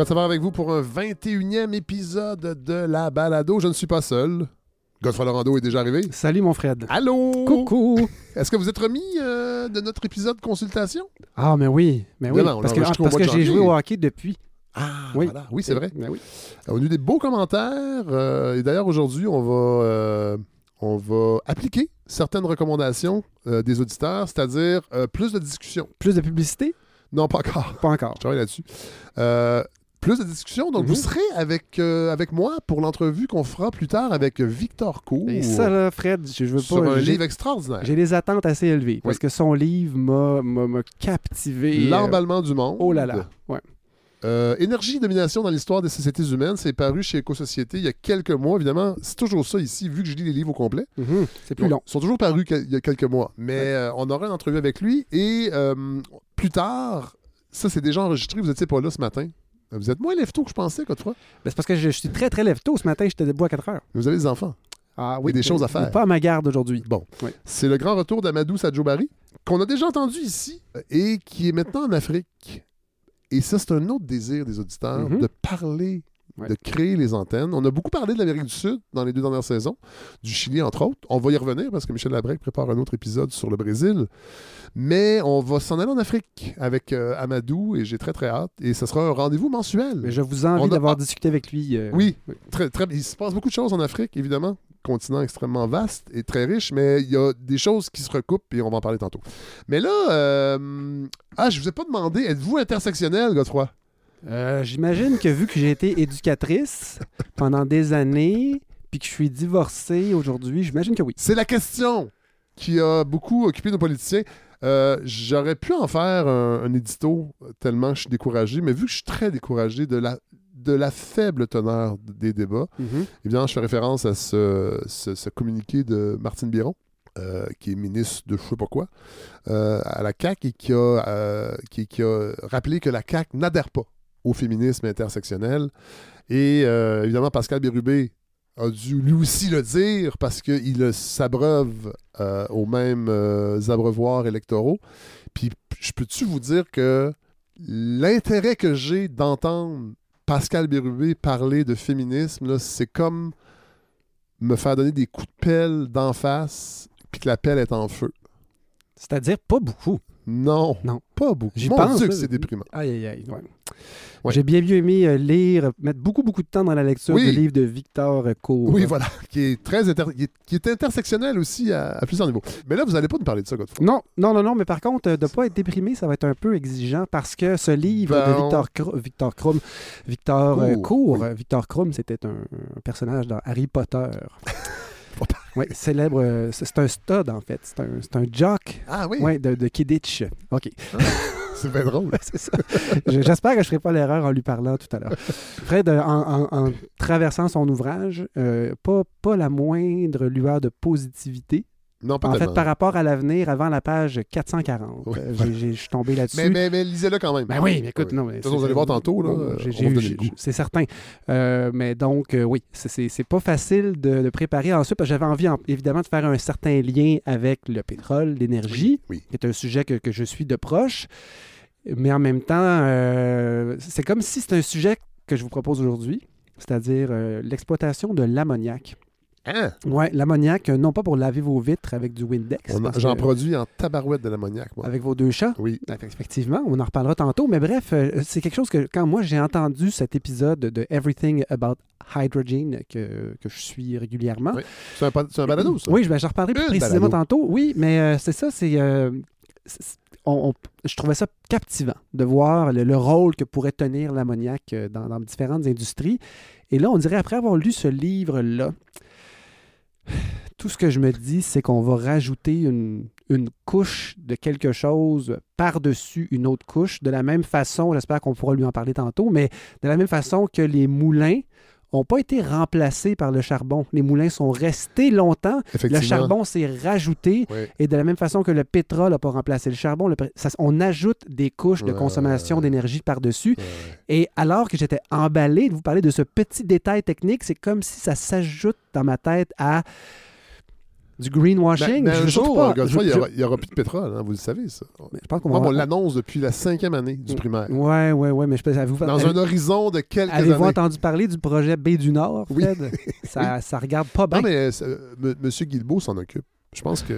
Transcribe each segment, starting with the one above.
Fred Savard avec vous pour un 21e épisode de La Balado. Je ne suis pas seul. Godfrey Laurando est déjà arrivé. Salut mon Fred. Allô? Coucou. Est-ce que vous êtes remis euh, de notre épisode consultation? Ah, mais oui. Mais oui. Parce que, parce j'ai joué au hockey depuis. Ah, Oui. voilà. Oui, c'est vrai. Oui. On a eu des beaux commentaires. euh, et d'ailleurs, aujourd'hui, on va, euh, on va appliquer certaines recommandations euh, des auditeurs, c'est-à-dire euh, plus de discussion. Plus de publicité? Non, pas encore. Pas encore. Je travaille là-dessus. Euh, plus de discussion. Donc, Mhm. vous serez avec, euh, avec moi pour l'entrevue qu'on fera plus tard avec Victor Cour Et ça, là, Fred, je veux sur pas. un livre extraordinaire. J'ai des attentes assez élevées parce que son livre m'a- captivé. euh, L'emballement du monde. Oh là là. Ouais. Euh, Énergie et domination dans l'histoire des sociétés humaines, c'est paru chez Éco-Société il y a quelques mois. Évidemment, c'est toujours ça ici, vu que je lis les livres au complet. Mhm. C'est plus Ils long. sont toujours parus il y a quelques mois. Mais euh, on aura une entrevue avec lui et euh, plus tard, ça c'est déjà enregistré, vous n'étiez pas là ce matin. Vous êtes moins lève-tôt que je pensais, Godefroy. Ben, c'est parce que je, je suis très, très lève-tôt. Ce matin, j'étais debout à 4 heures. Vous avez des enfants. Ah y a des choses à faire. Pas à ma garde aujourd'hui. Bon. Oui. C'est le grand retour d'Amadou Sadjobari, qu'on a déjà entendu ici et qui est maintenant en Afrique. Et ça, c'est un autre désir des auditeurs, Mhm. de parler, Ouais. de créer les antennes. On a beaucoup parlé de l'Amérique du Sud dans les deux dernières saisons, du Chili entre autres. On va y revenir parce que Michel Labrec prépare un autre épisode sur le Brésil. Mais on va s'en aller en Afrique avec euh, Amadou et j'ai très très hâte. Et ce sera un rendez-vous mensuel. Mais je vous envie a- d'avoir discuté avec lui. euh, Oui, très, très, il se passe beaucoup de choses en Afrique, évidemment. Continent extrêmement vaste et très riche, mais il y a des choses qui se recoupent et on va en parler tantôt. Mais là, euh, ah, je vous ai pas demandé, êtes-vous intersectionnel, Godefroy? Euh, J'imagine que vu que j'ai été éducatrice pendant des années, puis que je suis divorcée aujourd'hui, j'imagine que oui. C'est la question qui a beaucoup occupé nos politiciens. Euh, J'aurais pu en faire un, un édito tellement je suis découragé, mais vu que je suis très découragé de la, de la faible teneur des débats, Mhm. Évidemment, je fais référence à ce, ce- ce communiqué de Martine Biron, euh, qui est ministre de je sais pas quoi, euh, à la CAQ et qui a, euh, qui, qui a rappelé que la CAQ n'adhère pas au féminisme intersectionnel. Et euh, évidemment, Pascal Bérubé a dû lui aussi le dire parce qu'il s'abreuve euh, aux mêmes euh, abreuvoirs électoraux. Puis je peux-tu vous dire que l'intérêt que j'ai d'entendre Pascal Bérubé parler de féminisme, c'est comme me faire donner des coups de pelle d'en face, puis que la pelle est en feu? C'est-à-dire pas beaucoup. Non, Non. pas beaucoup. J'y Mon pense, Dieu, que c'est déprimant. Aïe, aïe, aïe. ouais. Ouais. J'ai bien mieux aimé euh, lire, mettre beaucoup, beaucoup de temps dans la lecture Oui. du livre de Victor Cour. Oui, voilà, qui est très inter- qui est, qui est intersectionnel aussi à, à plusieurs niveaux. Mais là, vous n'allez pas nous parler de ça, Godefroy. Non, non, non, non, mais par contre, euh, de ne pas être déprimé, ça va être un peu exigeant parce que ce livre de. Victor, Cro- Victor Krum, Victor euh, Cour, oui. Victor Krum, c'était un, un personnage dans Harry Potter. oui, célèbre. euh, c'est un stud, en fait. C'est un, c'est un jock Ah oui, ouais, de, de Kidditch. OK. c'est bien drôle. c'est ça. Je- J'espère que je ne ferai pas l'erreur en lui parlant tout à l'heure. Fred, euh, en, en- en traversant son ouvrage, euh, pas, pas la moindre lueur de positivité. Non, pas En fait, par rapport à l'avenir, avant la page 440, Oui. euh, je suis tombé là-dessus. mais, mais, mais lisez-le quand même. Ben oui, mais écoute, Oui. non. mais De toute façon, vous c'est- allez voir tantôt, là, le. C'est certain. Euh, mais donc, euh, oui, c'est- c'est c'est pas facile de, de préparer ensuite, parce que j'avais envie, en- évidemment, de faire un certain lien avec le pétrole, l'énergie, Oui. qui est un sujet que, que je suis de proche. Mais en même temps, euh, c'est comme si c'était un sujet que je vous propose aujourd'hui, c'est-à-dire l'exploitation de l'ammoniac. Hein? Oui, l'ammoniac, euh, non pas pour laver vos vitres avec du Windex, J'en produis en tabarouette de l'ammoniac, moi. avec vos deux chats? Oui. Effectivement, on en reparlera tantôt. Mais bref, euh, c'est quelque chose que quand moi j'ai entendu cet épisode de Everything About Hydrogen que, que je suis régulièrement. Oui. C'est un, un balado, ça? Oui, je, ben, j'en reparlerai plus Une précisément balado. tantôt. Oui, mais euh, c'est ça, c'est. euh, c'est- on- on- je trouvais ça captivant de voir le, le rôle que pourrait tenir l'ammoniac dans, dans différentes industries. Et là, on dirait, après avoir lu ce livre-là, tout ce que je me dis, c'est qu'on va rajouter une, une couche de quelque chose par-dessus une autre couche, de la même façon, j'espère qu'on pourra lui en parler tantôt, mais de la même façon que les moulins n'ont pas été remplacés par le charbon. Les moulins sont restés longtemps, le charbon s'est rajouté, Oui. et de la même façon que le pétrole n'a pas remplacé le charbon, le pé- ça- on ajoute des couches de Ouais. consommation d'énergie par-dessus. Ouais. Et alors que j'étais emballé de vous parler de ce petit détail technique, c'est comme si ça s'ajoute dans ma tête à du greenwashing. Mais, mais je un jour, pas- je- n'y aura, il y aura plus de pétrole, hein, vous le savez, ça. je- je pense qu'on on l'annonce depuis la cinquième année du primaire. Ouais, ouais, ouais, mais je peux. Avez-vous, Dans un horizon de quelques avez-vous années. entendu parler du projet Baie du Nord, Oui. Fred? ça, ça regarde pas bien. Non, mais euh, M. Guilbeault s'en occupe. Je pense qu'il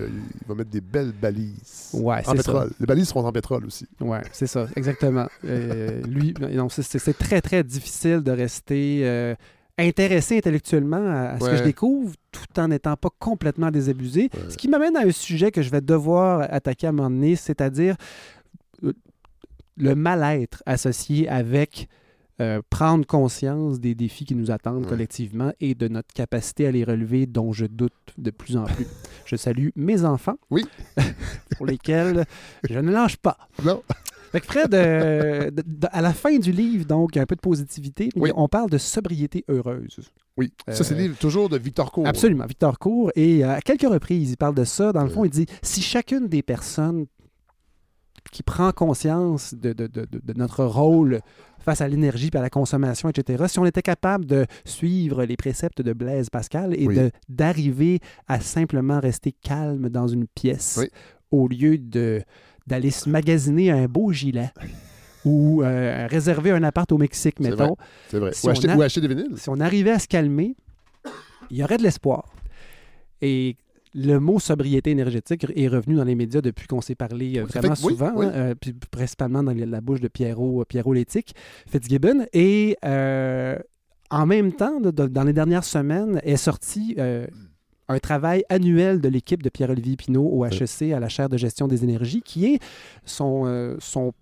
va mettre des belles balises Ouais, en pétrole. Les balises seront en pétrole aussi. Ouais, c'est ça, exactement. Euh, lui, non, c'est- c'est c'est très, très difficile de rester euh, intéressé intellectuellement à, à ce que je découvre tout en n'étant pas complètement désabusé. Ouais. Ce qui m'amène à un sujet que je vais devoir attaquer à un moment donné, c'est-à-dire euh, le mal-être associé avec euh, prendre conscience des défis qui nous attendent Ouais. collectivement et de notre capacité à les relever, dont je doute de plus en plus. je salue mes enfants, Oui. pour lesquels je ne lâche pas. Non. Fait que Fred, euh, de- de- à la fin du livre, donc, il y a un peu de positivité, mais Oui. on parle de sobriété heureuse. Oui. Ça, c'est Euh, le livre toujours de Victor Cour. Absolument, Victor Cour. Et euh, à quelques reprises, il parle de ça. Dans le fond, il dit si chacune des personnes qui prend conscience de, de- de- de- de notre rôle face à l'énergie et à la consommation, etc., si on était capable de suivre les préceptes de Blaise Pascal et Oui. de- d'arriver à simplement rester calme dans une pièce Oui. au lieu de d'aller se magasiner un beau gilet ou euh, réserver un appart au Mexique, mettons, C'est vrai. Si ou, acheter, a- ou acheter des vinyles. si on arrivait à se calmer, il y aurait de l'espoir. Et le mot sobriété énergétique est revenu dans les médias depuis qu'on s'est parlé euh, vraiment fait que- oui, souvent, oui. hein, euh, puis principalement dans la bouche de Pierrot, Pierrot Létic, Fitzgibbon. Et en même temps, de- de- dans les dernières semaines, est sorti un travail annuel de l'équipe de Pierre-Olivier Pinault au HEC à la chaire de gestion des énergies, qui est son, euh, son,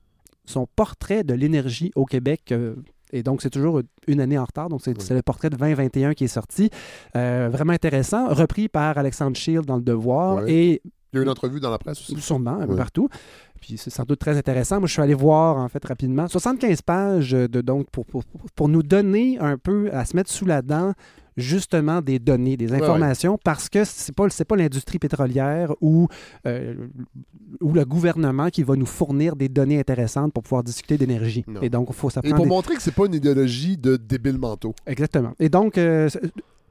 son portrait de l'énergie au Québec. euh, et donc, c'est toujours une année en retard. Donc, c'est Oui. le portrait de 2021 qui est sorti. Euh, vraiment intéressant, repris par Alexandre Shield dans Le Devoir Oui. et Il y a eu une entrevue dans la presse aussi. sûrement un peu partout. Puis c'est sans doute très intéressant. Moi, je suis allé voir, en fait, rapidement, 75 pages de, donc, pour, pour, pour nous donner un peu, à se mettre sous la dent, justement, des données, des ouais. informations, parce que c'est pas, c'est pas l'industrie pétrolière ou, euh, ou le gouvernement qui va nous fournir des données intéressantes pour pouvoir discuter d'énergie. Et donc, il faut ça Et pour des- montrer que c'est pas une idéologie de débiles mentaux. Exactement. Et donc, euh,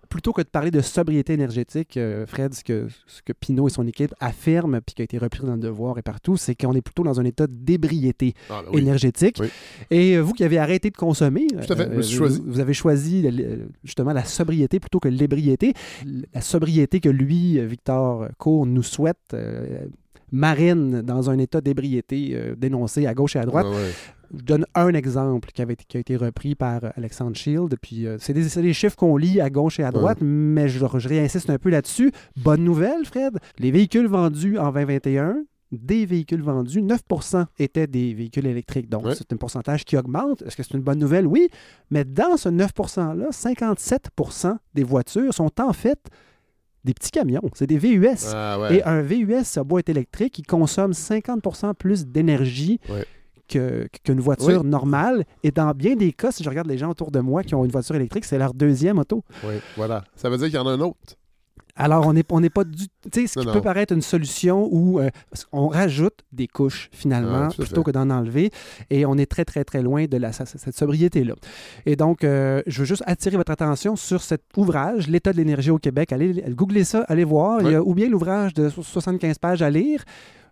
plutôt que de parler de sobriété énergétique, euh, Fred, ce que, ce que Pinot et son équipe affirment, puis qui a été repris dans le devoir et partout, c'est qu'on est plutôt dans un état d'ébriété Ah, ben oui. énergétique. Oui. Et euh, vous qui avez arrêté de consommer, Tout à fait, je me suis vous, avez choisi justement la sobriété plutôt que l'ébriété. La sobriété que lui, euh, Victor Cour, nous souhaite. euh, marine dans un état d'ébriété euh, dénoncé à gauche et à droite. Ouais, ouais. Je donne un exemple qui, avait qui a été repris par Alexandre Shield. Puis euh, c'est des, chiffres qu'on lit à gauche et à droite, mais je, je réinsiste un peu là-dessus. Bonne nouvelle, Fred. Les véhicules vendus en 2021, des véhicules vendus, 9% étaient des véhicules électriques. Donc, c'est un pourcentage qui augmente. Est-ce que c'est une bonne nouvelle? Oui. Mais dans ce 9 %-là, 57% des voitures sont en fait des petits camions. C'est des VUS. Ah, ouais. Et un VUS à boîte électrique, il consomme 50% plus d'énergie Ouais. que- qu'une voiture Oui. normale. Et dans bien des cas, si je regarde les gens autour de moi qui ont une voiture électrique, c'est leur deuxième auto. Oui, voilà. Ça veut dire qu'il y en a un autre. Alors, on n'est on pas du... Tu sais, ce qui non. peut paraître une solution où euh, qu'on rajoute des couches, finalement, Ah, plutôt fait. que d'en enlever. Et on est très, très, très loin de la, cette sobriété-là. Et donc, euh, je veux juste attirer votre attention sur cet ouvrage, L'état de l'énergie au Québec. Allez, googlez ça, allez voir. Il y a ou bien l'ouvrage de so- 75 pages à lire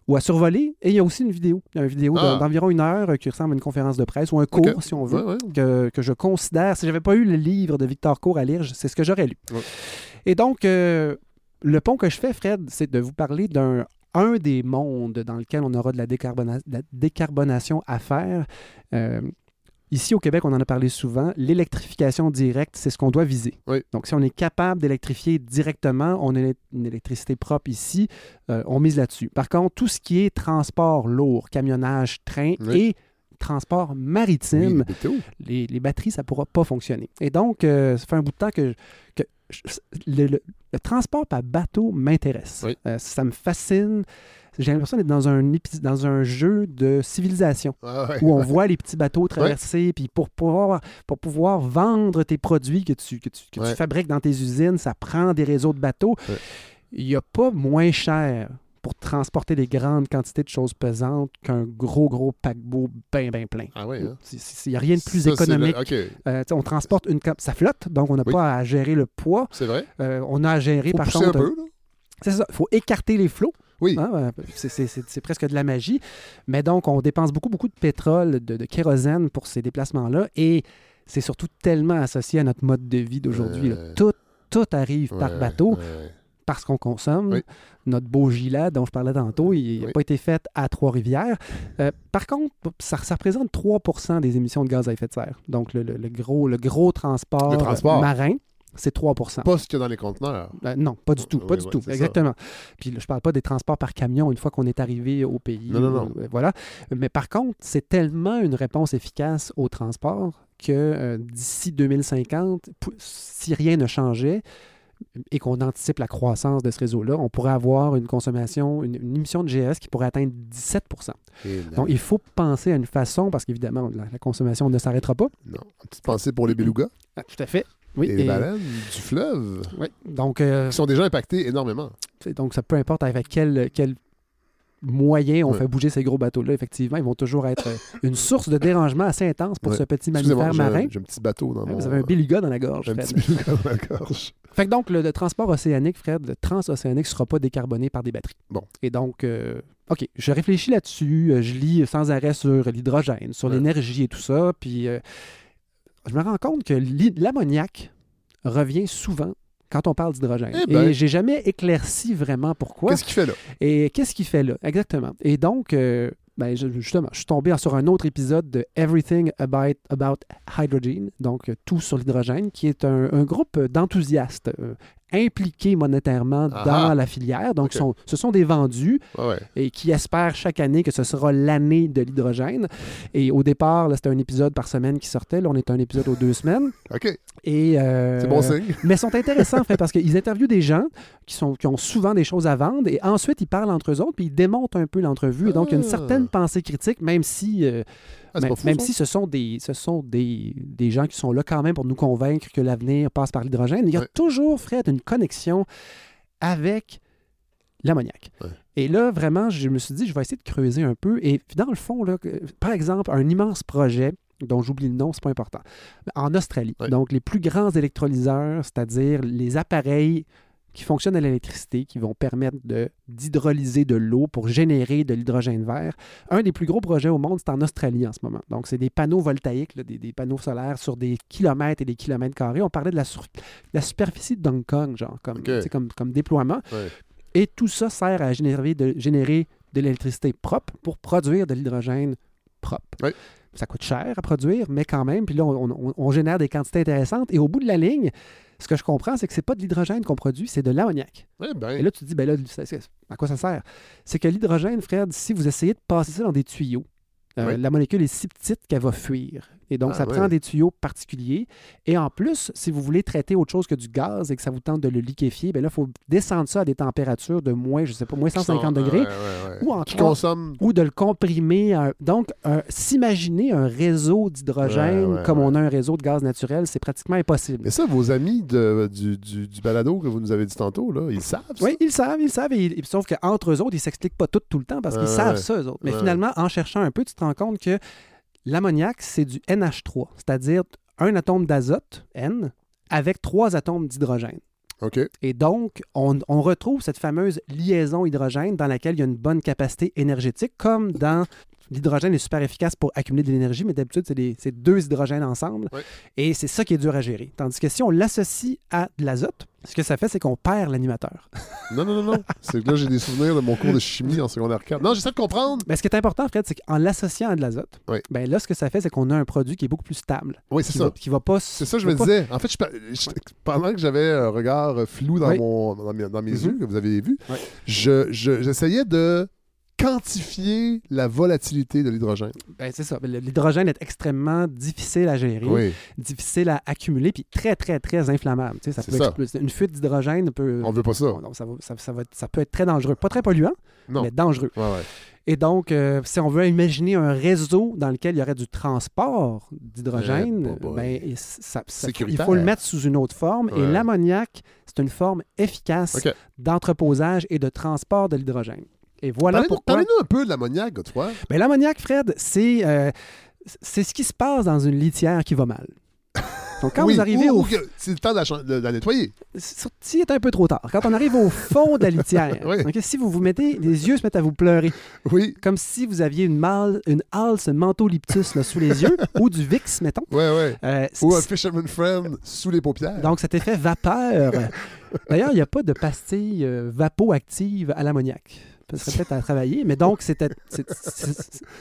ou à survoler. Et il y a aussi une vidéo. Il y a une vidéo Ah. d'environ une heure qui ressemble à une conférence de presse ou un cours, si on veut Ouais, ouais. que, que je considère, si j'avais pas eu le livre de Victor Cour à lire, c'est ce que j'aurais lu. Ouais. Et donc, euh, le pont que je fais, Fred, c'est de vous parler d'un un des mondes dans lequel on aura de la, décarbona- de la décarbonation à faire. Euh, Ici au Québec, on en a parlé souvent, l'électrification directe, c'est ce qu'on doit viser. Oui. Donc, si on est capable d'électrifier directement, on a une électricité propre ici, euh, on mise là-dessus. Par contre, tout ce qui est transport lourd, camionnage, train Oui. et transport maritime, les météos. les, les batteries, ça ne pourra pas fonctionner. Et donc, euh, ça fait un bout de temps que, que le, le- le transport par bateau m'intéresse. Oui. Euh, ça me fascine. J'ai l'impression d'être dans un, épi- dans un jeu de civilisation Ah, ouais. où on voit les petits bateaux traverser, puis pour pouvoir, pour pouvoir vendre tes produits que tu, que tu, que tu Ouais. fabriques dans tes usines, ça prend des réseaux de bateaux. Il n'y a pas moins cher pour transporter des grandes quantités de choses pesantes qu'un gros, gros paquebot bien, bien plein. Ah ouais, hein? Il n'y a rien de plus Ça, le- économique. OK, Euh, on transporte une... Ça flotte, donc on n'a Oui. pas à gérer le poids. c'est vrai. Euh, on a à gérer, Faut par contre... un peu, là. C'est ça. Il faut écarter les flots. Oui. Hein, euh, c'est- presque de la magie. Mais donc, on dépense beaucoup, beaucoup de pétrole, de, de kérosène pour ces déplacements-là. Et c'est surtout tellement associé à notre mode de vie d'aujourd'hui. Ouais. Tout, tout arrive par bateau ouais. Parce qu'on consomme. Oui. Notre beau gilet dont je parlais tantôt, il n'a Oui. pas été fait à Trois-Rivières. Euh, par contre, ça, ça représente 3% des émissions de gaz à effet de serre. Donc, le, le- le gros, le gros transport, Le transport. marin, c'est 3% Pas ce qu'il y a dans les conteneurs. euh, non, pas du tout, pas Oui, du tout, c'est ça. exactement. Puis je parle pas des transports par camion une fois qu'on est arrivé au pays. Non, non, non. euh, voilà. Mais par contre, c'est tellement une réponse efficace au transport que euh, d'ici 2050, pou- si rien ne changeait et qu'on anticipe la croissance de ce réseau-là, on pourrait avoir une consommation, une, une émission de GS qui pourrait atteindre 17 Et Donc, il faut penser à une façon, parce qu'évidemment, la, la consommation ne s'arrêtera pas. Non. Une petite pensée pour les belugas Ah, tout à fait. Oui, et les et- baleines du fleuve, oui. Donc, euh, qui sont déjà impactés énormément. Donc, ça peu importe avec quel, quel moyen on Ouais. fait bouger ces gros bateaux-là, effectivement, ils vont toujours être euh, une source de dérangement assez intense pour Ouais. ce petit mammifère marin. J'ai un petit bateau dans Ouais, mon... Vous avez un beluga dans la gorge, un Fred. petit beluga dans la gorge. Fait que donc, le, le transport océanique, Fred, le transocéanique ne sera pas décarboné par des batteries. Bon. Et donc, euh, OK, je réfléchis là-dessus, euh, je lis sans arrêt sur l'hydrogène, sur Ouais. l'énergie et tout ça, puis euh, je me rends compte que l'ammoniac revient souvent quand on parle d'hydrogène. Eh ben. Et j'ai jamais éclairci vraiment pourquoi. Qu'est-ce qu'il fait là? Et qu'est-ce qu'il fait là? Exactement. Et donc, euh, ben, justement, je suis tombé sur un autre épisode de Everything About, About Hydrogen, donc euh, tout sur l'hydrogène, qui est un, un groupe d'enthousiastes euh, impliqués monétairement Ah dans ah. la filière. Donc, sont- ce sont des vendus ouais. et qui espèrent chaque année que ce sera l'année de l'hydrogène. Et au départ, c'était un épisode par semaine qui sortait. Là, on est à un épisode aux deux semaines. OK. Et, euh, C'est bon signe. mais ils sont intéressants, en fait, parce qu'ils interviewent des gens qui, sont, qui ont souvent des choses à vendre et ensuite ils parlent entre eux autres puis ils démontent un peu l'entrevue. Et donc, il y a une Ah. certaine pensée critique, même si, euh, Ah, même, fou, si ce sont, des, ce sont des, des gens qui sont là quand même pour nous convaincre que l'avenir passe par l'hydrogène. Il y a Ouais. toujours, Fred, une connexion avec l'ammoniac. Ouais. Et là, vraiment, je me suis dit, je vais essayer de creuser un peu. Et dans le fond, là, par exemple, un immense projet dont j'oublie le nom, c'est pas important. En Australie, donc les plus grands électrolyseurs, c'est-à-dire les appareils qui fonctionnent à l'électricité, qui vont permettre d'hydrolyser de l'eau pour générer de l'hydrogène vert. Un des plus gros projets au monde, c'est en Australie en ce moment. Donc, c'est des panneaux voltaïques, là, des, des panneaux solaires sur des kilomètres et des kilomètres carrés. On parlait de la, sur- la superficie de Hong Kong, genre, comme, déploiement. Ouais. Et tout ça sert à générer de, générer de l'électricité propre pour produire de l'hydrogène propre. Ouais. Ça coûte cher à produire, mais quand même. Puis là, on, on- on génère des quantités intéressantes. Et au bout de la ligne, ce que je comprends, c'est que c'est pas de l'hydrogène qu'on produit, c'est de l'ammoniac. Eh ben, Et là, tu te dis, ben là, à quoi ça sert? C'est que l'hydrogène, Fred, si vous essayez de passer ça dans des tuyaux, euh, Oui. la molécule est si petite qu'elle va fuir. Et donc, Ah, ça prend des tuyaux particuliers. Et en plus, si vous voulez traiter autre chose que du gaz et que ça vous tente de le liquéfier, ben là, il faut descendre ça à des températures de moins, je sais pas, moins 150 qui sont- degrés. ouais, ouais, ouais. Ou en Qui trois- consomment. Ou de le comprimer. à- donc, s'imaginer un réseau d'hydrogène Ouais, comme on a un réseau de gaz naturel, c'est pratiquement impossible. Mais ça, vos amis de- du, du, du balado que vous nous avez dit tantôt, là, ils savent ça? Oui, ils savent, ils savent. Et, et- sauf qu'entre eux autres, ils ne s'expliquent pas tout tout le temps parce qu'ils savent ça, eux autres. Mais finalement, en cherchant un peu, tu te rends compte que l'ammoniac, c'est du NH3, c'est-à-dire un atome d'azote, N, avec trois atomes d'hydrogène. OK. Et donc, on, on retrouve cette fameuse liaison hydrogène dans laquelle il y a une bonne capacité énergétique, comme dans l'hydrogène est super efficace pour accumuler de l'énergie, mais d'habitude, c'est deux hydrogènes ensemble. Et c'est ça qui est dur à gérer. Tandis que si on l'associe à de l'azote, ce que ça fait, c'est qu'on perd l'animateur. Non, non, non, non. c'est que là, j'ai des souvenirs de mon cours de chimie en secondaire 4. Non, j'essaie de comprendre. Mais ce qui est important, Fred, c'est qu'en l'associant à de l'azote, Oui. ben là, ce que ça fait, c'est qu'on a un produit qui est beaucoup plus stable. Oui, c'est ça. va, qui va pas. C'est ça, je me pas- disais. En fait, je pendant que j'avais un regard flou dans, Oui. mon, dans mes, dans mes Mhm. yeux, que vous avez vu, Oui. je- je- j'essayais de quantifier la volatilité de l'hydrogène. Ben, c'est ça. L'hydrogène est extrêmement difficile à gérer, Oui. difficile à accumuler, puis très, très, très inflammable. Tu sais, ça C'est peut ça. exploser. Une fuite d'hydrogène peut. On veut pas ça. Ça, va- ça- va être- ça peut être très dangereux. Pas très polluant, Non. mais dangereux. Ouais, ouais. Et donc, euh, si on veut imaginer un réseau dans lequel il y aurait du transport d'hydrogène, Eh, ben, et il faut le mettre sous une autre forme. Et Ouais. l'ammoniac, c'est une forme efficace d'entreposage et de transport de l'hydrogène. Et voilà Parlez-nous pourquoi. parlez-nous un peu de l'ammoniac, Godefroy. Ben, l'ammoniac, Fred, c'est euh, c'est ce qui se passe dans une litière qui va mal. Donc, quand Oui, vous arrivez ou- au C'est le temps de la, de la nettoyer. Est un peu trop tard. Quand on arrive au fond de la litière, Oui. ok, si vous vous mettez, les yeux se mettent à vous pleurer, Oui, comme si vous aviez une, mal, une halse mentholyptus là, sous les yeux, ou du VIX, mettons. ouais, ouais. Euh, Ou un fisherman friend sous les paupières. donc, cet effet vapeur. D'ailleurs, il n'y a pas de pastille euh, vapoactive à l'ammoniac. Ça serait peut-être à travailler, mais donc, c'était,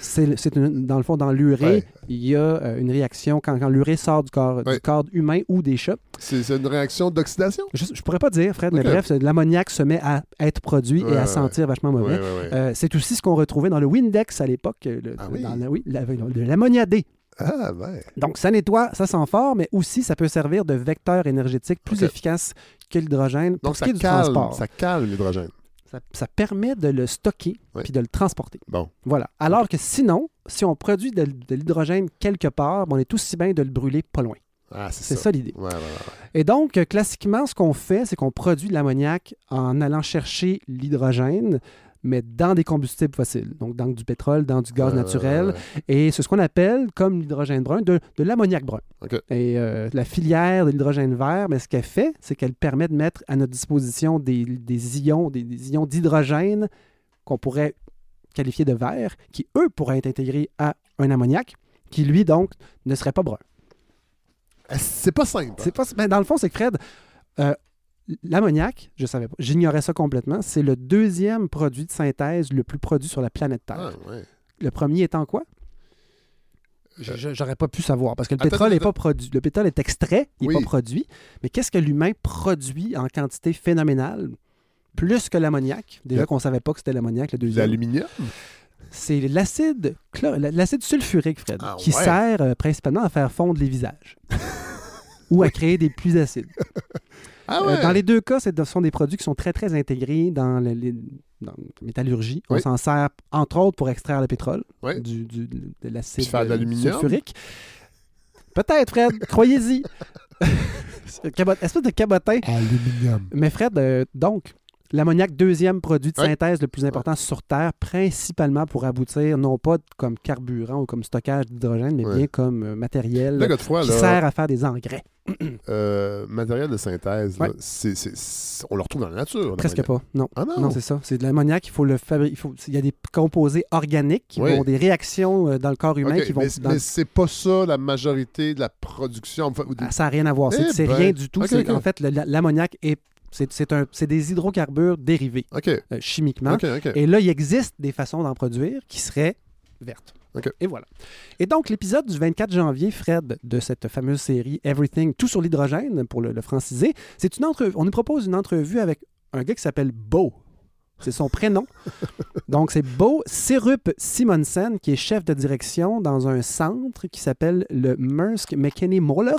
c'est, dans le fond, dans l'urée, Ouais. il y a euh, une réaction quand, quand l'urée sort du corps, du corps humain ou des chats. C'est une réaction d'oxydation? Je, je pourrais pas dire, Fred, mais bref, l'ammoniac se met à être produit Ouais, et à sentir vachement mauvais. Euh, c'est aussi ce qu'on retrouvait dans le Windex à l'époque. euh, le- Ah oui? dans la- oui, la- de l'ammoniadé. Ah, ouais. Donc, ça nettoie, ça sent fort, mais aussi ça peut servir de vecteur énergétique plus efficace que l'hydrogène pour Donc, ce ça qui est du calme, transport. ça calme l'hydrogène. Ça, ça permet de le stocker Ouais. puis de le transporter. Bon. Voilà. Alors que sinon, si on produit de, de l'hydrogène quelque part, on est aussi bien de le brûler pas loin. Ah, c'est C'est ça. ça l'idée. Ouais, ouais, ouais. Et donc, euh, classiquement, ce qu'on fait, c'est qu'on produit de l'ammoniac en allant chercher l'hydrogène, mais dans des combustibles fossiles. Donc, dans du pétrole, dans du gaz naturel. ouais. Et c'est ce qu'on appelle, comme l'hydrogène brun, de, de l'ammoniac brun. Et euh, la filière de l'hydrogène vert, mais ce qu'elle fait, c'est qu'elle permet de mettre à notre disposition des, des ions, des, des ions d'hydrogène qu'on pourrait qualifier de vert, qui, eux, pourraient être intégrés à un ammoniac, qui, lui, donc, ne serait pas brun. C'est pas simple. C'est pas, ben, dans le fond, c'est que Fred, euh, l'ammoniac, je savais pas, j'ignorais ça complètement, c'est le deuxième produit de synthèse le plus produit sur la planète Terre. Ah, ouais. Le premier étant quoi? Je- je- J'aurais pas pu savoir parce que le Attends, pétrole n'est pas produit. Le pétrole est extrait, il n'est Oui. pas produit. Mais qu'est-ce que l'humain produit en quantité phénoménale? Plus que l'ammoniac? Déjà qu'on ne savait pas que c'était l'ammoniac, le deuxième. L'aluminium? C'est l'acide sulfurique, Fred, Ah qui ouais. sert euh, principalement à faire fondre les visages. ou à créer des pluies acides. Ah Euh, dans les deux cas, ce sont des produits qui sont très, très intégrés dans, le- les- dans la métallurgie. On Oui. s'en sert, entre autres, pour extraire le pétrole, Oui. du, du- de l'acide sulfurique. Peut-être, Fred, croyez-y. Espèce de cabotin. Aluminium. Mais Fred, euh, donc, l'ammoniac, deuxième produit de synthèse le plus important sur Terre, principalement pour aboutir, non pas comme carburant ou comme stockage d'hydrogène, mais bien comme euh, matériel Là, qui là, sert à faire des engrais. euh, matériel de synthèse, là, on le retrouve dans la nature. Presque pas, non. Ah non? Non, c'est ça. C'est de l'ammoniac, il faut le fabriquer. Il, y a des composés organiques qui vont des réactions euh, dans le corps humain qui vont. mais dans- mais c'est pas ça la majorité de la production. Enfin, ou des- Ah, Ça n'a rien à voir. C'est Eh c'est ben. rien du tout. En fait, l'ammoniac est. C'est des hydrocarbures dérivés euh, chimiquement. Et là, il existe des façons d'en produire qui seraient vertes. Et voilà. Et donc, l'épisode du 24 janvier, Fred, de cette fameuse série Everything, tout sur l'hydrogène, pour le, le franciser, c'est une entrevue. On nous propose une entrevue avec un gars qui s'appelle Beau. C'est son prénom. Donc, c'est Beau Serup Simonsen, qui est chef de direction dans un centre qui s'appelle le Maersk McKinney Moller,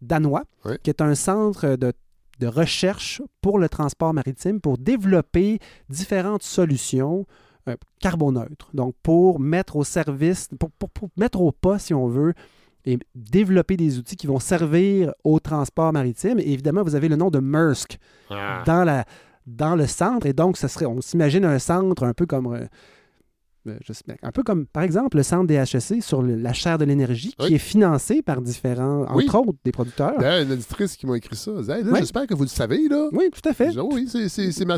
danois, Oui. qui est un centre de, de recherche pour le transport maritime pour développer différentes solutions euh, carboneutres. Donc, pour mettre au service, pour, pour- pour mettre au pas, si on veut, et développer des outils qui vont servir au transport maritime. Et évidemment, vous avez le nom de Maersk Ah. dans, la, dans le centre. Et donc, ce serait, on s'imagine un centre un peu comme. euh, euh, je sais bien, un peu comme, par exemple, le centre des HEC sur le- la chaire de l'énergie, qui Oui. est financé par différents, Oui. entre autres, des producteurs. D'ailleurs, une auditrice qui m'a écrit ça. Hey. J'espère que vous le savez. Là. Oui, tout à fait. Dis, oh oui, c'est-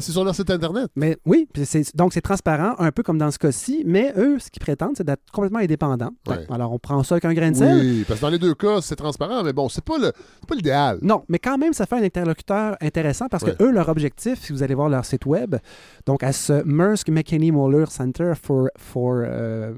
sur leur site Internet. Mais oui, donc c'est transparent, un peu comme dans ce cas-ci, mais eux, ce qu'ils prétendent, c'est d'être complètement indépendants. Alors, on prend ça avec un grain de sel. Oui, parce que dans les deux cas, c'est transparent, mais bon, c'est pas le- c'est pas l'idéal. Non, mais quand même, ça fait un interlocuteur intéressant parce que eux, leur objectif, si vous allez voir leur site web, donc à ce Maersk McKinney Moller Center for, for euh,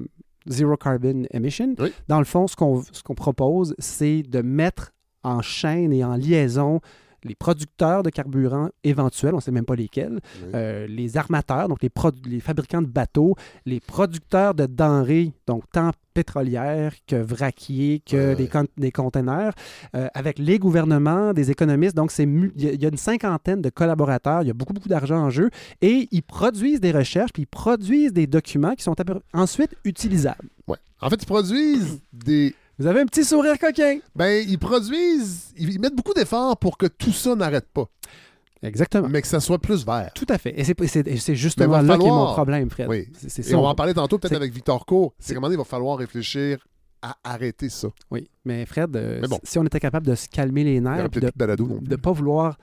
Zero Carbon Emission, Oui. dans le fond, ce qu'on ce qu'on propose, c'est de mettre en chaîne et en liaison les producteurs de carburant éventuels, on ne sait même pas lesquels, Oui. euh, les armateurs, donc les, fabricants de bateaux, les producteurs de denrées, donc tant pétrolières que vraquiers, que des, con- des containers, euh, avec les gouvernements, des économistes. Donc, il y, a- il y a une cinquantaine de collaborateurs, il y a beaucoup, beaucoup d'argent en jeu, et ils produisent des recherches, puis ils produisent des documents qui sont ensuite utilisables. Ouais. En fait, ils produisent des. Vous avez un petit sourire coquin. Ben, ils produisent. Ils mettent beaucoup d'efforts pour que tout ça n'arrête pas, Exactement. mais que ça soit plus vert. Tout à fait. Et c'est- justement là qui est mon problème, Fred. Oui. Et ça. on va en parler tantôt, peut-être avec Victor Co. C'est comment il va falloir réfléchir à arrêter ça. Oui, mais Fred, euh, Mais bon. si on était capable de se calmer les nerfs, de ne pas vouloir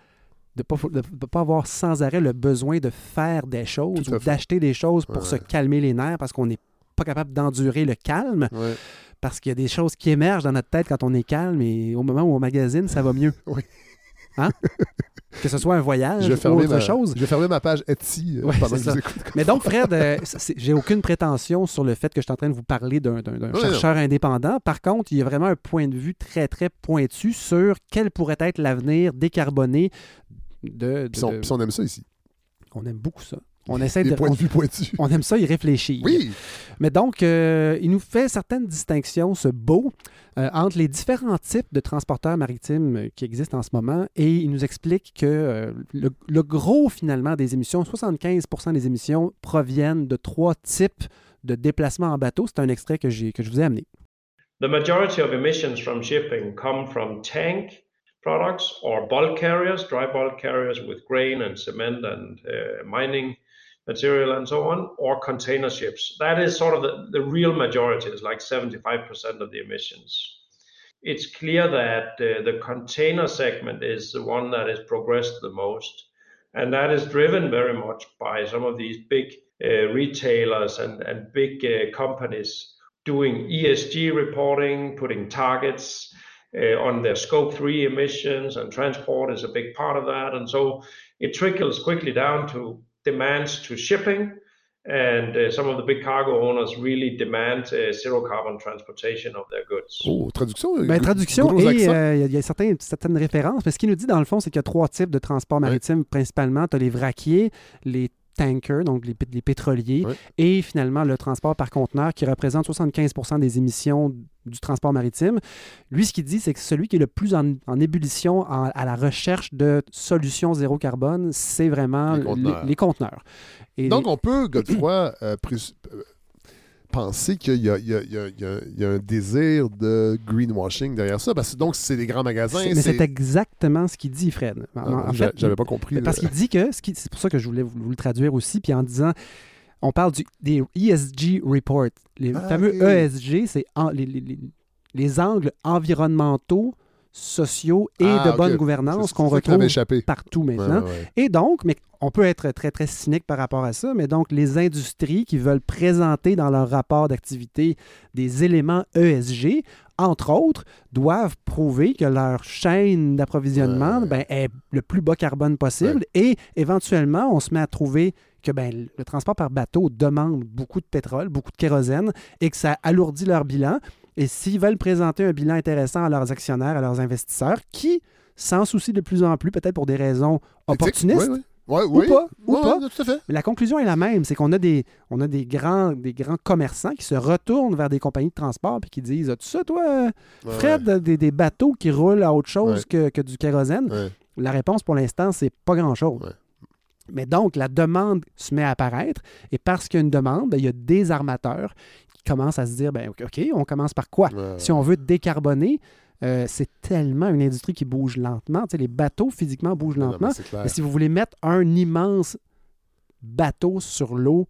de pas, de, de pas avoir sans arrêt le besoin de faire des choses ou d'acheter des choses pour Ouais. se calmer les nerfs parce qu'on n'est pas capable d'endurer le calme Ouais. Parce qu'il y a des choses qui émergent dans notre tête quand on est calme et au moment où on magazine, ça va mieux. Oui. Hein? Que ce soit un voyage Je vais, ou fermer autre ma, chose. je vais fermer ma page Etsy euh, Ouais, pendant que ça. vous. Mais donc, Fred, euh, j'ai aucune prétention sur le fait que je suis en train de vous parler d'un chercheur indépendant. Par contre, il y a vraiment un point de vue très, très pointu sur quel pourrait être l'avenir décarboné de. de- Puis on, de- puis on aime ça ici. On aime beaucoup ça. On essaie Des de. points on, de vue pointus. on aime ça y réfléchir. Oui, Mais donc, euh, il nous fait certaines distinctions, ce beau, euh, entre les différents types de transporteurs maritimes euh, qui existent en ce moment. Et il nous explique que euh, le, le gros, finalement, des émissions, 75% des émissions proviennent de trois types de déplacements en bateau. C'est un extrait que, j'ai- que je vous ai amené. The majority of emissions from shipping come from tank products or bulk carriers, dry bulk carriers with grain and cement and uh, mining material and so on, or container ships. That is sort of the, the real majority, is like 75% of the emissions. It's clear that uh, the container segment is the one that has progressed the most. And that is driven very much by some of these big uh, retailers and, and big uh, companies doing ESG reporting, putting targets uh, on their scope three emissions, and transport is a big part of that. And so it trickles quickly down to demands to shipping. And uh, some of the big cargo owners really demand uh, zero carbon transportation of their goods. Oh, traduction. Ben, gros- traduction et euh, il y a- il y a certains- certaines références. Mais ce qu'il nous dit, dans le fond, c'est qu'il y a trois types de transports maritimes principalement. Tu as les vraquiers, les tankers, donc les, les pétroliers, Ouais. et finalement le transport par conteneur qui représente 75% des émissions du transport maritime. Lui, ce qu'il dit, c'est que celui qui est le plus en, en ébullition en- à la recherche de solutions zéro carbone, c'est vraiment Les conteneurs. les conteneurs. Et Donc, on peut, Godefroy, euh, euh, penser qu'il y, a- y y un désir de greenwashing derrière ça? Parce que donc, c'est des grands magasins. mais c'est exactement ce qu'il dit, Fred. En- Ah, en j'a- fait, J'avais pas compris. Parce le- qu'il dit que, c'est pour ça que je voulais vous, vous le traduire aussi, puis en disant, on parle du, des ESG reports. Les Ah, fameux oui. ESG, c'est les angles environnementaux, sociaux et Ah, de ok. bonne gouvernance qu'on retrouve partout maintenant. ouais, ouais. Et donc, mais on peut être très, très cynique par rapport à ça, mais donc les industries qui veulent présenter dans leur rapport d'activité des éléments ESG, entre autres, doivent prouver que leur chaîne d'approvisionnement Ouais. ben, est le plus bas carbone possible et éventuellement, on se met à trouver que ben, le transport par bateau demande beaucoup de pétrole, beaucoup de kérosène et que ça alourdit leur bilan. Et s'ils veulent présenter un bilan intéressant à leurs actionnaires, à leurs investisseurs, qui s'en soucient de plus en plus, peut-être pour des raisons opportunistes, ouais. Ouais, ou oui. pas, ou pas. tout à fait. Mais la conclusion est la même, c'est qu'on a des, on a des grands, des grands commerçants qui se retournent vers des compagnies de transport et qui disent As-tu ça, toi, Fred, des, des bateaux qui roulent à autre chose que, que du kérosène? La réponse pour l'instant, c'est pas grand-chose. Mais donc, la demande se met à apparaître et parce qu'il y a une demande, ben, il y a des armateurs commencent à se dire ben, OK, on commence par quoi? Ouais, Si on veut décarboner, euh, c'est tellement une industrie qui bouge lentement. Tu sais, les bateaux physiquement bougent Non, lentement. mais. Mais si vous voulez mettre un immense bateau sur l'eau,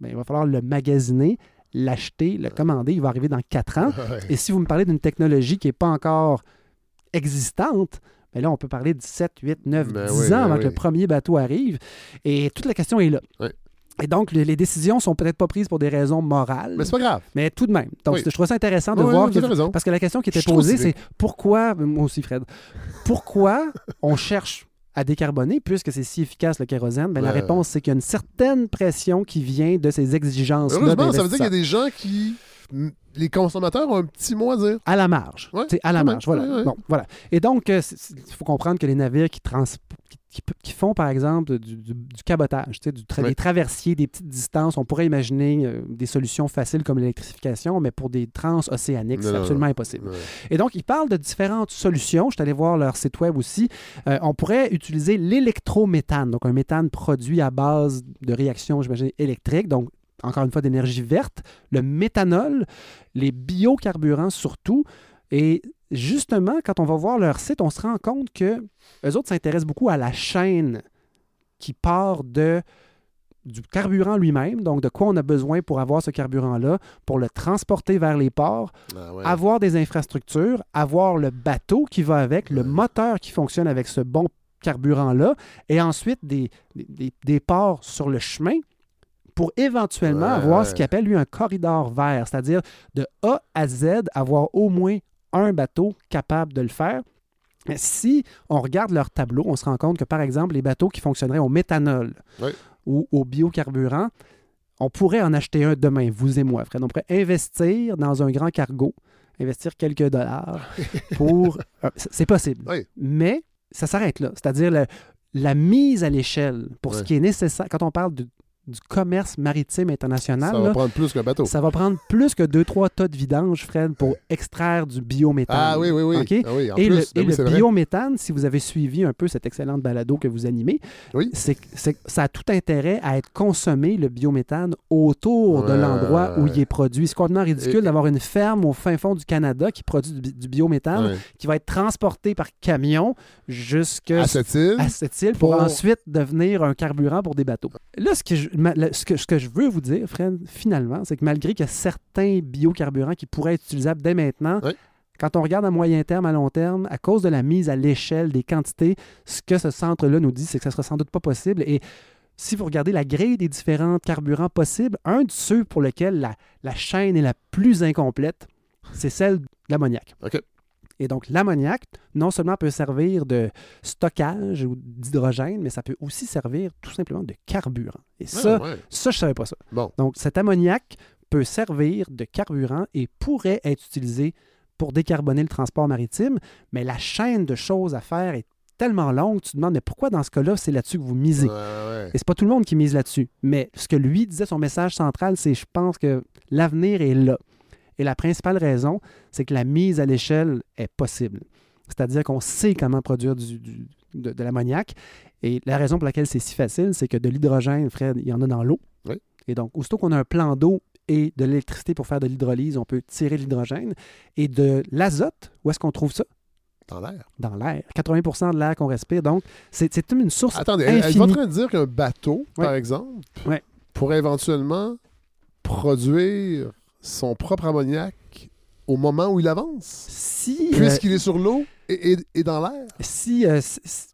ben, il va falloir le magasiner, l'acheter, le commander. Il va arriver dans quatre ans. Ouais. Et si vous me parlez d'une technologie qui n'est pas encore existante, ben là, on peut parler de 7, 8, 9, Ben 10 oui, ans ben avant que le premier bateau arrive. Et toute la question est là. Et donc, le- les décisions sont peut-être pas prises pour des raisons morales, Mais c'est pas grave. mais tout de même. Donc, Oui. je trouve ça intéressant de Ouais, voir avez que- parce que la question qui était Je posée, c'est pourquoi, moi aussi Fred, pourquoi on cherche à décarboner puisque c'est si efficace le kérosène? Ben, La réponse, c'est qu'il y a une certaine pression qui vient de ces exigences-là. Heureusement, ça veut dire qu'il y a des gens qui. Les consommateurs ont un petit mot à dire. À la marge. Ouais, C'est à la même. marge. Voilà. Ouais, ouais. Bon, voilà. Et donc, euh, il faut comprendre que les navires qui, trans- qui, qui- qui font, par exemple, du, du- du cabotage, du tra- des traversiers, des petites distances, on pourrait imaginer euh, des solutions faciles comme l'électrification, mais pour des transocéaniques, c'est absolument impossible. Et donc, ils parlent de différentes solutions. Je suis allé voir leur site web aussi. Euh, on pourrait utiliser l'électrométhane, donc un méthane produit à base de réactions, j'imagine, électriques, donc encore une fois d'énergie verte, le méthanol, les biocarburants surtout. Et justement, quand on va voir leur site, on se rend compte que eux autres s'intéressent beaucoup à la chaîne qui part de du carburant lui-même, donc de quoi on a besoin pour avoir ce carburant-là, pour le transporter vers les ports, Ah ouais. avoir des infrastructures, avoir le bateau qui va avec, le moteur qui fonctionne avec ce bon carburant-là, et ensuite des, des- des- des ports sur le chemin pour éventuellement Ouais, avoir ouais. ce qu'il appelle lui un corridor vert, c'est-à-dire de A à Z, avoir au moins un bateau capable de le faire. Si on regarde leur tableau, on se rend compte que, par exemple, les bateaux qui fonctionneraient au méthanol Oui. ou au biocarburant, on pourrait en acheter un demain, vous et moi, Fred. On pourrait investir dans un grand cargo, investir quelques dollars pour... euh, C'est possible. Oui. Mais ça s'arrête là. C'est-à-dire la mise à l'échelle pour ce qui est nécessaire. Quand on parle de- du commerce maritime international, Ça va là, prendre plus qu'un bateau. ça va prendre plus que 2-3 tas de vidange, Fred, pour extraire du biométhane. Ah oui, oui, oui. Ah oui, et plus, le, et oui, le c'est vrai. biométhane, si vous avez suivi un peu cette excellente balado que vous animez, Oui. c'est ça a tout intérêt à être consommé, le biométhane, autour de Ouais, l'endroit où ouais. il est produit. C'est complètement ridicule Et- d'avoir une ferme au fin fond du Canada qui produit du, bi- du biométhane qui va être transporté par camion jusqu'à cette île, à cette île pour, pour- ensuite devenir un carburant pour des bateaux. Là, ce que je, ma- le- ce que, ce que je veux vous dire, Fred, finalement, c'est que malgré qu'il y a certains biocarburants qui pourraient être utilisables dès maintenant, Oui. quand on regarde à moyen terme, à long terme, à cause de la mise à l'échelle des quantités, ce que ce centre-là nous dit, c'est que ça ne sera sans doute pas possible. Et si vous regardez la grille des différents carburants possibles, un de ceux pour lesquels la, la chaîne est la plus incomplète, c'est celle de l'ammoniac. Et donc, l'ammoniac, non seulement peut servir de stockage ou d'hydrogène, mais ça peut aussi servir tout simplement de carburant. Et ça, Ah, ouais. ça, je ne savais pas ça. Bon. Donc, cet ammoniac peut servir de carburant et pourrait être utilisé pour décarboner le transport maritime, mais la chaîne de choses à faire est tellement longue, tu te demandes, mais pourquoi dans ce cas-là, c'est là-dessus que vous misez? Ouais, ouais. Et c'est pas tout le monde qui mise là-dessus. Mais ce que lui disait, son message central, c'est je pense que l'avenir est là. Et la principale raison, c'est que la mise à l'échelle est possible. C'est-à-dire qu'on sait comment produire du- du- de, de l'ammoniac. Et la raison pour laquelle c'est si facile, c'est que de l'hydrogène, Fred, il y en a dans l'eau. Oui. Et donc, aussitôt qu'on a un plan d'eau et de l'électricité pour faire de l'hydrolyse, on peut tirer de l'hydrogène. Et de l'azote, où est-ce qu'on trouve ça? Dans l'air. Dans l'air. 80% de l'air qu'on respire. Donc, c'est une source Attendez, elle, elle est infinie. en train de dire qu'un bateau, Ouais. par exemple, Ouais. pourrait éventuellement produire son propre ammoniac au moment où il avance, Si, euh, puisqu'il est sur l'eau et, et- et dans l'air? si euh, C'est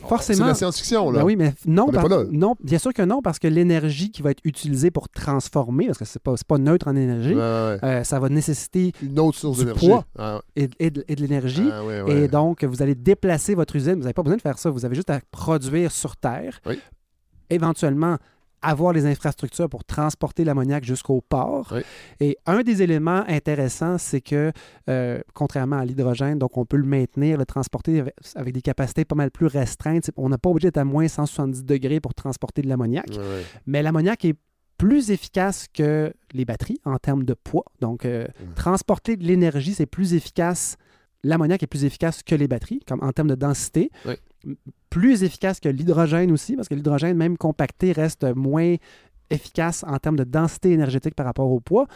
forcément. de la science-fiction, là. Ben oui, mais non, par- bien sûr que non, parce que l'énergie qui va être utilisée pour transformer, parce que c'est pas, c'est pas neutre en énergie, ouais, euh, ça va nécessiter Une autre source du d'énergie. poids. Ah, et, et de, l'énergie. ah, ouais. Et donc, vous allez déplacer votre usine. Vous n'avez pas besoin de faire ça. Vous avez juste à produire sur Terre. Oui. Éventuellement, avoir les infrastructures pour transporter l'ammoniac jusqu'au port. Oui. Et un des éléments intéressants, c'est que, euh, contrairement à l'hydrogène, donc on peut le maintenir, le transporter avec, avec des capacités pas mal plus restreintes. On n'a pas obligé d'être à moins 170 degrés pour transporter de l'ammoniac. Mais l'ammoniac est plus efficace que les batteries en termes de poids. Donc, euh, Mm. transporter de l'énergie, c'est plus efficace. L'ammoniac est plus efficace que les batteries, comme en termes de densité. Oui. Plus efficace que l'hydrogène aussi, parce que l'hydrogène, même compacté, reste moins efficace en termes de densité énergétique par rapport au poids,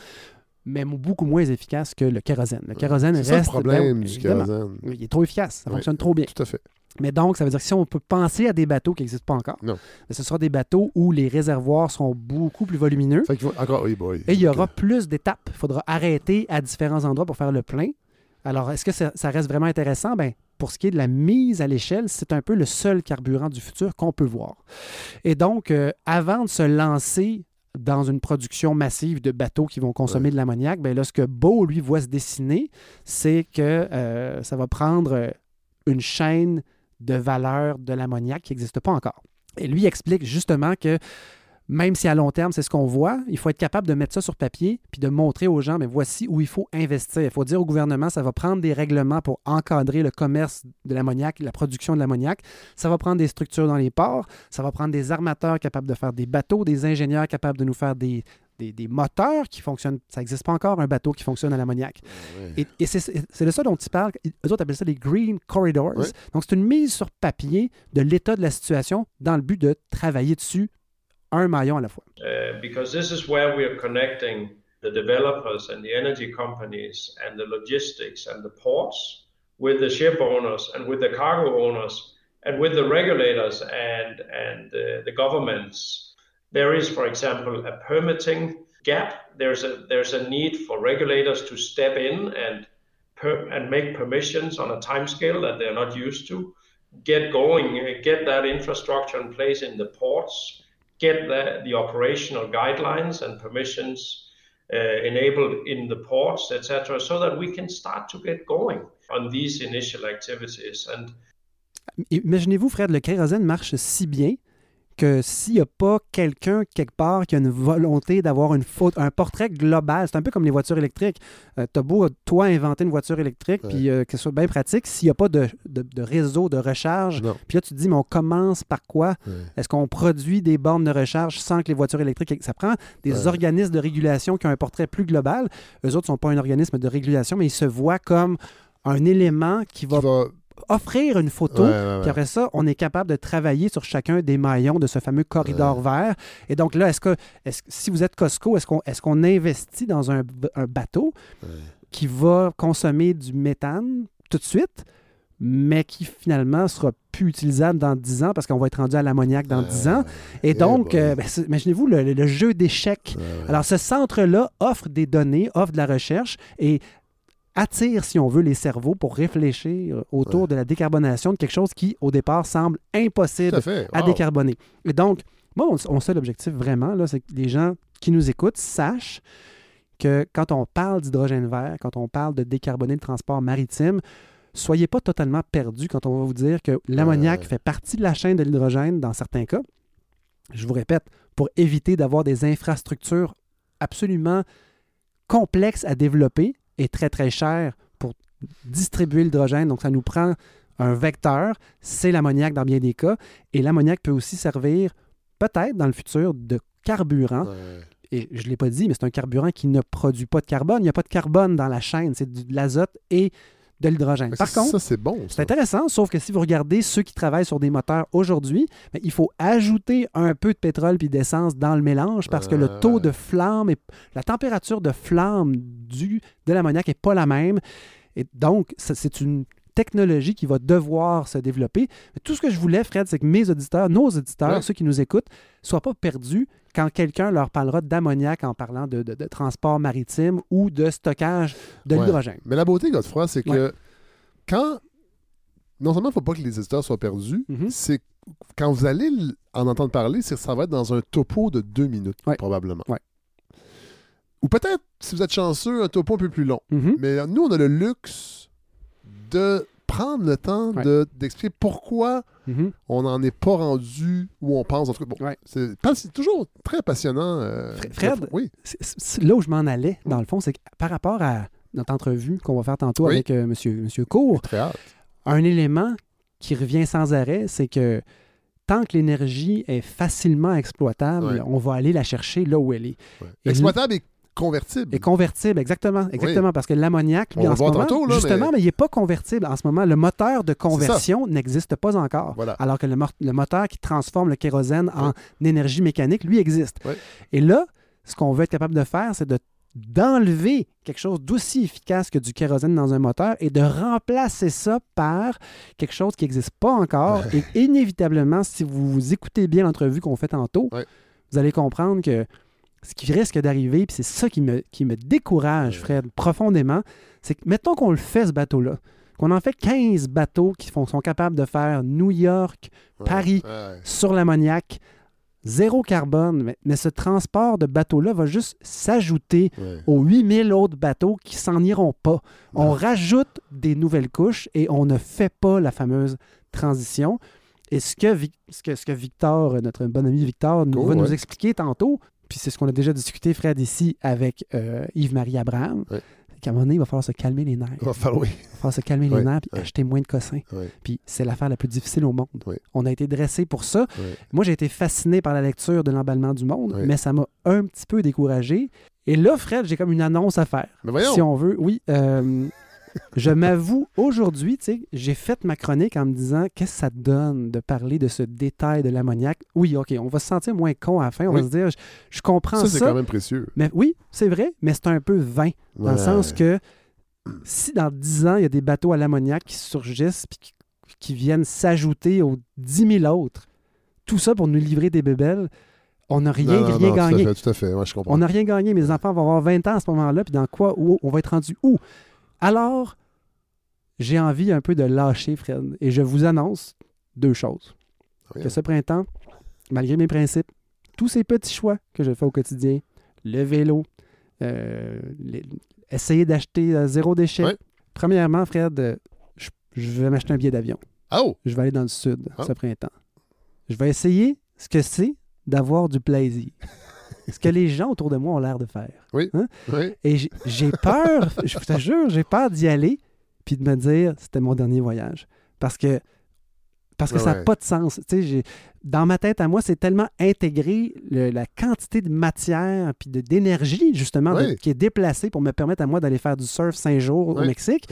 mais beaucoup moins efficace que le kérosène. Le kérosène C'est ça le reste... problème ben, du kérosène. Il est trop efficace, ça Oui. fonctionne trop bien. Tout à fait. Mais donc, ça veut dire que si on peut penser à des bateaux qui n'existent pas encore, Non. ben, ce sera des bateaux où les réservoirs seront beaucoup plus volumineux. Fait qu'il faut encore, oui, boy. Et il y aura plus d'étapes. Il faudra arrêter à différents endroits pour faire le plein. Alors, est-ce que ça, ça reste vraiment intéressant? Ben, pour ce qui est de la mise à l'échelle, c'est un peu le seul carburant du futur qu'on peut voir. Et donc, euh, avant de se lancer dans une production massive de bateaux qui vont consommer de l'ammoniac, ben là, ce que Beau, lui, voit se dessiner, c'est que euh, ça va prendre euh, une chaîne de valeur de l'ammoniac qui n'existe pas encore. Et lui explique justement que même si à long terme, c'est ce qu'on voit, il faut être capable de mettre ça sur papier puis de montrer aux gens, mais voici où il faut investir. Il faut dire au gouvernement, ça va prendre des règlements pour encadrer le commerce de l'ammoniac, la production de l'ammoniac. Ça va prendre des structures dans les ports. Ça va prendre des armateurs capables de faire des bateaux, des ingénieurs capables de nous faire des, des, des moteurs qui fonctionnent. Ça n'existe pas encore un bateau qui fonctionne à l'ammoniac. Ouais. Et, et c'est de ça dont ils parlent. Eux autres appellent ça les Green Corridors. Donc, c'est une mise sur papier de l'état de la situation dans le but de travailler dessus un maillon à la fois. Uh, because this is where we are connecting the developers and the energy companies and the logistics and the ports with the ship owners and with the cargo owners and with the regulators and and uh, the governments there is, for example, a permitting gap. There's a there's a need for regulators to step in and per, and make permissions on a timescale that they're not used to. Get going, get that infrastructure in place in the ports, get the, the operational guidelines and permissions uh, enabled in the ports, etc., so that we can start to get going on these initial activities. And Imaginez-vous, Fred, le kérosène marche si bien que s'il n'y a pas quelqu'un quelque part qui a une volonté d'avoir une faute, un portrait global, c'est un peu comme les voitures électriques. Euh, tu as beau, toi, inventer une voiture électrique, Ouais. puis euh, que ce soit bien pratique, s'il n'y a pas de, de- de réseau de recharge, puis là, tu te dis, mais on commence par quoi? Ouais. Est-ce qu'on produit des bornes de recharge sans que les voitures électriques... Ça prend des Ouais. organismes de régulation qui ont un portrait plus global. Eux autres ne sont pas un organisme de régulation, mais ils se voient comme un élément qui va Qui va- offrir une photo Ouais, ouais, ouais. puis après ça, on est capable de travailler sur chacun des maillons de ce fameux corridor vert. Et donc là, est-ce que, si vous êtes Costco, est-ce qu'on, est-ce qu'on investit dans un, un bateau qui va consommer du méthane tout de suite, mais qui finalement sera plus utilisable dans 10 ans parce qu'on va être rendu à l'ammoniac dans 10 ans? Et eh donc, euh, ben, imaginez-vous le, le jeu d'échecs. Alors, ce centre-là offre des données, offre de la recherche et attire, si on veut, les cerveaux pour réfléchir autour Ouais. de la décarbonation de quelque chose qui, au départ, semble impossible à décarboner. Et donc, moi, mon, mon seul objectif vraiment, là, c'est que les gens qui nous écoutent sachent que quand on parle d'hydrogène vert, quand on parle de décarboner le transport maritime, soyez pas totalement perdus quand on va vous dire que l'ammoniac Ouais. fait partie de la chaîne de l'hydrogène dans certains cas. Je vous répète, pour éviter d'avoir des infrastructures absolument complexes à développer et très très chères pour distribuer l'hydrogène. Donc ça nous prend un vecteur, c'est l'ammoniac dans bien des cas, et l'ammoniac peut aussi servir peut-être dans le futur de carburant Ouais. et je ne l'ai pas dit, mais c'est un carburant qui ne produit pas de carbone. Il n'y a pas de carbone dans la chaîne, c'est de l'azote et de l'hydrogène. Par contre, ça, c'est bon. c'est intéressant, sauf que si vous regardez ceux qui travaillent sur des moteurs aujourd'hui, ben, il faut ajouter un peu de pétrole puis d'essence dans le mélange parce que le taux de flamme, et la température de flamme du, de l'ammoniac n'est pas la même. Et donc, c'est une technologie qui va devoir se développer. Mais tout ce que je voulais, Fred, c'est que mes auditeurs, nos auditeurs, Ouais. ceux qui nous écoutent, soient pas perdus quand quelqu'un leur parlera d'ammoniac en parlant de, de- de transport maritime ou de stockage de Ouais. l'hydrogène. Mais la beauté, Godefroy, c'est que quand. Non seulement il ne faut pas que les éditeurs soient perdus, Mhm. c'est quand vous allez en entendre parler, c'est que ça va être dans un topo de deux minutes, probablement. Ou peut-être, si vous êtes chanceux, un topo un peu plus long. Mhm. Mais nous, on a le luxe de prendre le temps Ouais. de- d'expliquer pourquoi Mhm. on n'en est pas rendu où on pense. En tout cas, bon, Ouais. c'est toujours très passionnant. euh, Fred- oui, là où je m'en allais, dans le fond, c'est que par rapport à notre entrevue qu'on va faire tantôt Oui. avec euh, monsieur, monsieur Cour, un élément qui revient sans arrêt, c'est que tant que l'énergie est facilement exploitable, Ouais. on va aller la chercher là où elle est. Et Exploitable et convertible. Et convertible, exactement. Exactement, parce que l'ammoniac, lui, On en ce moment, tantôt, là, justement, mais- mais... il n'est pas convertible en ce moment. Le moteur de conversion n'existe pas encore. Voilà. Alors que le, mo- le moteur qui transforme le kérosène en énergie mécanique, lui, existe. Et là, ce qu'on veut être capable de faire, c'est de d'enlever quelque chose d'aussi efficace que du kérosène dans un moteur et de remplacer ça par quelque chose qui n'existe pas encore. et inévitablement, si vous écoutez bien l'entrevue qu'on fait tantôt, vous allez comprendre que ce qui risque d'arriver, puis c'est ça qui me, qui me décourage. Fred, profondément, c'est que mettons qu'on le fait, ce bateau-là, qu'on en fait 15 bateaux qui font, sont capables de faire New York. Paris, Ouais. sur l'ammoniac, zéro carbone, mais, mais ce transport de bateaux-là va juste s'ajouter Ouais. aux 8000 autres bateaux qui s'en iront pas. On rajoute des nouvelles couches et on ne fait pas la fameuse transition. Et ce que, Vic- ce que, ce que Victor, euh, notre bon ami Victor, nous, Oh, va nous expliquer tantôt, puis c'est ce qu'on a déjà discuté, Fred, ici, avec euh, Yves-Marie Abraham, c'est qu'à un moment donné, il va falloir se calmer les nerfs. Il va falloir, oui. Il va falloir se calmer les nerfs ouais. acheter moins de cossins. Puis c'est l'affaire la plus difficile au monde. On a été dressé pour ça. Moi, j'ai été fasciné par la lecture de l'emballement du monde, mais ça m'a un petit peu découragé. Et là, Fred, j'ai comme une annonce à faire. Mais voyons. Si on veut, oui. euh, je m'avoue, aujourd'hui, tu sais, j'ai fait ma chronique en me disant qu'est-ce que ça te donne de parler de ce détail de l'ammoniac? Oui, OK, on va se sentir moins con à la fin. On Oui. va se dire, je, je comprends Ça, ça. c'est quand même précieux. Mais oui, c'est vrai, mais c'est un peu vain. Dans le sens que si dans 10 ans, il y a des bateaux à l'ammoniac qui surgissent puis qui, qui viennent s'ajouter aux 10 000 autres, tout ça pour nous livrer des bébelles, on n'a rien, Non, non, rien non, gagné. Tout à fait, tout à fait. Ouais, je comprends. On n'a rien gagné. Mes enfants vont avoir 20 ans à ce moment-là, puis dans quoi, où on va être rendu où? Alors, j'ai envie un peu de lâcher, Fred. Et je vous annonce deux choses. Que ce printemps, malgré mes principes, tous ces petits choix que je fais au quotidien, le vélo, euh, les- essayer d'acheter euh, zéro déchet. Ouais. Premièrement, Fred, euh, je, je vais m'acheter un billet d'avion. Oh! Je vais aller dans le sud Ah. ce printemps. Je vais essayer ce que c'est d'avoir du plaisir. ce que les gens autour de moi ont l'air de faire. Oui. Et j'ai- peur, je te jure, j'ai peur d'y aller puis de me dire c'était mon dernier voyage. Parce que, parce que Ouais, ça n'a ouais. pas de sens. Tu sais, j'ai- dans ma tête à moi, c'est tellement intégré le- la quantité de matière puis d'énergie, justement, de- qui est déplacée pour me permettre à moi d'aller faire du surf cinq jours au. Mexique.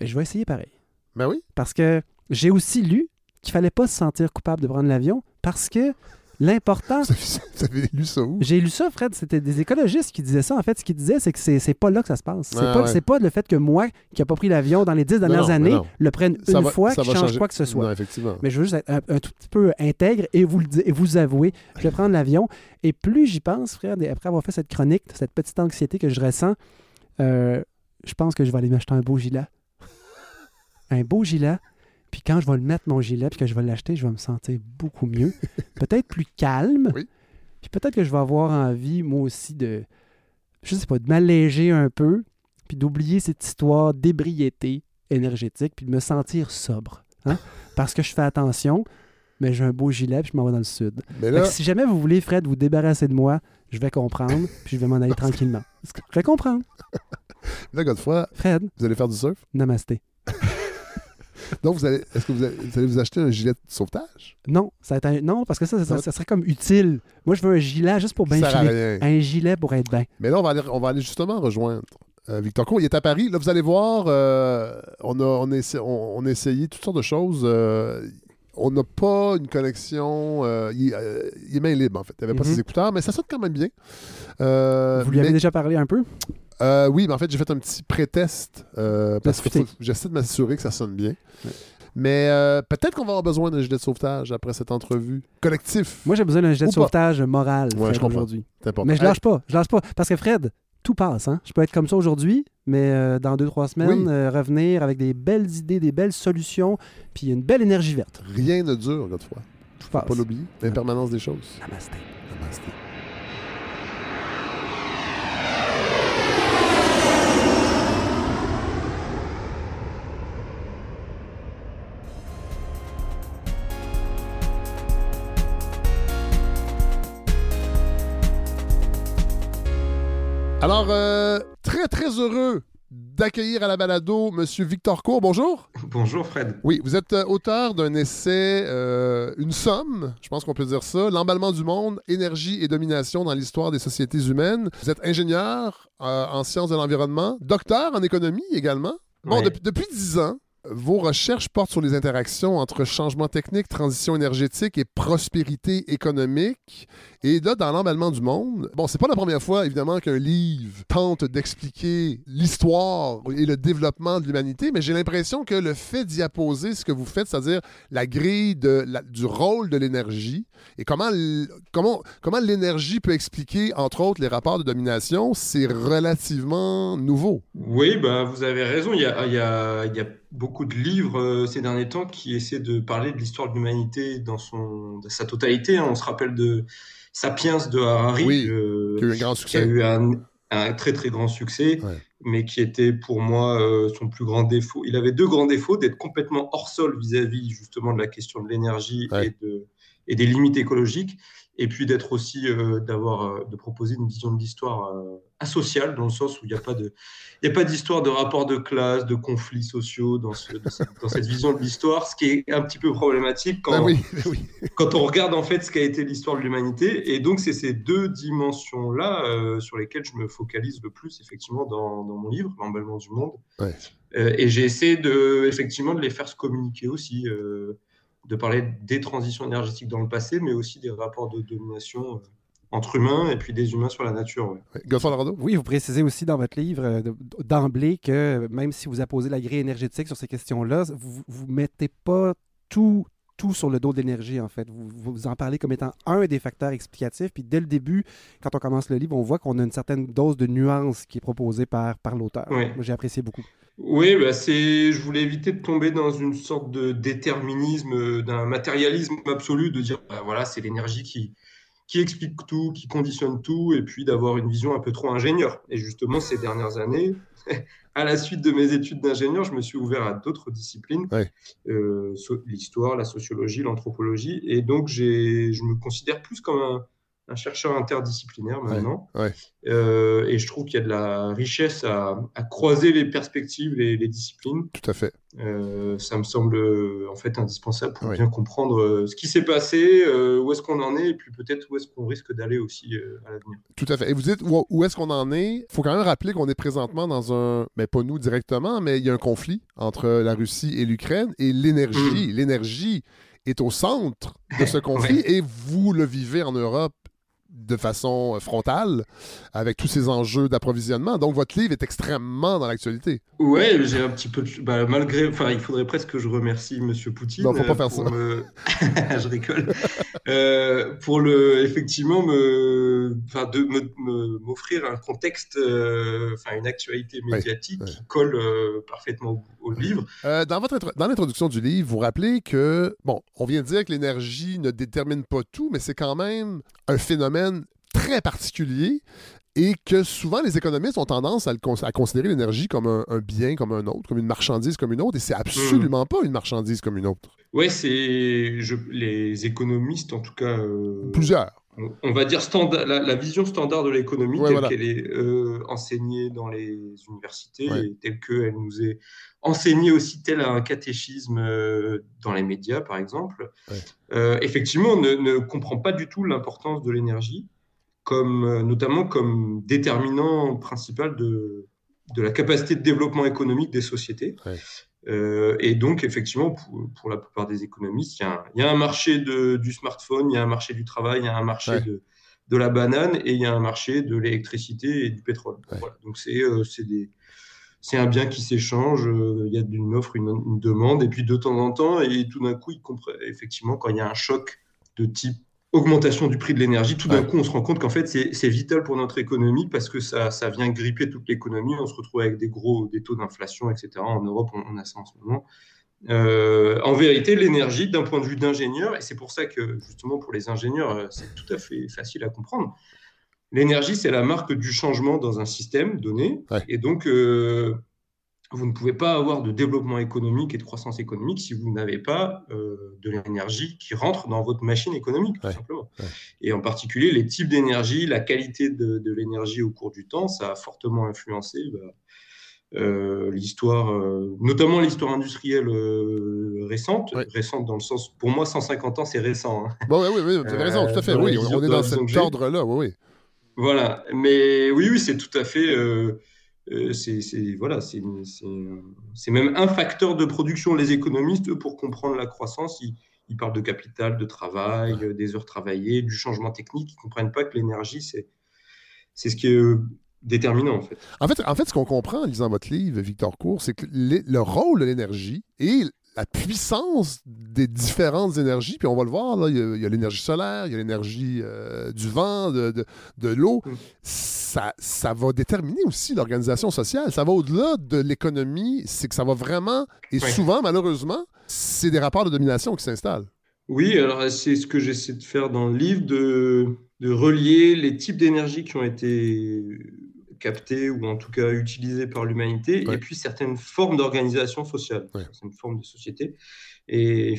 Mais je vais essayer pareil. Ben oui. Parce que j'ai aussi lu qu'il fallait pas se sentir coupable de prendre l'avion parce que l'important. Vous avez, lu ça où? J'ai lu ça, Fred, c'était des écologistes qui disaient ça. En fait, ce qu'ils disaient, c'est que c'est pas là que ça se passe. C'est Ouais, pas, ouais. pas le fait que moi, qui n'ai pas pris l'avion dans les dix dernières non, années, non. le prenne Ça une va- fois, qui change changer. quoi que ce soit. Non, effectivement. Mais je veux juste être un, un tout petit peu intègre et vous, le et vous avouer, je vais prendre l'avion. Et plus j'y pense, Fred, et après avoir fait cette chronique, cette petite anxiété que je ressens, euh, je pense que je vais aller m'acheter un beau gilet. Un beau gilet. Puis quand je vais le mettre, mon gilet, puis que je vais l'acheter, je vais me sentir beaucoup mieux. peut-être plus calme. Oui. Puis peut-être que je vais avoir envie, moi aussi, de, je sais pas, de m'alléger un peu, puis d'oublier cette histoire d'ébriété énergétique, puis de me sentir sobre. hein. Parce que je fais attention, mais j'ai un beau gilet, puis je m'en vais dans le sud. Mais là, si jamais vous voulez, Fred, vous débarrasser de moi, je vais comprendre, puis je vais m'en aller tranquillement. Je vais comprendre. là, Godefroy, Fred, vous allez faire du surf? namasté. Donc, vous allez, est-ce que vous allez, vous allez vous acheter un gilet de sauvetage? Non, ça un- non, parce que ça, ça, serait comme utile. Moi, je veux un gilet juste pour bien filer. rien. Un gilet pour être bien. Mais là, on va aller, on va aller justement rejoindre euh, Victor Cour. Il est à Paris. Là, vous allez voir, euh, on, a, on, a on- on a essayé toutes sortes de choses. euh, on n'a pas une connexion. euh, il, euh, il est main libre, en fait. Il n'y avait pas Mhm. ses écouteurs, mais ça sonne quand même bien. Euh, vous lui avez mais- déjà parlé un peu? Euh, oui, mais en fait, j'ai fait un petit pré-test euh, parce que faut- j'essaie de m'assurer que ça sonne bien. Ouais. Mais euh, peut-être qu'on va avoir besoin d'un gilet de sauvetage après cette entrevue. Collectif. Moi, j'ai besoin d'un gilet de sauvetage moral Ouais, Fred, je comprends. aujourd'hui. Mais je lâche pas. Je lâche pas. Parce que Fred, tout passe. Hein? Je peux être comme ça aujourd'hui, mais euh, dans deux, trois semaines, Oui. euh, revenir avec des belles idées, des belles solutions, puis une belle énergie verte. Rien ne dure, Godefroy. Tout passe. Pas l'oublier. L'impermanence des choses. Namasté. Namasté. Alors, euh, très, très heureux d'accueillir à la balado M. Victor Cour. Bonjour. Bonjour Fred. Oui, vous êtes euh, auteur d'un essai, euh, Une somme, je pense qu'on peut dire ça, L'emballement du monde, énergie et domination dans l'histoire des sociétés humaines. Vous êtes ingénieur euh, en sciences de l'environnement, docteur en économie également. Bon, depuis, depuis 10 ans, vos recherches portent sur les interactions entre changement technique, transition énergétique et prospérité économique. Et là, dans l'emballement du monde, bon, c'est pas la première fois, évidemment, qu'un livre tente d'expliquer l'histoire et le développement de l'humanité, mais j'ai l'impression que le fait d'y apposer ce que vous faites, c'est-à-dire la grille du rôle de l'énergie et comment, comment, comment l'énergie peut expliquer, entre autres, les rapports de domination, c'est relativement nouveau. Oui, bah, vous avez raison. Il y a beaucoup de livres euh, ces derniers temps qui essaient de parler de l'histoire de l'humanité dans son, dans sa totalité. hein. On se rappelle de Sapiens de Harari, Oui, euh, Qui a eu un grand qui a succès. eu un, un très très grand succès, Ouais. mais qui était pour moi euh, son plus grand défaut. Il avait deux grands défauts, d'être complètement hors sol vis-à-vis justement de la question de l'énergie Ouais. et, de, et des limites écologiques, et puis d'être aussi, euh, d'avoir, euh, de proposer une vision de l'histoire euh, asociale, dans le sens où il n'y a pas de, il a pas d'histoire de rapport de classe, de conflits sociaux dans, ce- dans cette, dans cette vision de l'histoire, ce qui est un petit peu problématique quand, oui, ben oui. quand on regarde en fait ce qu'a été l'histoire de l'humanité. Et donc, c'est ces deux dimensions-là euh, sur lesquelles je me focalise le plus, effectivement, dans, dans mon livre, L'emballement du monde. Ouais. Et j'ai essayé de, effectivement, de les faire se communiquer aussi, de parler des transitions énergétiques dans le passé, mais aussi des rapports de domination euh, entre humains et puis des humains sur la nature. ouais. Oui, vous précisez aussi dans votre livre euh, de- d'emblée que même si vous apposez la grille énergétique sur ces questions-là, vous ne mettez pas tout tout sur le dos de l'énergie, en fait. Vous, vous en parlez comme étant un des facteurs explicatifs. Puis dès le début, quand on commence le livre, on voit qu'on a une certaine dose de nuance qui est proposée par, par l'auteur. Ouais. Moi, j'ai apprécié beaucoup. Oui, bah c'est, je voulais éviter de tomber dans une sorte de déterminisme, euh, d'un matérialisme absolu, de dire, bah voilà, c'est l'énergie qui, qui explique tout, qui conditionne tout, et puis d'avoir une vision un peu trop ingénieur. Et justement, ces dernières années, à la suite de mes études d'ingénieur, je me suis ouvert à d'autres disciplines, Ouais. euh, l'histoire, la sociologie, l'anthropologie, et donc j'ai, je me considère plus comme un, un chercheur interdisciplinaire maintenant. ouais. Euh, et je trouve qu'il y a de la richesse à, à croiser les perspectives, les, les disciplines. Tout à fait. Euh, ça me semble euh, en fait indispensable pour Ouais. bien comprendre ce qui s'est passé, euh, où est-ce qu'on en est, et puis peut-être où est-ce qu'on risque d'aller aussi à l'avenir. Tout à fait. Et vous dites où, où est-ce qu'on en est? Il faut quand même rappeler qu'on est présentement dans un, mais pas nous directement, mais il y a un conflit entre la Russie et l'Ukraine et l'énergie. L'énergie est au centre de ce conflit et vous le vivez en Europe de façon frontale avec tous ces enjeux d'approvisionnement. Donc votre livre est extrêmement dans l'actualité. Ouais, j'ai un petit peu, de- bah, malgré, enfin, il faudrait presque que je remercie Monsieur Poutine. Non, faut pas euh, faire ça. me- je rigole. Euh, pour le, effectivement, me, enfin, de m'offrir un contexte, euh, enfin, une actualité médiatique ouais. qui colle euh, parfaitement au, livre. Euh, dans votre dans l'introduction du livre, vous rappelez que, bon, on vient de dire que l'énergie ne détermine pas tout, mais c'est quand même un phénomène très particulier et que souvent les économistes ont tendance à, le cons- à considérer l'énergie comme un, un bien comme un autre, comme une marchandise comme une autre, et c'est absolument pas une marchandise comme une autre. Ouais, c'est les économistes, en tout cas, euh, Plusieurs. on- on va dire standard, la, la vision standard de l'économie Ouais, telle voilà. qu'elle est euh, enseignée dans les universités Ouais. et telle qu'elle nous est enseignée aussi tel un catéchisme euh, dans les médias, par exemple, Ouais. euh, effectivement, ne, ne comprend pas du tout l'importance de l'énergie, comme, euh, notamment comme déterminant principal de, de la capacité de développement économique des sociétés. Ouais. Euh, et donc, effectivement, pour, pour la plupart des économistes, il y a un, il y a un marché de, du smartphone, il y a un marché du travail, il y a un marché Ouais. de, de la banane et il y a un marché de l'électricité et du pétrole. Ouais. Voilà. Donc, c'est euh, c'est des- c'est un bien qui s'échange, euh, il y a une offre, une, une demande, et puis de temps en temps, et tout d'un coup, il comprend- effectivement, quand il y a un choc de type augmentation du prix de l'énergie, tout d'un Ouais. coup, on se rend compte qu'en fait, c'est vital pour notre économie parce que ça, ça vient gripper toute l'économie. On se retrouve avec des gros des taux d'inflation, etc. En Europe, on, on a ça en ce moment. Euh, en vérité, l'énergie, d'un point de vue d'ingénieur, et c'est pour ça que justement pour les ingénieurs, euh, c'est tout à fait facile à comprendre. L'énergie, c'est la marque du changement dans un système donné, Ouais. et donc euh, vous ne pouvez pas avoir de développement économique et de croissance économique si vous n'avez pas euh, de l'énergie qui rentre dans votre machine économique, tout Ouais. simplement. Ouais. Et en particulier, les types d'énergie, la qualité de, de l'énergie au cours du temps, ça a fortement influencé bah, euh, l'histoire, euh, notamment l'histoire industrielle récente, Ouais. récente dans le sens, pour moi, 150 ans, c'est récent. hein. Bon, oui, oui, oui, vous avez raison, tout à fait. Oui, on, on est dans cet ordre-là, oui, oui. Voilà, mais oui, oui, c'est tout à fait. euh, euh, c'est voilà, euh, c'est même un facteur de production. Les économistes, eux, pour comprendre la croissance, ils, parlent de capital, de travail, des heures travaillées, du changement technique. Ils comprennent pas que l'énergie, c'est c'est ce qui est déterminant en fait. En fait, en fait, ce qu'on comprend en lisant votre livre, Victor Cour, c'est que le rôle de l'énergie et la puissance des différentes énergies, puis on va le voir, là, il y a- l'énergie solaire, il y a l'énergie euh, du vent, de, de- de l'eau, Mm. ça, ça va déterminer aussi l'organisation sociale. Ça va au-delà de l'économie, c'est que ça va vraiment, et Ouais. souvent, malheureusement, c'est des rapports de domination qui s'installent. Oui, alors c'est ce que j'essaie de faire dans le livre, de, de relier les types d'énergie qui ont été captés ou en tout cas utilisés par l'humanité Ouais. et puis certaines formes d'organisation sociale, Ouais. certaines formes de société. Et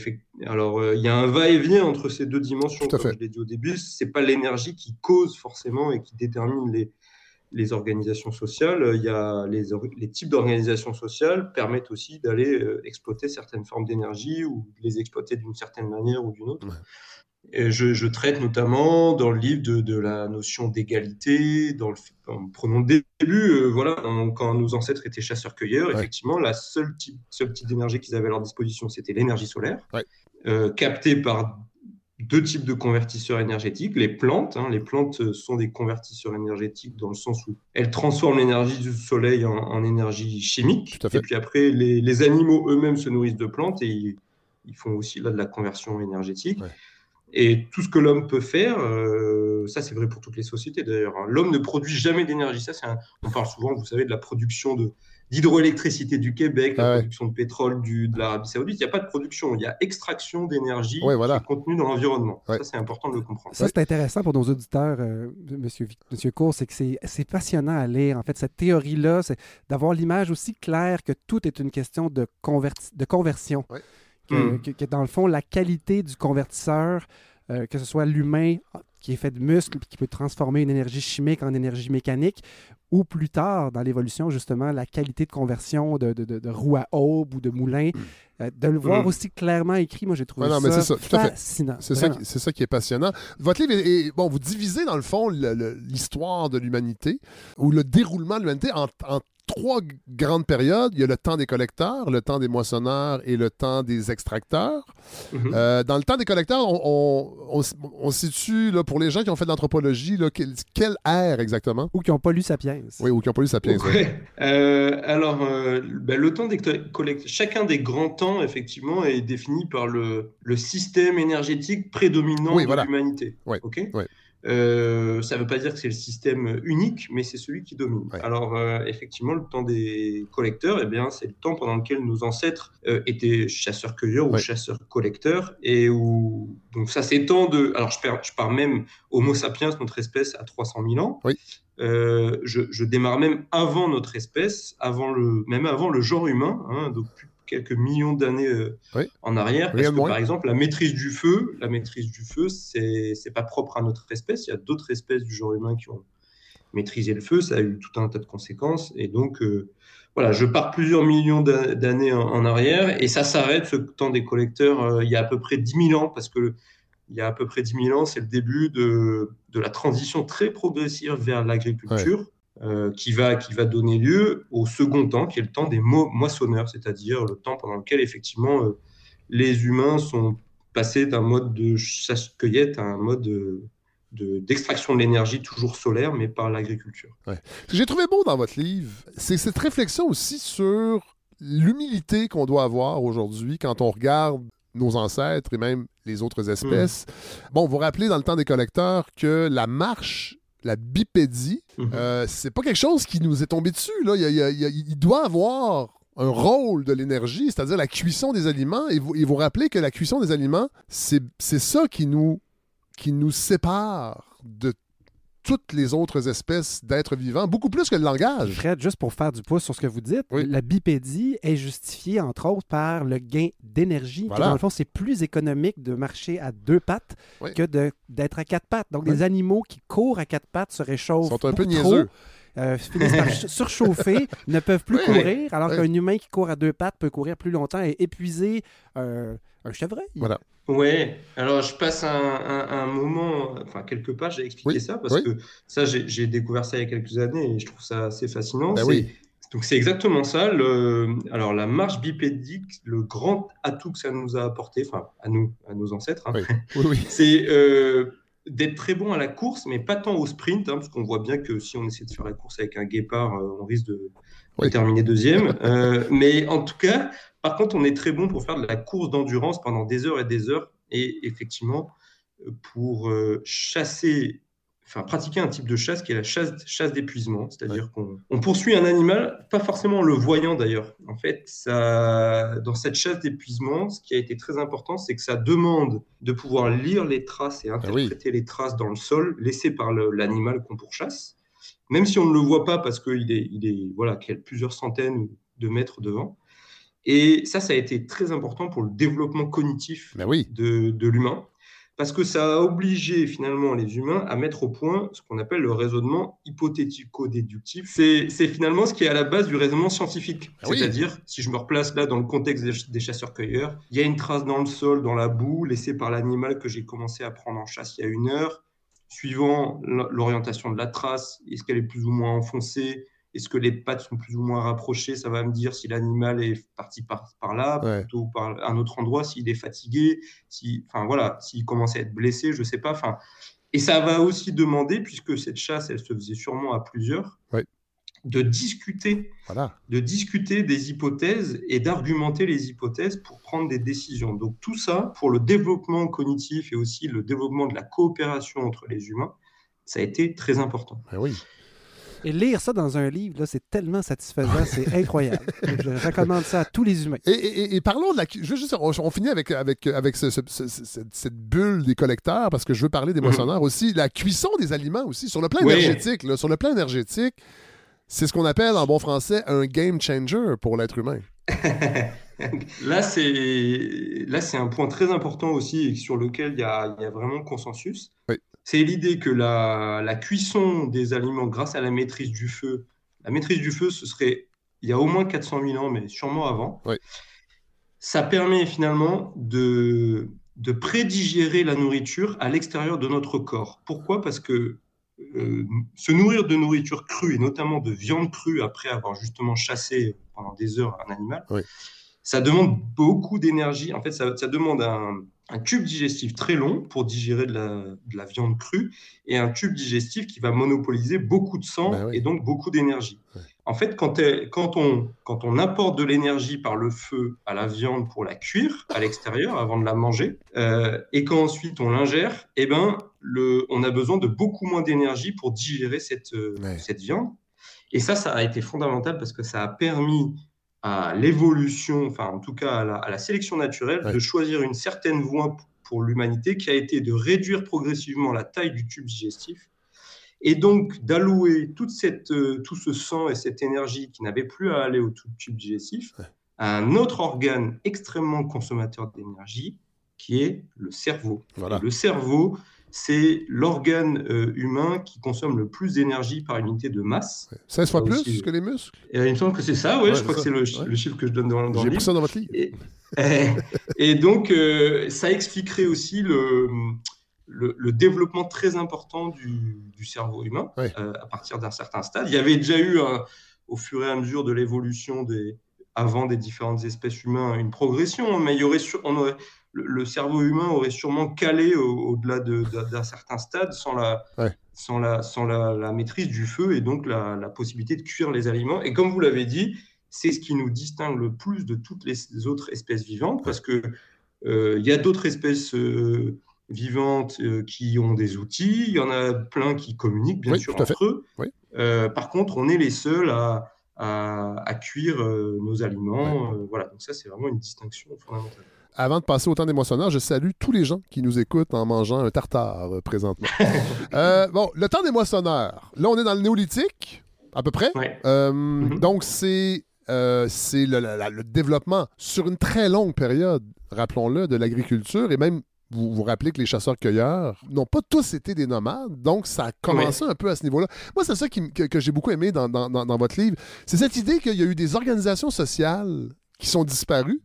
alors, euh, il y a un va-et-vient entre ces deux dimensions, comme je l'ai dit au début. C'est pas l'énergie qui cause forcément et qui détermine les, les organisations sociales. Il y a les, les types d'organisations sociales permettent aussi d'aller euh, exploiter certaines formes d'énergie ou de les exploiter d'une certaine manière ou d'une autre. Ouais. Je, je traite notamment dans le livre de, de la notion d'égalité, dans le, en prenons le début, euh, voilà, quand nos ancêtres étaient chasseurs-cueilleurs, Ouais. effectivement, la seule type, seul type d'énergie qu'ils avaient à leur disposition, c'était l'énergie solaire, Ouais. euh, captée par deux types de convertisseurs énergétiques. Les plantes, hein, les plantes euh, sont des convertisseurs énergétiques dans le sens où elles transforment l'énergie du soleil en, en énergie chimique. Et puis après, les, les animaux eux-mêmes se nourrissent de plantes et ils, ils font aussi là de la conversion énergétique. Ouais. Et tout ce que l'homme peut faire, euh, ça c'est vrai pour toutes les sociétés d'ailleurs. hein. L'homme ne produit jamais d'énergie. Ça, c'est un- on parle souvent, vous savez, de la production de d'hydroélectricité du Québec, la Ah ouais. production de pétrole du, de l'Arabie Saoudite. Il n'y a pas de production, il y a extraction d'énergie Ouais, voilà. qui est contenue dans l'environnement. Ouais. Ça, c'est important de le comprendre. Ça, c'est intéressant pour nos auditeurs, euh, Monsieur, Monsieur Cour, c'est que c'est passionnant à lire. En fait, cette théorie-là, c'est d'avoir l'image aussi claire que tout est une question de, converti- de conversion. Que, Mm. que- que dans le fond, la qualité du convertisseur, euh, que ce soit l'humain qui est fait de muscles qui peut transformer une énergie chimique en énergie mécanique, ou plus tard, dans l'évolution, justement, la qualité de conversion de, de, de, de roue à aube ou de moulin, euh, de le voir Mm. aussi clairement écrit, moi j'ai trouvé non, ça, fascinant. C'est ça, ça qui est passionnant. Votre livre est, est- bon, vous divisez dans le fond l'histoire de l'humanité ou le déroulement de l'humanité en, en trois grandes périodes. Il y a le temps des collecteurs, le temps des moissonneurs et le temps des extracteurs. Mhm. Euh, dans le temps des collecteurs, on, on, on s- on situe, là, pour les gens qui ont fait de l'anthropologie, là, quelle, quelle ère exactement? Ou qui n'ont pas lu Sapiens. Oui, ou qui n'ont pas lu Sapiens. oui. Ouais. Euh, alors, euh, ben, le temps des collecteurs, chacun des grands temps, effectivement, est défini par le, le système énergétique prédominant Oui, de voilà. l'humanité. Ouais, Ok? ouais. Euh, ça ne veut pas dire que c'est le système unique, mais c'est celui qui domine. Ouais. Alors, euh, effectivement, le temps des collecteurs, eh bien, c'est le temps pendant lequel nos ancêtres euh, étaient chasseurs-cueilleurs ou chasseurs-collecteurs, et où donc ça s'étend de. Alors, je pars, je pars même Homo sapiens, notre espèce, à 300 000 ans. Oui. Je, je démarre même avant notre espèce, avant le, même avant le genre humain, hein, donc plus- quelques millions d'années euh, Oui. en arrière. Parce que, par exemple, la maîtrise du feu, la maîtrise du feu, c'est pas propre à notre espèce. Il y a d'autres espèces du genre humain qui ont maîtrisé le feu. Ça a eu tout un tas de conséquences. Et donc, euh, voilà, je pars plusieurs millions d'a- d'années en, en arrière et ça s'arrête, ce temps des collecteurs, euh, il y a à peu près 10 000 ans, parce que il y a à peu près 10 000 ans, c'est le début de, de la transition très progressive vers l'agriculture. Euh, qui, va, qui va donner lieu au second temps, qui est le temps des mo- moissonneurs, c'est-à-dire le temps pendant lequel effectivement euh, les humains sont passés d'un mode de chasse-cueillette à un mode de- de- d'extraction de, l'énergie toujours solaire, mais par l'agriculture. Ce que j'ai trouvé beau dans votre livre, c'est cette réflexion aussi sur l'humilité qu'on doit avoir aujourd'hui quand on regarde nos ancêtres et même les autres espèces. Bon, vous rappelez dans le temps des collecteurs que la marche, la bipédie, Mhm. euh, c'est pas quelque chose qui nous est tombé dessus. Là. Il, y a- il y a- il doit avoir un rôle de l'énergie, c'est-à-dire la cuisson des aliments. Et vous, et vous rappelez que la cuisson des aliments, c'est c'est ça qui nous, qui nous sépare de toutes les autres espèces d'êtres vivants, beaucoup plus que le langage. Fred, juste pour faire du pouce sur ce que vous dites, Oui. la bipédie est justifiée, entre autres, par le gain d'énergie. Voilà. Dans le fond, c'est plus économique de marcher à deux pattes Oui. que d'être à quatre pattes. Donc, Oui. des animaux qui courent à quatre pattes se réchauffent Ils sont un peu trop, niaiseux. euh, finissent par ch- surchauffer, ne peuvent plus oui. courir, alors Oui. qu'un humain qui court à deux pattes peut courir plus longtemps et épuiser euh, un chevreuil. Voilà. Ouais, alors je passe un, un- un moment, enfin quelques pages à expliquer Oui, ça, parce oui. que ça, j'ai découvert ça il y a quelques années et je trouve ça assez fascinant. Ben oui. Donc c'est exactement ça. Le, alors la marche bipédique, le grand atout que ça nous a apporté, enfin à nous, à nos ancêtres, hein, c'est euh, d'être très bon à la course, mais pas tant au sprint, hein, parce qu'on voit bien que si on essaie de faire la course avec un guépard, euh, on risque de, terminer deuxième. Euh, mais en tout cas, par contre, on est très bon pour faire de la course d'endurance pendant des heures et des heures, et effectivement, euh, pour euh, chasser, enfin pratiquer un type de chasse qui est la chasse, chasse d'épuisement, c'est-à-dire qu'on on poursuit un animal, pas forcément en le voyant d'ailleurs. En fait, ça, dans cette chasse d'épuisement, ce qui a été très important, c'est que ça demande de pouvoir lire les traces et interpréter les traces dans le sol laissées par l'animal qu'on pourchasse, même si on ne le voit pas parce qu'il est, il est voilà, qu'il y a plusieurs centaines de mètres devant. Et ça, ça a été très important pour le développement cognitif Ben oui. de, de l'humain, parce que ça a obligé finalement les humains à mettre au point ce qu'on appelle le raisonnement hypothético-déductif. C'est c'est finalement ce qui est à la base du raisonnement scientifique. Ah oui. C'est-à-dire, si je me replace là dans le contexte des, des chasseurs-cueilleurs, il y a une trace dans le sol, dans la boue, laissée par l'animal que j'ai commencé à prendre en chasse il y a une heure. Suivant l'orientation de la trace, est-ce qu'elle est plus ou moins enfoncée? Est-ce que les pattes sont plus ou moins rapprochées Ça va me dire si l'animal est parti par, par là, Ouais. plutôt par un autre endroit, s'il est fatigué, si, enfin voilà, s'il commence à être blessé, je sais pas. Enfin, et ça va aussi demander, puisque cette chasse, elle se faisait sûrement à plusieurs, Ouais. de discuter, Voilà. de discuter des hypothèses et d'argumenter les hypothèses pour prendre des décisions. Donc tout ça, pour le développement cognitif et aussi le développement de la coopération entre les humains, ça a été très important. Ben oui. Et lire ça dans un livre, là, c'est tellement satisfaisant, c'est incroyable. Je recommande ça à tous les humains. Et, et- et parlons de la. Je veux juste, on, on finit avec, avec, avec ce- ce- ce- ce- cette, cette bulle des collecteurs parce que je veux parler des Mhm. moissonneurs aussi. La cuisson des aliments aussi, sur le plan Oui. énergétique. là, sur le plan énergétique, c'est ce qu'on appelle en bon français un game changer pour l'être humain. Là, c'est là, c'est un point très important aussi et sur lequel il y a, il y a vraiment consensus. Oui. C'est l'idée que la, la cuisson des aliments grâce à la maîtrise du feu, la maîtrise du feu, ce serait il y a au moins 400 000 ans, mais sûrement avant. Oui. Ça permet finalement de, de prédigérer la nourriture à l'extérieur de notre corps. Pourquoi? Parce que euh, se nourrir de nourriture crue et notamment de viande crue après avoir justement chassé pendant des heures un animal, Oui. ça demande beaucoup d'énergie. En fait, ça, ça demande un, un tube digestif très long pour digérer de la, de la viande crue et un tube digestif qui va monopoliser beaucoup de sang Ben oui. et donc beaucoup d'énergie. Ouais. En fait, quand, on, quand on apporte de l'énergie par le feu à la viande pour la cuire à l'extérieur avant de la manger, euh, et qu'ensuite on l'ingère, eh ben, le, on a besoin de beaucoup moins d'énergie pour digérer cette, euh, Ouais. cette viande. Et ça, ça a été fondamental parce que ça a permis à l'évolution, enfin en tout cas à la, à la sélection naturelle, Ouais. de choisir une certaine voie pour l'humanité qui a été de réduire progressivement la taille du tube digestif et donc d'allouer toute cette, euh, tout ce sang et cette énergie qui n'avait plus à aller au tube digestif Ouais. à un autre organe extrêmement consommateur d'énergie qui est le cerveau. Voilà. Le cerveau, c'est l'organe euh, humain qui consomme le plus d'énergie par unité de masse. 16 fois Ça plus aussi. que les muscles? Et il me semble que c'est ça, Ouais, je crois que c'est le, chi- Ouais. le chiffre que je donne dans, dans J'ai pris ça dans votre livre. Et, et- et donc, euh, ça expliquerait aussi le, le, le développement très important du, du cerveau humain Ouais. euh, à partir d'un certain stade. Il y avait déjà eu, un- au fur et à mesure de l'évolution des avant des différentes espèces humaines une progression, mais il y aurait, on aurait le, le cerveau humain aurait sûrement calé au- au-delà de- d'un certain stade sans la, Ouais. sans la, sans la, la maîtrise du feu et donc la, la possibilité de cuire les aliments. Et comme vous l'avez dit, c'est ce qui nous distingue le plus de toutes les autres espèces vivantes parce que euh, il y a d'autres espèces euh, vivantes euh, qui ont des outils, il y en a plein qui communiquent bien Oui, sûr fait. entre eux. Oui. Euh, par contre, on est les seuls à, à, à cuire euh, nos aliments. Euh, voilà, donc ça c'est vraiment une distinction fondamentale. Avant de passer au temps des moissonneurs, je salue tous les gens qui nous écoutent en mangeant un tartare euh, présentement. Euh, bon, le temps des moissonneurs. Là, on est dans le néolithique, à peu près. Ouais. Euh, Mhm. Donc, c'est le, le développement sur une très longue période, rappelons-le, de l'agriculture et même. Vous vous rappelez que les chasseurs-cueilleurs n'ont pas tous été des nomades, donc ça a commencé un peu à ce niveau-là. Moi, c'est ça qui que j'ai beaucoup aimé dans, dans- dans- dans votre livre. C'est cette idée qu'il y a eu des organisations sociales qui sont disparues,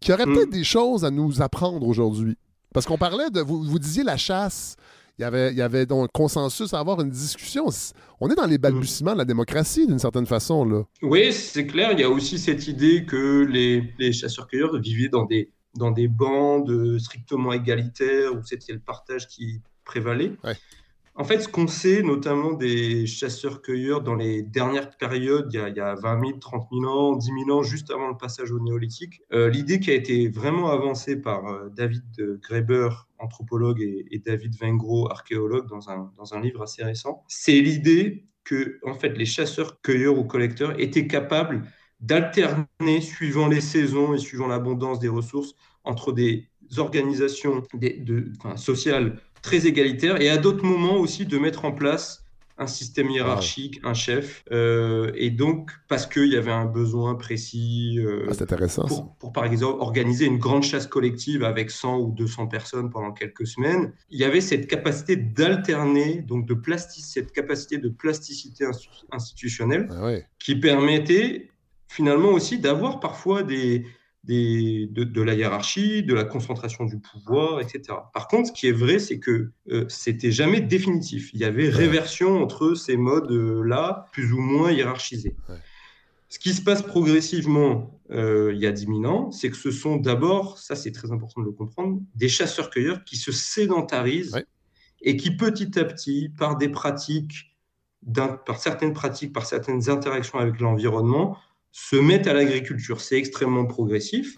qui auraient Mm. peut-être des choses à nous apprendre aujourd'hui. Parce qu'on parlait de. Vous, vous disiez la chasse. Il y avait, il y avait donc un consensus à avoir une discussion. On est dans les balbutiements de la démocratie, d'une certaine façon, là. Oui, c'est clair. Il y a aussi cette idée que les, les chasseurs-cueilleurs vivaient dans des, dans des bandes strictement égalitaires où c'était le partage qui prévalait. Ouais. En fait, ce qu'on sait, notamment des chasseurs-cueilleurs dans les dernières périodes, il y, a, il y a 20 000, 30 000 ans, 10 000 ans, juste avant le passage au néolithique, euh, l'idée qui a été vraiment avancée par euh, David Graeber, anthropologue, et, David Vengro, archéologue, dans un, dans un livre assez récent, c'est l'idée que en fait, les chasseurs-cueilleurs ou collecteurs étaient capables d'alterner, suivant les saisons et suivant l'abondance des ressources, entre des organisations de, sociales très égalitaires et à d'autres moments aussi de mettre en place un système hiérarchique, un chef, euh, et donc parce qu'il y avait un besoin précis euh, Ah, c'est intéressant, ça. pour, par exemple organiser une grande chasse collective avec 100 ou 200 personnes pendant quelques semaines, il y avait cette capacité d'alterner, donc de plastic, cette capacité de plasticité institutionnelle Ah ouais. qui permettait finalement aussi d'avoir parfois des, des, de, de la hiérarchie, de la concentration du pouvoir, etc. Par contre, ce qui est vrai, c'est que euh, c'était jamais définitif. Il y avait réversion entre ces modes-là, plus ou moins hiérarchisés. Ouais. Ce qui se passe progressivement euh, il y a 10 000 ans, c'est que ce sont d'abord, ça c'est très important de le comprendre, des chasseurs-cueilleurs qui se sédentarisent Ouais. et qui petit à petit, par des pratiques par certaines pratiques, par certaines interactions avec l'environnement, se mettent à l'agriculture. C'est extrêmement progressif.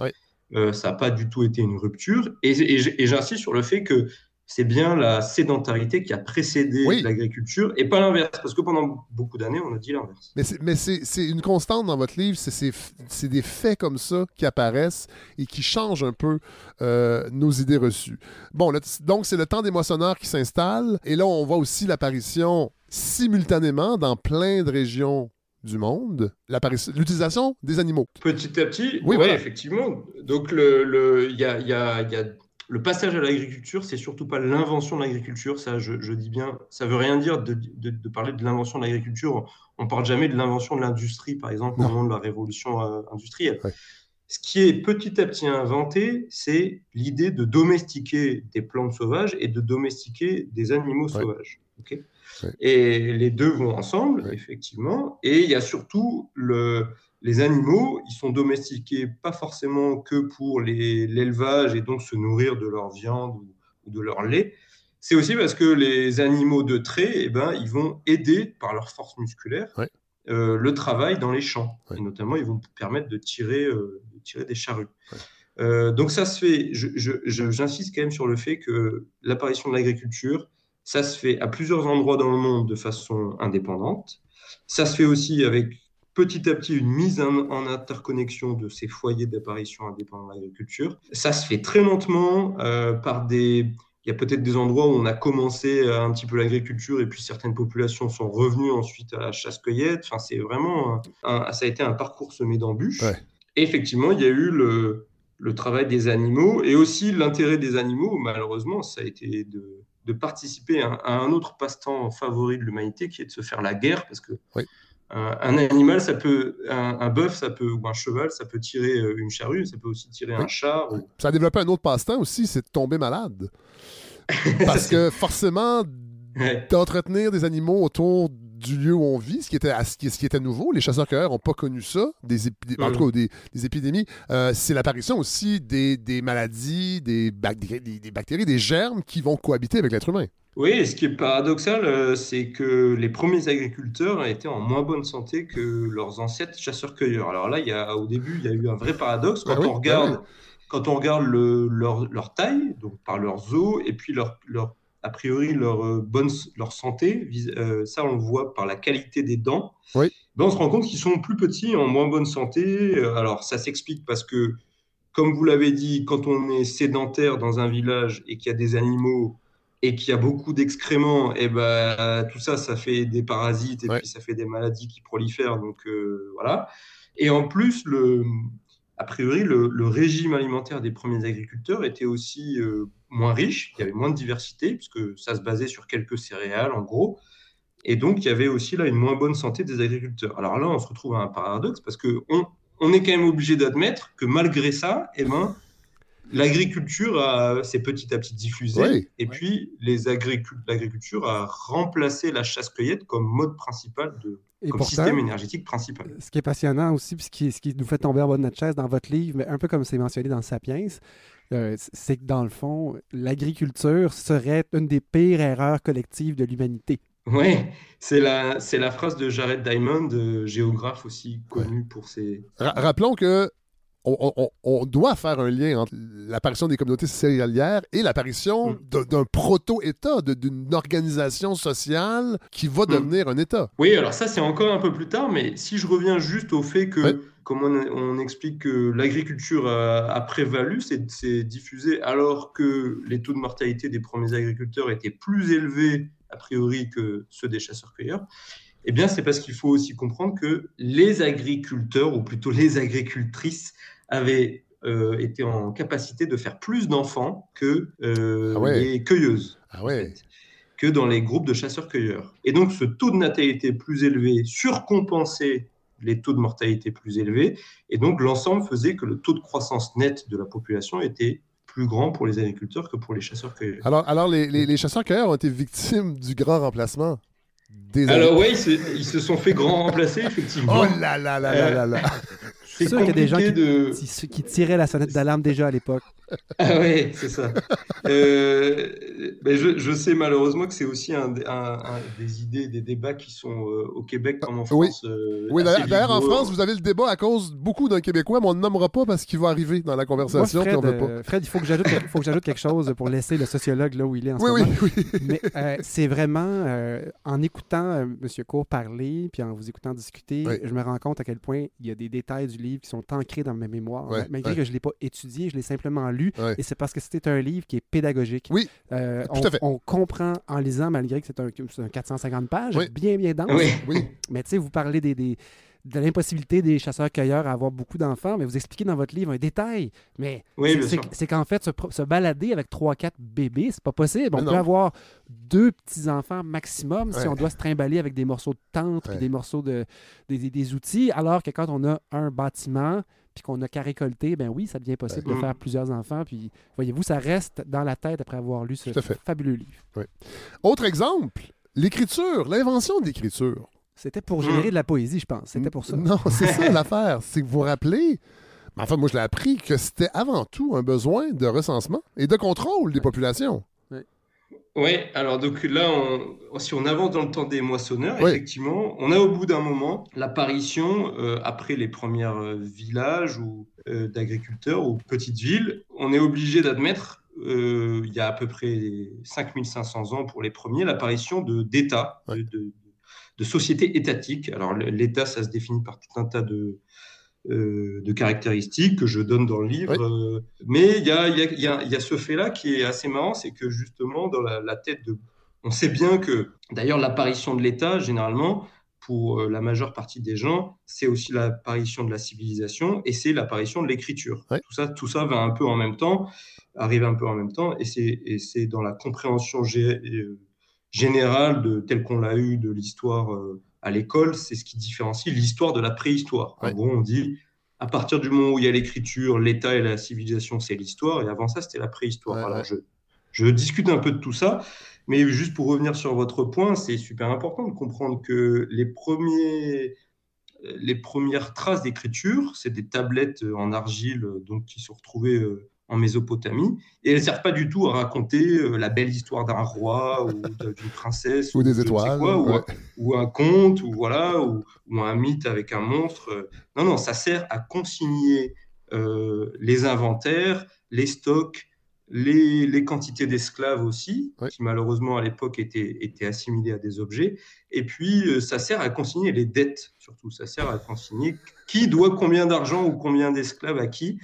Euh, ça n'a pas du tout été une rupture. Et, j'insiste sur le fait que c'est bien la sédentarité qui a précédé l'agriculture et pas l'inverse. Parce que pendant beaucoup d'années, on a dit l'inverse. Mais c'est une constante dans votre livre, c'est des faits comme ça qui apparaissent et qui changent un peu euh, nos idées reçues. Bon, donc c'est le temps des moissonneurs qui s'installe. Et là, on voit aussi l'apparition simultanément dans plein de régions du monde, l'utilisation des animaux. Petit à petit, oui, effectivement. Donc, le, le, y a, y a, y a le passage à l'agriculture, c'est surtout pas l'invention de l'agriculture, ça je, dis bien, ça veut rien dire de, parler de l'invention de l'agriculture. On parle jamais de l'invention de l'industrie, par exemple, au moment de la révolution euh, industrielle. Ce qui est petit à petit inventé, c'est l'idée de domestiquer des plantes sauvages et de domestiquer des animaux sauvages. Et les deux vont ensemble, effectivement. Et il y a surtout le, les animaux, ils sont domestiqués pas forcément que pour l'élevage et donc se nourrir de leur viande ou, de leur lait. C'est aussi parce que les animaux de trait, eh ben, ils vont aider par leur force musculaire euh, le travail dans les champs. Et notamment, ils vont permettre de tirer, euh, de tirer des charrues. Euh, donc ça se fait, j'insiste quand même sur le fait que l'apparition de l'agriculture, ça se fait à plusieurs endroits dans le monde de façon indépendante. Ça se fait aussi avec petit à petit une mise en, interconnexion de ces foyers d'apparition indépendants de l'agriculture. Ça se fait très lentement euh, par des... Il y a peut-être des endroits où on a commencé euh, un petit peu l'agriculture et puis certaines populations sont revenues ensuite à la chasse-cueillette. Enfin, c'est vraiment... ça a été un parcours semé d'embûches. Et effectivement, il y a eu le, le travail des animaux et aussi l'intérêt des animaux, malheureusement, ça a été de, de participer à, un autre passe-temps favori de l'humanité qui est de se faire la guerre parce que un, animal, ça peut, un, bœuf, ça peut, ou un cheval, ça peut tirer euh, une charrue, ça peut aussi tirer un chat. Ça a développé un autre passe-temps aussi, c'est de tomber malade. Parce que forcément, d'entretenir des animaux autour du lieu où on vit, ce qui était, ce qui, était nouveau. Les chasseurs-cueilleurs n'ont pas connu ça, des, en tout cas des, des épidémies. Euh, c'est l'apparition aussi des, maladies, des, des, bactéries, des germes qui vont cohabiter avec l'être humain. Oui, ce qui est paradoxal, euh, c'est que les premiers agriculteurs étaient en moins bonne santé que leurs ancêtres chasseurs-cueilleurs. Alors là, il y a, au début, il y a eu un vrai paradoxe quand, ah on, regarde, ah quand on regarde le, leur, leur, taille, donc par leurs os, et puis leur, leur a priori leur, euh, bonne, leur santé, euh, ça on le voit par la qualité des dents, oui. ben, on se rend compte qu'ils sont plus petits, en moins bonne santé. Alors ça s'explique parce que, comme vous l'avez dit, quand on est sédentaire dans un village et qu'il y a des animaux et qu'il y a beaucoup d'excréments, et ben tout ça, ça fait des parasites et puis ça fait des maladies qui prolifèrent. Donc euh, voilà. Et en plus, le, a priori, le, régime alimentaire des premiers agriculteurs était aussi euh, moins riche, il y avait moins de diversité, puisque ça se basait sur quelques céréales en gros. Et donc, il y avait aussi là une moins bonne santé des agriculteurs. Alors là, on se retrouve à un paradoxe parce qu'on on est quand même obligé d'admettre que malgré ça, eh ben, l'agriculture s'est petit à petit diffusée, et puis l'agriculture a remplacé la chasse-cueillette comme mode principal de comme système énergétique principal. Ce qui est passionnant aussi, ce qui, ce qui nous fait tomber en bas de notre chaise dans votre livre, mais un peu comme c'est mentionné dans Sapiens, euh, c'est que dans le fond, l'agriculture serait une des pires erreurs collectives de l'humanité. Oui, c'est la, c'est la phrase de Jared Diamond, euh, géographe aussi connu pour ses... rappelons que on, doit faire un lien entre l'apparition des communautés céréalières et l'apparition mm. d'un proto-État, d'une organisation sociale qui va mm. devenir un État. Oui, alors ça, c'est encore un peu plus tard, mais si je reviens juste au fait que, comme on, explique que l'agriculture a, prévalu, c'est diffusé alors que les taux de mortalité des premiers agriculteurs étaient plus élevés, a priori, que ceux des chasseurs-cueilleurs. Eh bien, c'est parce qu'il faut aussi comprendre que les agriculteurs, ou plutôt les agricultrices, avaient euh, été en capacité de faire plus d'enfants que euh, ah les cueilleuses. Ah ouais. que dans les groupes de chasseurs-cueilleurs. Et donc, ce taux de natalité plus élevé surcompensait les taux de mortalité plus élevés. Et donc, l'ensemble faisait que le taux de croissance net de la population était plus grand pour les agriculteurs que pour les chasseurs-cueilleurs. Alors, alors les, les chasseurs-cueilleurs ont été victimes du grand remplacement. Alors oui, ils se, sont fait grand remplacer, effectivement. Oh là là là là là là Suis sûr qu'il y a des gens qui, qui, tiraient la sonnette d'alarme déjà à l'époque. Ah oui, c'est ça. Euh, ben je, sais malheureusement que c'est aussi un, des idées, des débats qui sont euh, au Québec comme en France. Oui, euh, d'ailleurs, en France, vous avez le débat à cause beaucoup d'un Québécois, mais on ne nommera pas parce qu'il va arriver dans la conversation. Fred, il faut que j'ajoute quelque chose pour laisser le sociologue là où il est en ce moment. Oui, oui. Mais c'est vraiment en écoutant M. Cour parler, puis en vous écoutant discuter, je me rends compte à quel point il y a des détails du livre qui sont ancrés dans ma mémoire. malgré que je ne l'ai pas étudié, je l'ai simplement lu. Et c'est parce que c'était un livre qui est pédagogique. Oui. Euh, on, on, comprend en lisant, malgré que c'est un, 450 pages, bien, bien dense. Oui. Mais tu sais, vous parlez des, des de l'impossibilité des chasseurs-cueilleurs à avoir beaucoup d'enfants, mais vous expliquez dans votre livre un détail. Mais c'est qu'en fait, se, balader avec 3-4 bébés, c'est pas possible. On peut avoir deux petits-enfants maximum si on doit se trimballer avec des morceaux de tente et des morceaux de des, outils, alors que quand on a un bâtiment puis qu'on n'a qu'à récolter, ben oui, ça devient possible de faire plusieurs enfants. Puis, voyez-vous, ça reste dans la tête après avoir lu ce fabuleux livre. Autre exemple, l'écriture, l'invention de l'écriture. C'était pour générer de la poésie, je pense. C'était pour ça. Non, c'est ça l'affaire. C'est que vous vous rappelez, mais enfin, moi, je l'ai appris que c'était avant tout un besoin de recensement et de contrôle des populations. Oui, alors donc là, si on avance dans le temps des moissonneurs, effectivement, on a au bout d'un moment l'apparition, euh, après les premiers euh, villages ou euh, d'agriculteurs ou petites villes, on est obligé d'admettre, il y a à peu près 5500 ans pour les premiers, l'apparition d'États, de, de sociétés étatiques. Alors l'État, ça se définit par tout un tas de, euh, de caractéristiques que je donne dans le livre. Euh, mais il y a, y, a, y a, ce fait-là qui est assez marrant, c'est que justement, dans la, tête de... On sait bien que, d'ailleurs, l'apparition de l'État, généralement, pour euh, la majeure partie des gens, c'est aussi l'apparition de la civilisation et c'est l'apparition de l'écriture. Tout, ça, tout ça va un peu en même temps, arrive un peu en même temps, et c'est dans la compréhension générale de telle qu'on l'a eu de l'histoire à l'école, c'est ce qui différencie l'histoire de la préhistoire. En gros, on dit à partir du moment où il y a l'écriture, l'État et la civilisation, c'est l'histoire, et avant ça, c'était la préhistoire. je, je, discute un peu de tout ça, mais juste pour revenir sur votre point, c'est super important de comprendre que les, premiers, les premières traces d'écriture, c'est des tablettes en argile donc, qui sont retrouvées euh, en Mésopotamie, et elles ne servent pas du tout à raconter euh, la belle histoire d'un roi ou d'une princesse ou, des étoiles, ou, un, conte, ou voilà, ou, un mythe avec un monstre. Non, non, ça sert à consigner euh, les inventaires, les stocks, les, quantités d'esclaves aussi, qui malheureusement à l'époque étaient, étaient assimilés à des objets. Et puis, euh, ça sert à consigner les dettes, surtout. Ça sert à consigner qui doit combien d'argent ou combien d'esclaves à qui.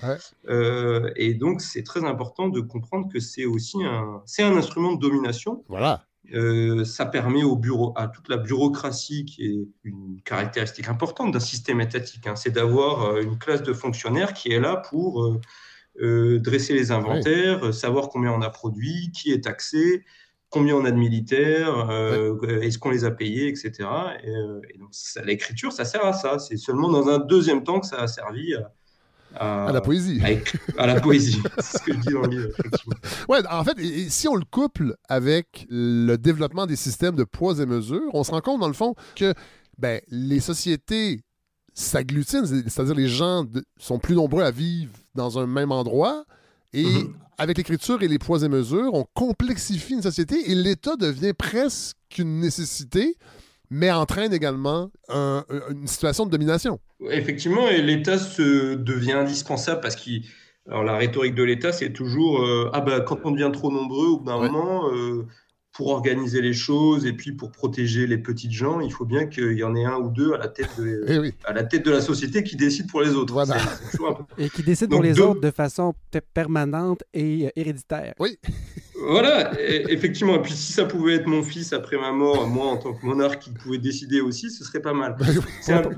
Euh, et donc, c'est très important de comprendre que c'est aussi un, c'est un instrument de domination. Voilà. Euh, ça permet au bureau, à toute la bureaucratie, qui est une caractéristique importante d'un système étatique, hein, c'est d'avoir une classe de fonctionnaires qui est là pour euh, dresser les inventaires, euh, savoir combien on a produit, qui est taxé, combien on a de militaires, euh, est-ce qu'on les a payés, etc. Et, donc, l'écriture, ça sert à ça. C'est seulement dans un deuxième temps que ça a servi à, la poésie. À, la poésie, c'est ce que je dis dans le livre. Ouais, en fait, si on le couple avec le développement des systèmes de poids et mesures, on se rend compte, dans le fond, que ben, les sociétés s'agglutinent, c'est-à-dire les gens sont plus nombreux à vivre dans un même endroit. Et mhm. avec l'écriture et les poids et mesures, on complexifie une société et l'État devient presque une nécessité, mais entraîne également une situation de domination. Effectivement, et l'État se devient indispensable parce que la rhétorique de l'État, c'est toujours euh, ah ben, quand on devient trop nombreux, au bout d'un moment, euh, pour organiser les choses et puis pour protéger les petites gens, il faut bien qu'il y en ait un ou deux à la tête de, eh à la, tête de la société qui décide pour les autres. Et qui décide pour les autres de façon permanente et euh, héréditaire. Oui. Voilà, effectivement. Et puis si ça pouvait être mon fils après ma mort, moi en tant que monarque qui pouvait décider aussi, ce serait pas mal.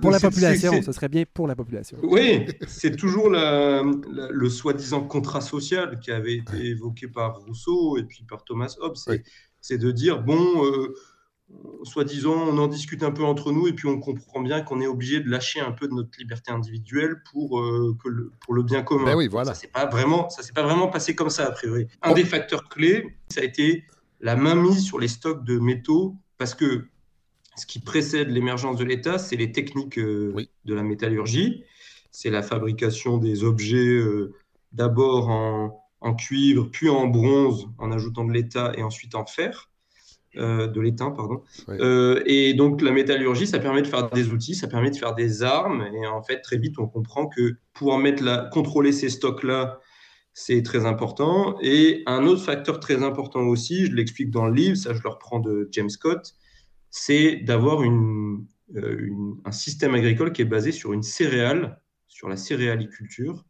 pour, la population, ce serait bien pour la population. Oui, c'est toujours le soi-disant contrat social qui avait été évoqué par Rousseau et puis par Thomas Hobbes c'est de dire, bon, euh, soi-disant, on en discute un peu entre nous et puis on comprend bien qu'on est obligé de lâcher un peu de notre liberté individuelle pour, euh, que le, pour le bien commun. Ben oui, voilà. Ça ne s'est pas, vraiment, pas vraiment passé comme ça, a priori. Un des facteurs clés, ça a été la mainmise sur les stocks de métaux parce que ce qui précède l'émergence de l'État, c'est les techniques euh, de la métallurgie c'est la fabrication des objets euh, d'abord en, en, cuivre, puis en bronze, en ajoutant de l'étain et ensuite en fer. Euh, de l'étain, pardon. Oui. Euh, et donc la métallurgie, ça permet de faire des outils, ça permet de faire des armes. Et en fait, très vite, on comprend que en mettre la, contrôler ces stocks-là, c'est très important. Et un autre facteur très important aussi, je l'explique dans le livre, ça je le reprends de James Scott, c'est d'avoir une, euh, une, un système agricole qui est basé sur une céréale, sur la céréaliculture.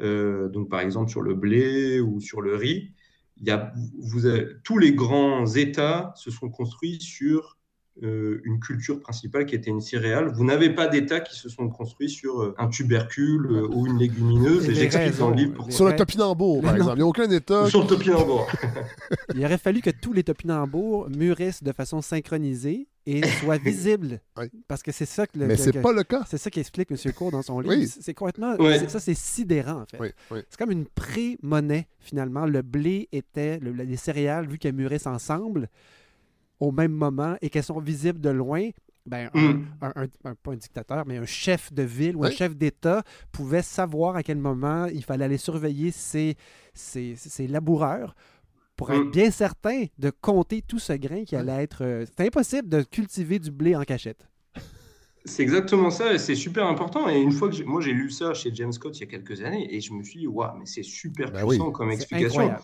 Euh, donc par exemple sur le blé ou sur le riz il y a, vous avez, tous les grands États se sont construits sur une culture principale qui était une céréale. Vous n'avez pas d'États qui se sont construits sur euh, un tubercule euh, ou une légumineuse. Et, j'explique dans le livre pourquoi. Sur le topinambour, par exemple. Il n'y a aucun État. Sur le topinambour. il aurait fallu que tous les topinambours mûrissent de façon synchronisée et soient visibles. Oui. Parce que c'est ça que le, Mais que- c'est pas le cas. C'est ça qu'explique M. Cour dans son livre. Oui. C'est complètement. Ça, c'est sidérant, en fait. Oui, oui. C'est comme une pré-monnaie, finalement. Le blé était. le- les céréales, vu qu'elles mûrissent ensemble au même moment et qu'elles sont visibles de loin, ben, un, Mm. un- un- un- pas un dictateur, mais un chef de ville ou un chef d'État pouvait savoir à quel moment il fallait aller surveiller ses, ses, ses laboureurs pour être Mm. bien certain de compter tout ce grain qui allait être. euh, C'est impossible de cultiver du blé en cachette. C'est exactement ça, et c'est super important. Et une fois que j'ai- moi j'ai lu ça chez James Scott il y a quelques années, et je me suis dit, waouh, mais c'est super Ben puissant oui. comme explication. incroyable.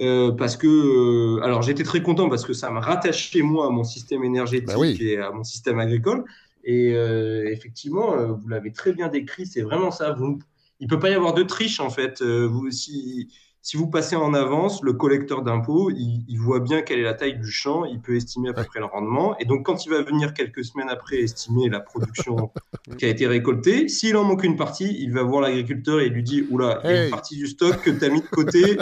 Euh, parce que, euh, alors j'étais très content parce que ça me rattachait moi à mon système énergétique oui. et à mon système agricole. Et euh, effectivement, vous l'avez très bien décrit, c'est vraiment ça. Vous, il peut pas y avoir de triche en fait. Vous, si, si vous passez en avance, le collecteur d'impôts, il, il voit bien quelle est la taille du champ, il peut estimer à peu près le rendement. Et donc quand il va venir quelques semaines après estimer la production qui a été récoltée, s'il en manque une partie, il va voir l'agriculteur et il lui dit, oula, il y a Hey. une partie du stock que tu as mis de côté.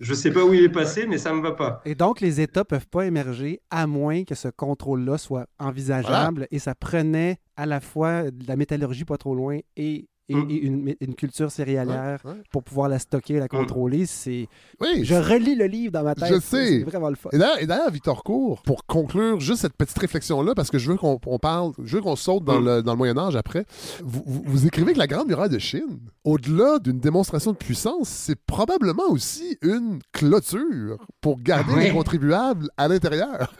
Je sais pas où il est passé, mais ça me va pas. Et donc, les États ne peuvent pas émerger à moins que ce contrôle-là soit envisageable. Et ça prenait à la fois de la métallurgie pas trop loin et, et- Mm. et une, une culture céréalière Ouais, ouais. pour pouvoir la stocker, la contrôler. C'est... Oui, Je relis le livre dans ma tête. Je sais. C'est vraiment le fun. Et d'ailleurs, et d'ailleurs, Victor Cour, pour conclure juste cette petite réflexion-là, parce que je veux qu'on on parle, je veux qu'on saute dans, Mm. le, dans le Moyen Âge après, vous, vous- vous écrivez que la Grande Muraille de Chine, au-delà d'une démonstration de puissance, c'est probablement aussi une clôture pour garder Ouais. les contribuables à l'intérieur.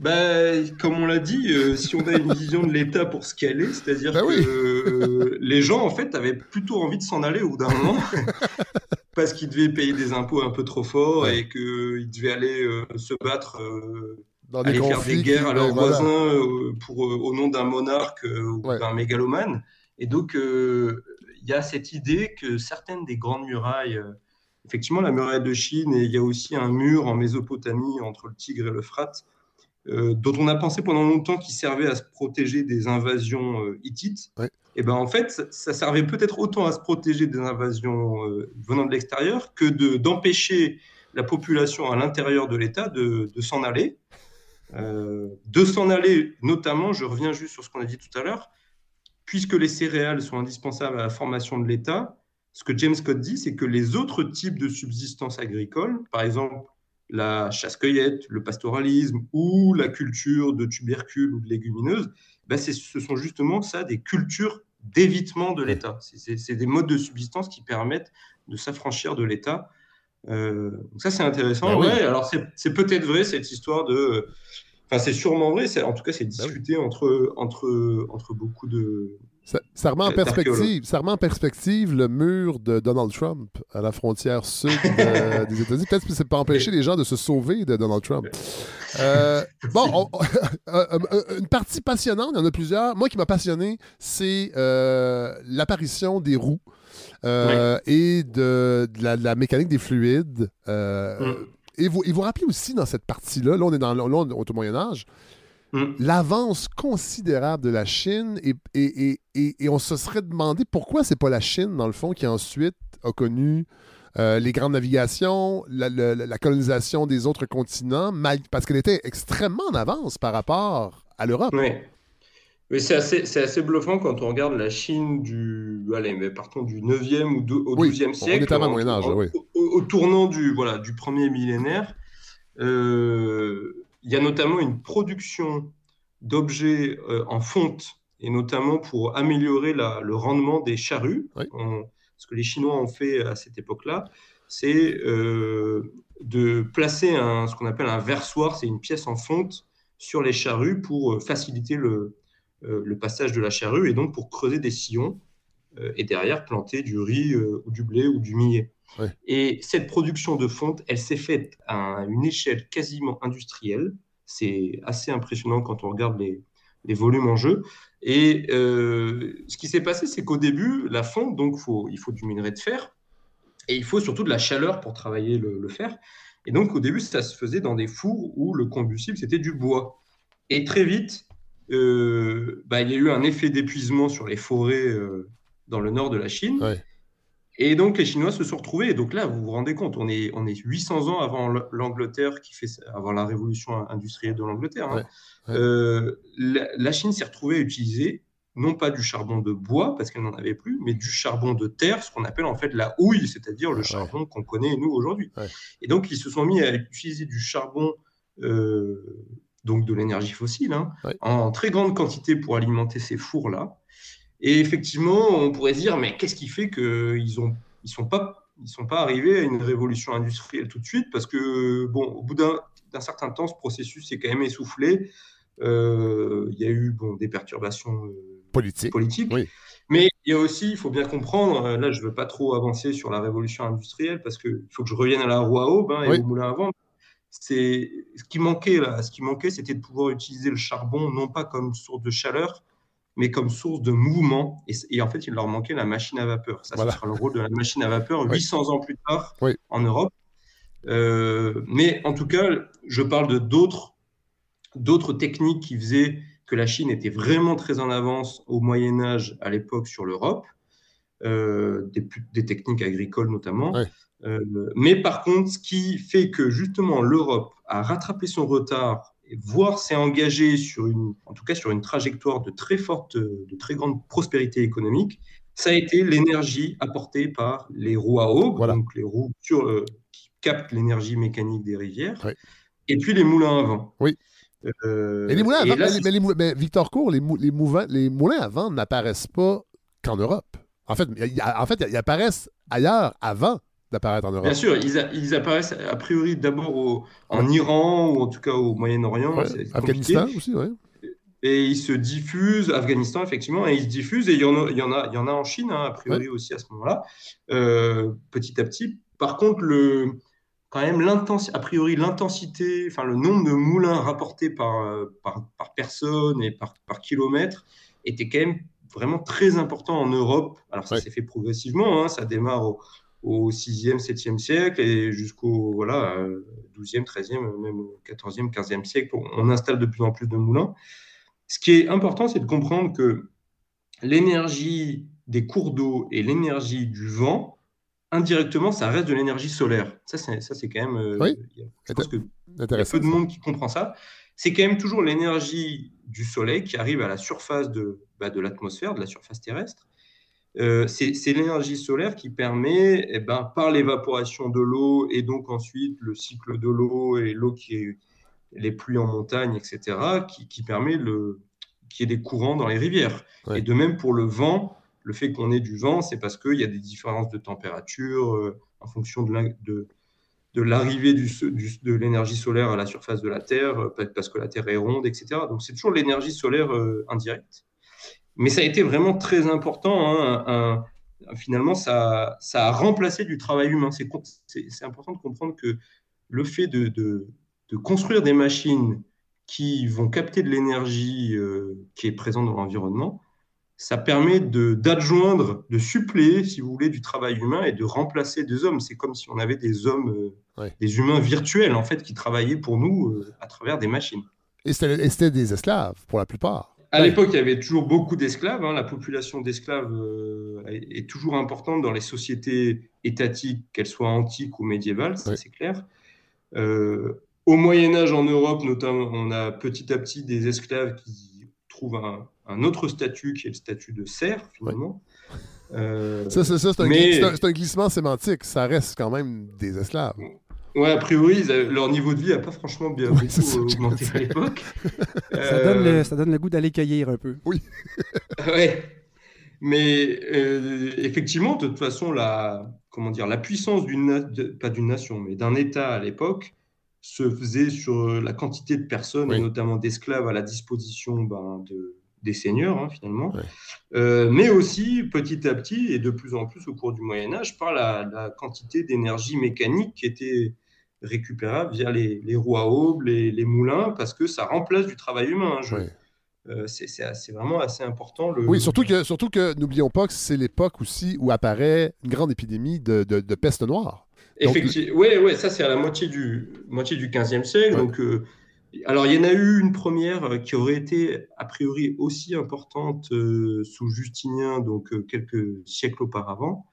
Bah, comme on l'a dit, euh, si on a une vision de l'État pour ce qu'elle est, c'est-à-dire Bah que oui. euh, les gens, en fait, avaient plutôt envie de s'en aller au bout d'un moment, parce qu'ils devaient payer des impôts un peu trop forts Ouais. et qu'ils devaient aller euh, se battre, Dans aller faire des guerres à leurs voilà. voisins pour, au nom d'un monarque ou Ouais. d'un mégalomane. Et donc, il y a cette idée que certaines des grandes murailles, effectivement, la muraille de Chine, et il y a aussi un mur en Mésopotamie entre le Tigre et l'Euphrate, euh, dont on a pensé pendant longtemps qu'il servait à se protéger des invasions euh, hittites. Ouais. Et ben en fait, ça, servait peut-être autant à se protéger des invasions euh, venant de l'extérieur que de- d'empêcher la population à l'intérieur de l'État de, de s'en aller. Euh, de s'en aller, notamment, je reviens juste sur ce qu'on a dit tout à l'heure, puisque les céréales sont indispensables à la formation de l'État, ce que James Scott dit, c'est que les autres types de subsistance agricole, par exemple la chasse-cueillette, le pastoralisme ou la culture de tubercules ou de légumineuses, ben c'est- ce sont justement ça des cultures d'évitement de l'État. C'est- des modes de subsistance qui permettent de s'affranchir de l'État. Euh, donc ça, c'est intéressant. Ben oui. ouais, alors c'est peut-être vrai cette histoire de. Enfin, c'est sûrement vrai. c'est- En tout cas, c'est Ben oui. discuté entre, entre, entre beaucoup de. Ça, ça remet en Euh, perspective, ça remet en perspective le mur de Donald Trump à la frontière sud euh, des États-Unis. Peut-être que c'est pas empêcher les gens de se sauver de Donald Trump. Euh, bon, on- on- une partie passionnante, il y en a plusieurs. Moi qui m'a passionné, c'est euh, l'apparition des roues euh, et de, de la, de la mécanique des fluides. Mm. Et vous, et vous rappelez aussi dans cette partie-là, là on est dans là, on est au Moyen Âge, Mm. l'avance considérable de la Chine et, et, et, et, on se serait demandé pourquoi c'est pas la Chine, dans le fond, qui ensuite a connu euh, les grandes navigations, la, la- la colonisation des autres continents, mal- parce qu'elle était extrêmement en avance par rapport à l'Europe. Oui. Mais c'est assez, c'est assez bluffant quand on regarde la Chine du, allez, mais partons du 9e ou au Oui, 12e on siècle. est avant le en- Moyen Âge, en- oui. Au, au tournant du, voilà, du premier millénaire, euh, il y a notamment une production d'objets euh, en fonte et notamment pour améliorer la- le rendement des charrues. Oui. On- ce que les Chinois ont fait à cette époque-là, c'est euh, de placer un, ce qu'on appelle un versoir, c'est une pièce en fonte sur les charrues pour euh, faciliter le, le passage de la charrue et donc pour creuser des sillons et derrière planter du riz ou du blé ou du millet. Et cette production de fonte, elle s'est faite à une échelle quasiment industrielle. C'est assez impressionnant quand on regarde les, les volumes en jeu. Et euh, ce qui s'est passé, c'est qu'au début, la fonte, donc faut, il faut du minerai de fer et il faut surtout de la chaleur pour travailler le, le fer. Et donc au début, ça se faisait dans des fours où le combustible, c'était du bois. Et très vite, euh, bah, il y a eu un effet d'épuisement sur les forêts euh, dans le nord de la Chine. Ouais. Et donc les Chinois se sont retrouvés. Et donc là, vous vous rendez compte, on est, on est 800 ans avant l'Angleterre, qui fait, avant la révolution industrielle de l'Angleterre. hein. Ouais, ouais. Euh, la, la Chine s'est retrouvée à utiliser non pas du charbon de bois, parce qu'elle n'en avait plus, mais du charbon de terre, ce qu'on appelle en fait la houille, c'est-à-dire le Ouais. charbon qu'on connaît nous aujourd'hui. Et donc ils se sont mis à utiliser du charbon, euh, donc de l'énergie fossile, hein, en très grande quantité pour alimenter ces fours-là. Et effectivement, on pourrait se dire, mais qu'est-ce qui fait qu'ils ont, ils sont pas, ils sont pas arrivés à une révolution industrielle tout de suite? Parce que bon, au bout d'un certain temps, ce processus est quand même essoufflé. Euh, Il y a eu bon, des perturbations euh, Politique. politiques. Oui. Mais il y a aussi, il faut bien comprendre, euh, là je ne veux pas trop avancer sur la révolution industrielle parce qu'il faut que je revienne à la roue à aube hein, et Oui. au moulin à vent. C'est ce qui manquait là, ce qui manquait, c'était de pouvoir utiliser le charbon non pas comme source de chaleur, mais comme source de mouvement. Et, et en fait, il leur manquait la machine à vapeur. Ça, Voilà. ce sera le rôle de la machine à vapeur Oui. 800 ans plus tard Oui. en Europe. Euh, mais en tout cas, je parle de d'autres d'autres techniques qui faisaient que la Chine était vraiment très en avance au Moyen Âge à l'époque sur l'Europe, euh, des, techniques agricoles notamment. Euh, mais par contre, ce qui fait que justement l'Europe a rattrapé son retard, et voire s'est engagée sur une, en tout cas sur une trajectoire de très forte, de très grande prospérité économique, ça a été l'énergie apportée par les roues à Voilà. donc les roues sur, euh, qui captent l'énergie mécanique des rivières, et puis les moulins à vent. Oui. Euh, Et les moulins à vent, là, mais, Victor Court, les, mou- les, mouvants- les moulins à vent n'apparaissent pas qu'en Europe. En fait, y en fait, ils apparaissent ailleurs avant d'apparaître en Europe. Bien sûr, ils, a- ils apparaissent a priori d'abord en Iran ou en tout cas au Moyen-Orient. Ouais. Afghanistan aussi, oui. Et ils se diffusent, Afghanistan effectivement, et ils se diffusent, et il y en a, il y en a, il y en a en Chine, hein, a priori aussi à ce moment-là, euh, petit à petit. Par contre, le, quand même, a priori, l'intensité, enfin le nombre de moulins rapportés par, euh, par, par personne et par, par kilomètre était quand même vraiment très important en Europe. Alors ça Ouais. s'est fait progressivement, hein, ça démarre au, au 6e, 7e siècle et jusqu'au voilà, euh, 12e, 13e, même au 14e, 15e siècle, on, installe de plus en plus de moulins. Ce qui est important, c'est de comprendre que l'énergie des cours d'eau et l'énergie du vent, indirectement, ça reste de l'énergie solaire. Ça, c'est quand même. euh, Oui. il y a- je pense que il y a Intéressant. peu de monde qui comprend ça. C'est quand même toujours l'énergie du Soleil qui arrive à la surface de, bah, de l'atmosphère, de la surface terrestre. Euh, c'est l'énergie solaire qui permet, eh ben, par l'évaporation de l'eau et donc ensuite le cycle de l'eau et l'eau qui est les pluies en montagne, etc., qui, qui permet le, qu'il y ait des courants dans les rivières. Ouais. Et de même pour le vent, le fait qu'on ait du vent, c'est parce qu'il y a des différences de température euh, en fonction de l'in- de, de l'arrivée du, so- du- de l'énergie solaire à la surface de la Terre, euh, pa- parce que la Terre est ronde, etc. Donc c'est toujours l'énergie solaire euh, indirecte. Mais ça a été vraiment très important. hein, un- un- finalement, ça, ça a remplacé du travail humain. C'est important de comprendre que le fait de, de- de construire des machines qui vont capter de l'énergie euh, qui est présente dans l'environnement, ça permet de- d'adjoindre, de, suppléer, si vous voulez, du travail humain et de remplacer des hommes. C'est comme si on avait des hommes, euh, Ouais. des humains virtuels, en fait, qui travaillaient pour nous euh, à travers des machines. Et c'était des esclaves, pour la plupart. À Ouais. l'époque, il y avait toujours beaucoup d'esclaves. hein. La population d'esclaves euh, est, toujours importante dans les sociétés étatiques, qu'elles soient antiques ou médiévales, ça Ouais. c'est clair. Euh, au Moyen Âge en Europe, notamment, on a petit à petit des esclaves qui trouvent un, un autre statut, qui est le statut de serf, finalement. Euh, Ça, c'est ça, c'est un, mais- gli- c'est un- c'est un glissement sémantique. Ça reste quand même des esclaves. Ouais, a priori, ils avaient- leur niveau de vie n'a pas franchement bien Ouais, beaucoup augmenté à l'époque. Ça, Euh, donne le, ça donne le goût d'aller cueillir un peu. Ouais. Mais euh, effectivement, de toute façon, la, comment dire, la puissance d'une, pas d'une nation, mais d'un État à l'époque se faisait sur la quantité de personnes, Oui. et notamment d'esclaves à la disposition ben, de, des seigneurs, hein, finalement. Ouais. Euh, mais aussi, petit à petit, et de plus en plus au cours du Moyen Âge, par la, la quantité d'énergie mécanique qui était récupérable via les, les roues à aubes, les, les moulins, parce que ça remplace du travail humain. hein, Ouais. euh, c'est vraiment assez important. Le... Oui, surtout que, surtout que n'oublions pas que c'est l'époque aussi où apparaît une grande épidémie de, de- de peste noire. Effectivement. Oui, ouais, ça c'est à la moitié du, moitié du 15e siècle. Ouais. Donc, euh, alors, il y en a eu une première euh, qui aurait été a priori aussi importante euh, sous Justinien, donc euh, quelques siècles auparavant.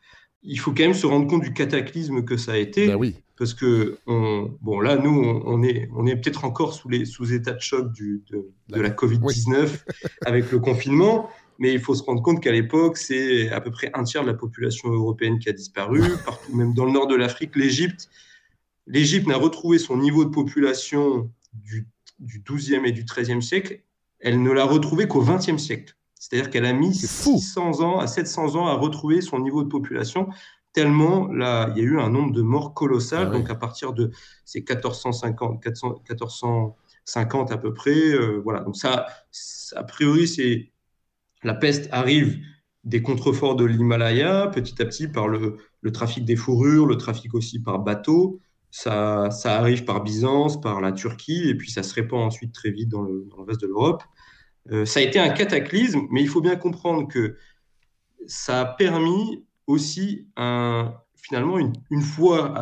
Il faut quand même se rendre compte du cataclysme que ça a été. Ben oui. Parce que, on, bon, là, nous, on, on est, on est peut-être encore sous, les, sous état de choc du, de, de la Covid-19 avec le confinement, mais il faut se rendre compte qu'à l'époque, c'est à peu près un tiers de la population européenne qui a disparu, partout, même dans le nord de l'Afrique, l'Égypte. L'Égypte n'a retrouvé son niveau de population du, du 12e et du 13e siècle, elle ne l'a retrouvé qu'au 20e siècle. C'est-à-dire qu'elle a mis C'est fou. 600 ans à 700 ans à retrouver son niveau de population tellement là, il y a eu un nombre de morts colossal. Ah. Donc à partir de ces 1450, 400 1450 à peu près, euh, voilà. Donc ça, ça, a priori, c'est la peste arrive des contreforts de l'Himalaya, petit à petit par le, le, trafic des fourrures, le trafic aussi par bateau. Ça, arrive par Byzance, par la Turquie, et puis ça se répand ensuite très vite dans le, reste de l'Europe. Euh, ça a été un cataclysme, mais il faut bien comprendre que ça a permis aussi finalement une, fois,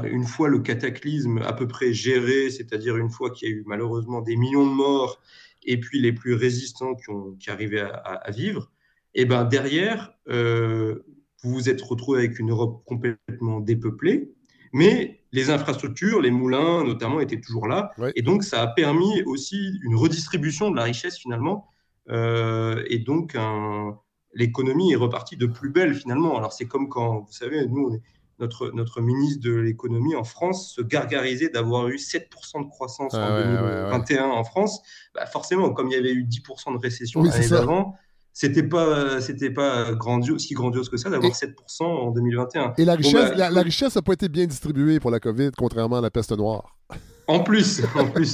le cataclysme à peu près géré, c'est-à-dire une fois qu'il y a eu malheureusement des millions de morts et puis les plus résistants qui, arrivaient à, vivre, et ben derrière, euh, vous vous êtes retrouvé avec une Europe complètement dépeuplée, mais les infrastructures, les moulins notamment, étaient toujours là, ouais. et donc ça a permis aussi une redistribution de la richesse finalement, euh, et donc un, l'économie est repartie de plus belle finalement. Alors c'est comme quand, vous savez, nous, on est, notre, notre ministre de l'économie en France se gargarisait d'avoir eu 7% de croissance ah, en ouais, 2021 ouais, ouais. en France. Bah forcément, comme il y avait eu 10% de récession oui, l'année d'avant, c'était pas, c'était pas grandiose, si grandiose que ça d'avoir 7% en 2021. Et la richesse, bon, bah, la, la, richesse n'a pas été bien distribuée pour la COVID, contrairement à la peste noire. En plus, en plus.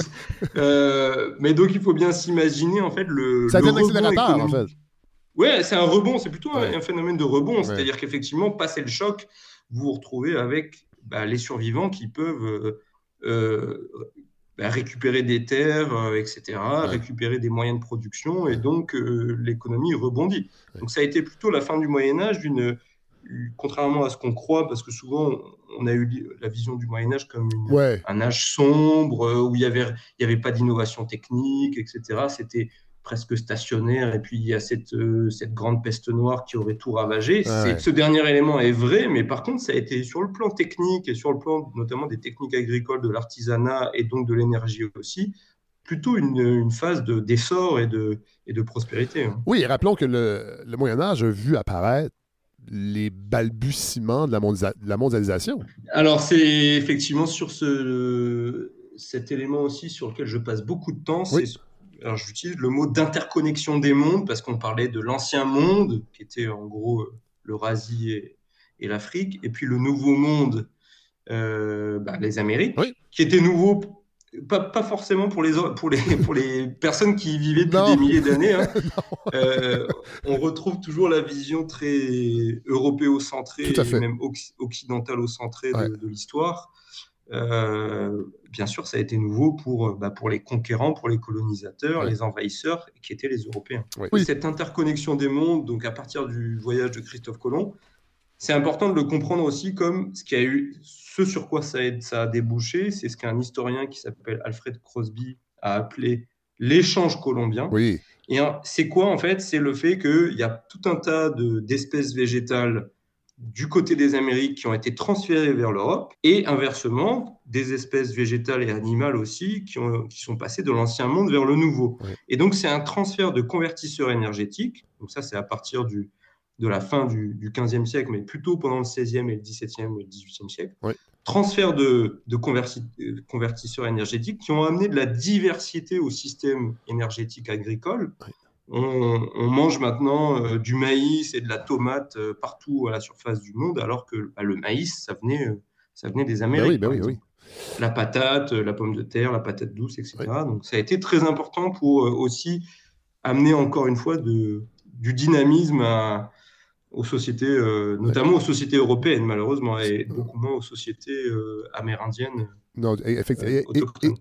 euh, mais donc, il faut bien s'imaginer, en fait, le. Ça a été un accélérateur, en fait. Ouais, c'est un rebond, c'est plutôt ouais. un, phénomène de rebond. Ouais. C'est-à-dire qu'effectivement, passer le choc, vous vous retrouvez avec bah, les survivants qui peuvent euh, bah, récupérer des terres, euh, etc., ouais. récupérer des moyens de production, et donc euh, l'économie rebondit. Donc ça a été plutôt la fin du Moyen Âge d'une contrairement à ce qu'on croit, parce que souvent on a eu la vision du Moyen Âge comme une, ouais. un âge sombre euh, où il n'y avait, y avait pas d'innovation technique, etc. C'était presque stationnaire, et puis il y a cette, euh, cette grande peste noire qui aurait tout ravagé. Ouais. Ce dernier élément est vrai, mais par contre, ça a été sur le plan technique et sur le plan notamment des techniques agricoles, de l'artisanat et donc de l'énergie aussi, plutôt une, une phase d'essor et de, et de prospérité. hein. Oui, et rappelons que le, le Moyen Âge a vu apparaître les balbutiements de la, de la mondialisation. Alors, c'est effectivement sur ce, cet élément aussi sur lequel je passe beaucoup de temps. Oui. Alors, j'utilise le mot d'interconnexion des mondes parce qu'on parlait de l'ancien monde, qui était en gros l'Eurasie et, et l'Afrique, et puis le nouveau monde, euh, bah, les Amériques, oui. qui était nouveau pas, pas, forcément pour les, pour, les, pour les personnes qui y vivaient depuis non. des milliers d'années. Hein. euh, on retrouve toujours la vision très européo-centrée, et même ouais. de, de l'histoire. Euh, bien sûr, ça a été nouveau pour, bah, pour les conquérants, pour les colonisateurs, ouais. les envahisseurs, qui étaient les Européens. Oui. Cette interconnexion des mondes, donc à partir du voyage de Christophe Colomb, c'est important de le comprendre aussi comme ce qui a eu, ce sur quoi ça a, ça a débouché, c'est ce qu'un historien qui s'appelle Alfred Crosby a appelé l'échange colombien. Oui. Et c'est quoi en fait? C'est le fait qu'il y a tout un tas d'espèces végétales du côté des Amériques qui ont été transférées vers l'Europe et inversement des espèces végétales et animales aussi qui, ont, qui sont passées de l'ancien monde vers le nouveau. Oui. Et donc c'est un transfert de convertisseurs énergétiques. Donc ça c'est à partir du, de la fin du, du 15e siècle, mais plutôt pendant le 16e et le 17e et le 18e siècle. Oui. transfert de, de convertisseurs énergétiques qui ont amené de la diversité au système énergétique agricole. On, mange maintenant du maïs et de la tomate partout à la surface du monde, alors que bah, le maïs, ça venait, ça venait des bah Amériques. oui, bah oui, oui la patate, la pomme de terre, la patate douce, etc. Donc ça a été très important pour euh, aussi amener encore une fois de, du dynamisme aux sociétés, euh, notamment aux sociétés européennes malheureusement, et beaucoup moins aux sociétés euh, amérindiennes. Non, et,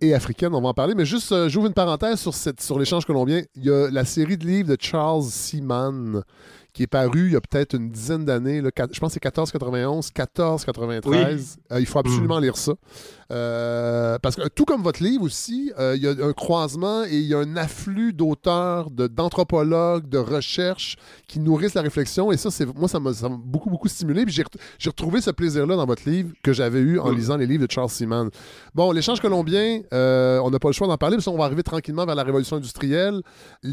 et, africaines, on va en parler. Mais juste, j'ouvre une parenthèse sur, cette, sur l'échange colombien. Il y a la série de livres de Charles Seaman qui est paru il y a peut-être une dizaine d'années. Je pense que c'est 1491, 1493. Euh, il faut absolument mm. lire ça. Euh, parce que tout comme votre livre aussi, euh, il y a un croisement et il y a un afflux d'auteurs, d'anthropologues, de, recherches qui nourrissent la réflexion. Et ça, c'est moi, ça m'a beaucoup, beaucoup stimulé. Puis j'ai retrouvé ce plaisir-là dans votre livre que j'avais eu en lisant les livres de Charles Seaman. Bon, l'échange colombien, on n'a pas le choix d'en parler, parce qu'on va arriver tranquillement vers la révolution industrielle.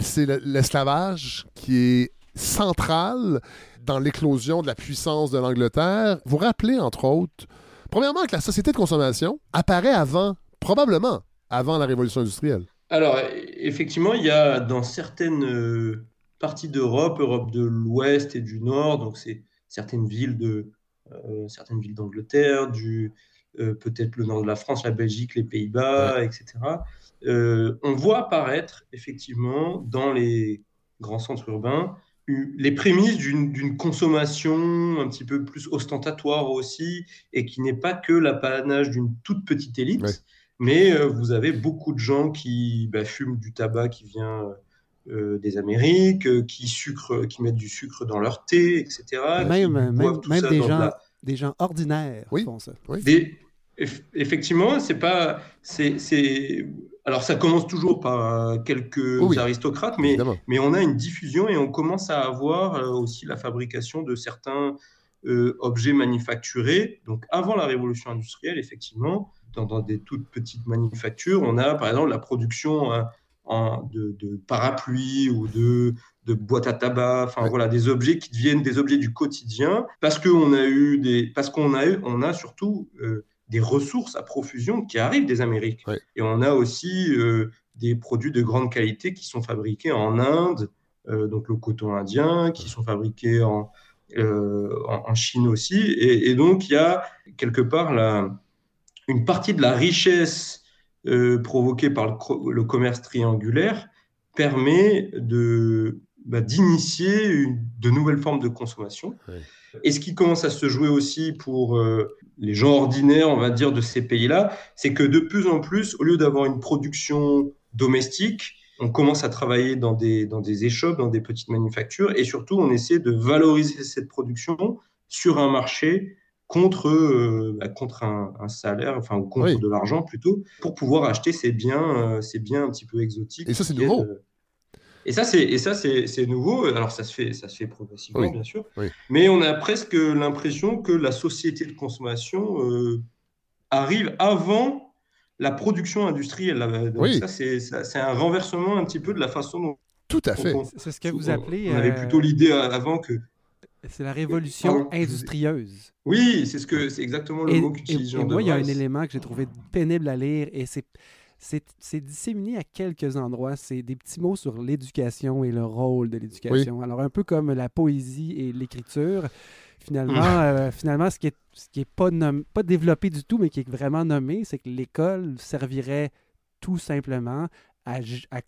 C'est l'esclavage qui est centrale dans l'éclosion de la puissance de l'Angleterre. Vous rappelez, entre autres, premièrement, que la société de consommation apparaît avant, probablement avant la révolution industrielle. Alors, effectivement, il y a dans certaines euh, parties d'Europe, Europe de l'Ouest et du Nord, donc c'est certaines villes de euh, certaines villes d'Angleterre, du euh, peut-être le nord de la France, la Belgique, les Pays-Bas, etc. on voit apparaître effectivement dans les grands centres urbains les prémices d'une consommation un petit peu plus ostentatoire aussi, et qui n'est pas que l'apanage d'une toute petite élite, mais euh, vous avez beaucoup de gens qui bah, fument du tabac qui vient euh, des Amériques, euh, qui, sucre, qui mettent du sucre dans leur thé, etc. Même, même, des, gens, des gens ordinaires font ça. effectivement, c'est pas... c'est alors, ça commence toujours par euh, quelques aristocrates, mais, mais on a une diffusion et on commence à avoir euh, aussi la fabrication de certains euh, objets manufacturés. Donc, avant la révolution industrielle, effectivement, dans, des toutes petites manufactures, on a par exemple la production en, de, parapluies ou de, de boîtes à tabac, enfin voilà, des objets qui deviennent des objets du quotidien parce qu'on a eu des, parce qu'on a eu, on a surtout des ressources à profusion qui arrivent des Amériques. Et on a aussi euh, des produits de grande qualité qui sont fabriqués en Inde, euh, donc le coton indien, qui sont fabriqués en, euh, en, Chine aussi. Et, donc, il y a quelque part la, une partie de la richesse provoquée par le, commerce triangulaire permet de, bah, d'initier de nouvelles formes de consommation. Et ce qui commence à se jouer aussi pour euh, les gens ordinaires, on va dire, de ces pays-là, c'est que de plus en plus, au lieu d'avoir une production domestique, on commence à travailler dans des, dans des échoppes, dans des petites manufactures, et surtout, on essaie de valoriser cette production sur un marché contre, euh, bah, contre un, salaire, enfin, ou contre de l'argent plutôt, pour pouvoir acheter ces biens, euh, ces biens un petit peu exotiques. Et ça, c'est nouveau. Et ça, c'est et ça c'est nouveau. Alors ça se fait ça se fait progressivement bien sûr, mais on a presque l'impression que la société de consommation euh, arrive avant la production industrielle. Donc ça c'est un renversement un petit peu de la façon dont. Tout à fait. C'est ce que vous appelez. On, avait euh, plutôt l'idée avant que. C'est la révolution industrieuse. Oui, c'est ce que c'est exactement le mot qu'utilise Jean Moi, il y a un élément que j'ai trouvé pénible à lire et c'est c'est disséminé à quelques endroits. C'est des petits mots sur l'éducation et le rôle de l'éducation. Alors, un peu comme la poésie et l'écriture, finalement, mmh. euh, finalement, ce qui est, ce qui est pas, pas développé du tout, mais qui est vraiment nommé, c'est que l'école servirait tout simplement à, à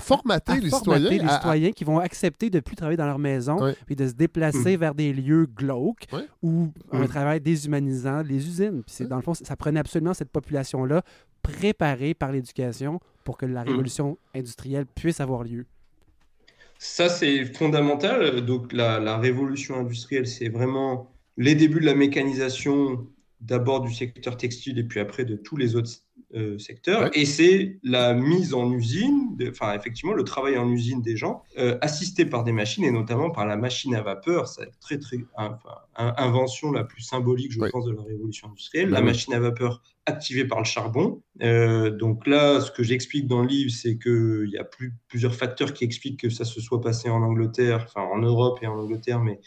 formater les citoyens. qui vont accepter de ne plus travailler dans leur maison et de se déplacer mmh. vers des lieux glauques ou un mmh. travail déshumanisant, les usines. Puis dans le fond, ça prenait absolument cette population-là préparée par l'éducation pour que la mmh. révolution industrielle puisse avoir lieu. Ça, c'est fondamental. Donc, la, la révolution industrielle, c'est vraiment les débuts de la mécanisation, d'abord du secteur textile et puis après de tous les autres euh, secteur. Et c'est la mise en usine, enfin effectivement le travail en usine des gens, euh, assisté par des machines et notamment par la machine à vapeur. C'est très très invention la plus symbolique, je pense, de la révolution industrielle. Bah la machine à vapeur activée par le charbon. Euh, donc là, ce que j'explique dans le livre, c'est qu'il y a plus, plusieurs facteurs qui expliquent que ça se soit passé en Angleterre, enfin en Europe et en Angleterre, mais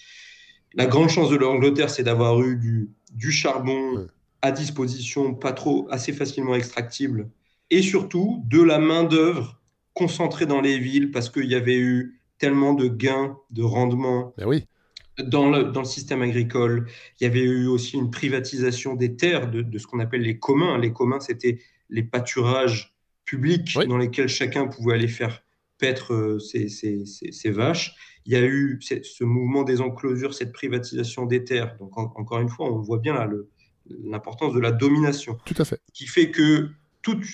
la grande chance de l'Angleterre, c'est d'avoir eu du, du charbon à disposition, pas trop, assez facilement extractibles, et surtout de la main-d'œuvre concentrée dans les villes parce qu'il y avait eu tellement de gains de rendement Ben oui. dans le, dans le système agricole. Il y avait eu aussi une privatisation des terres, de, de ce qu'on appelle les communs. Les communs, c'était les pâturages publics Oui. dans lesquels chacun pouvait aller faire paître euh, ses, ses- ses- ses vaches. Il y a eu ce ce mouvement des enclosures, cette privatisation des terres. Donc, en- encore une fois, on voit bien là le- l'importance de la domination Tout à fait. qui fait que toute,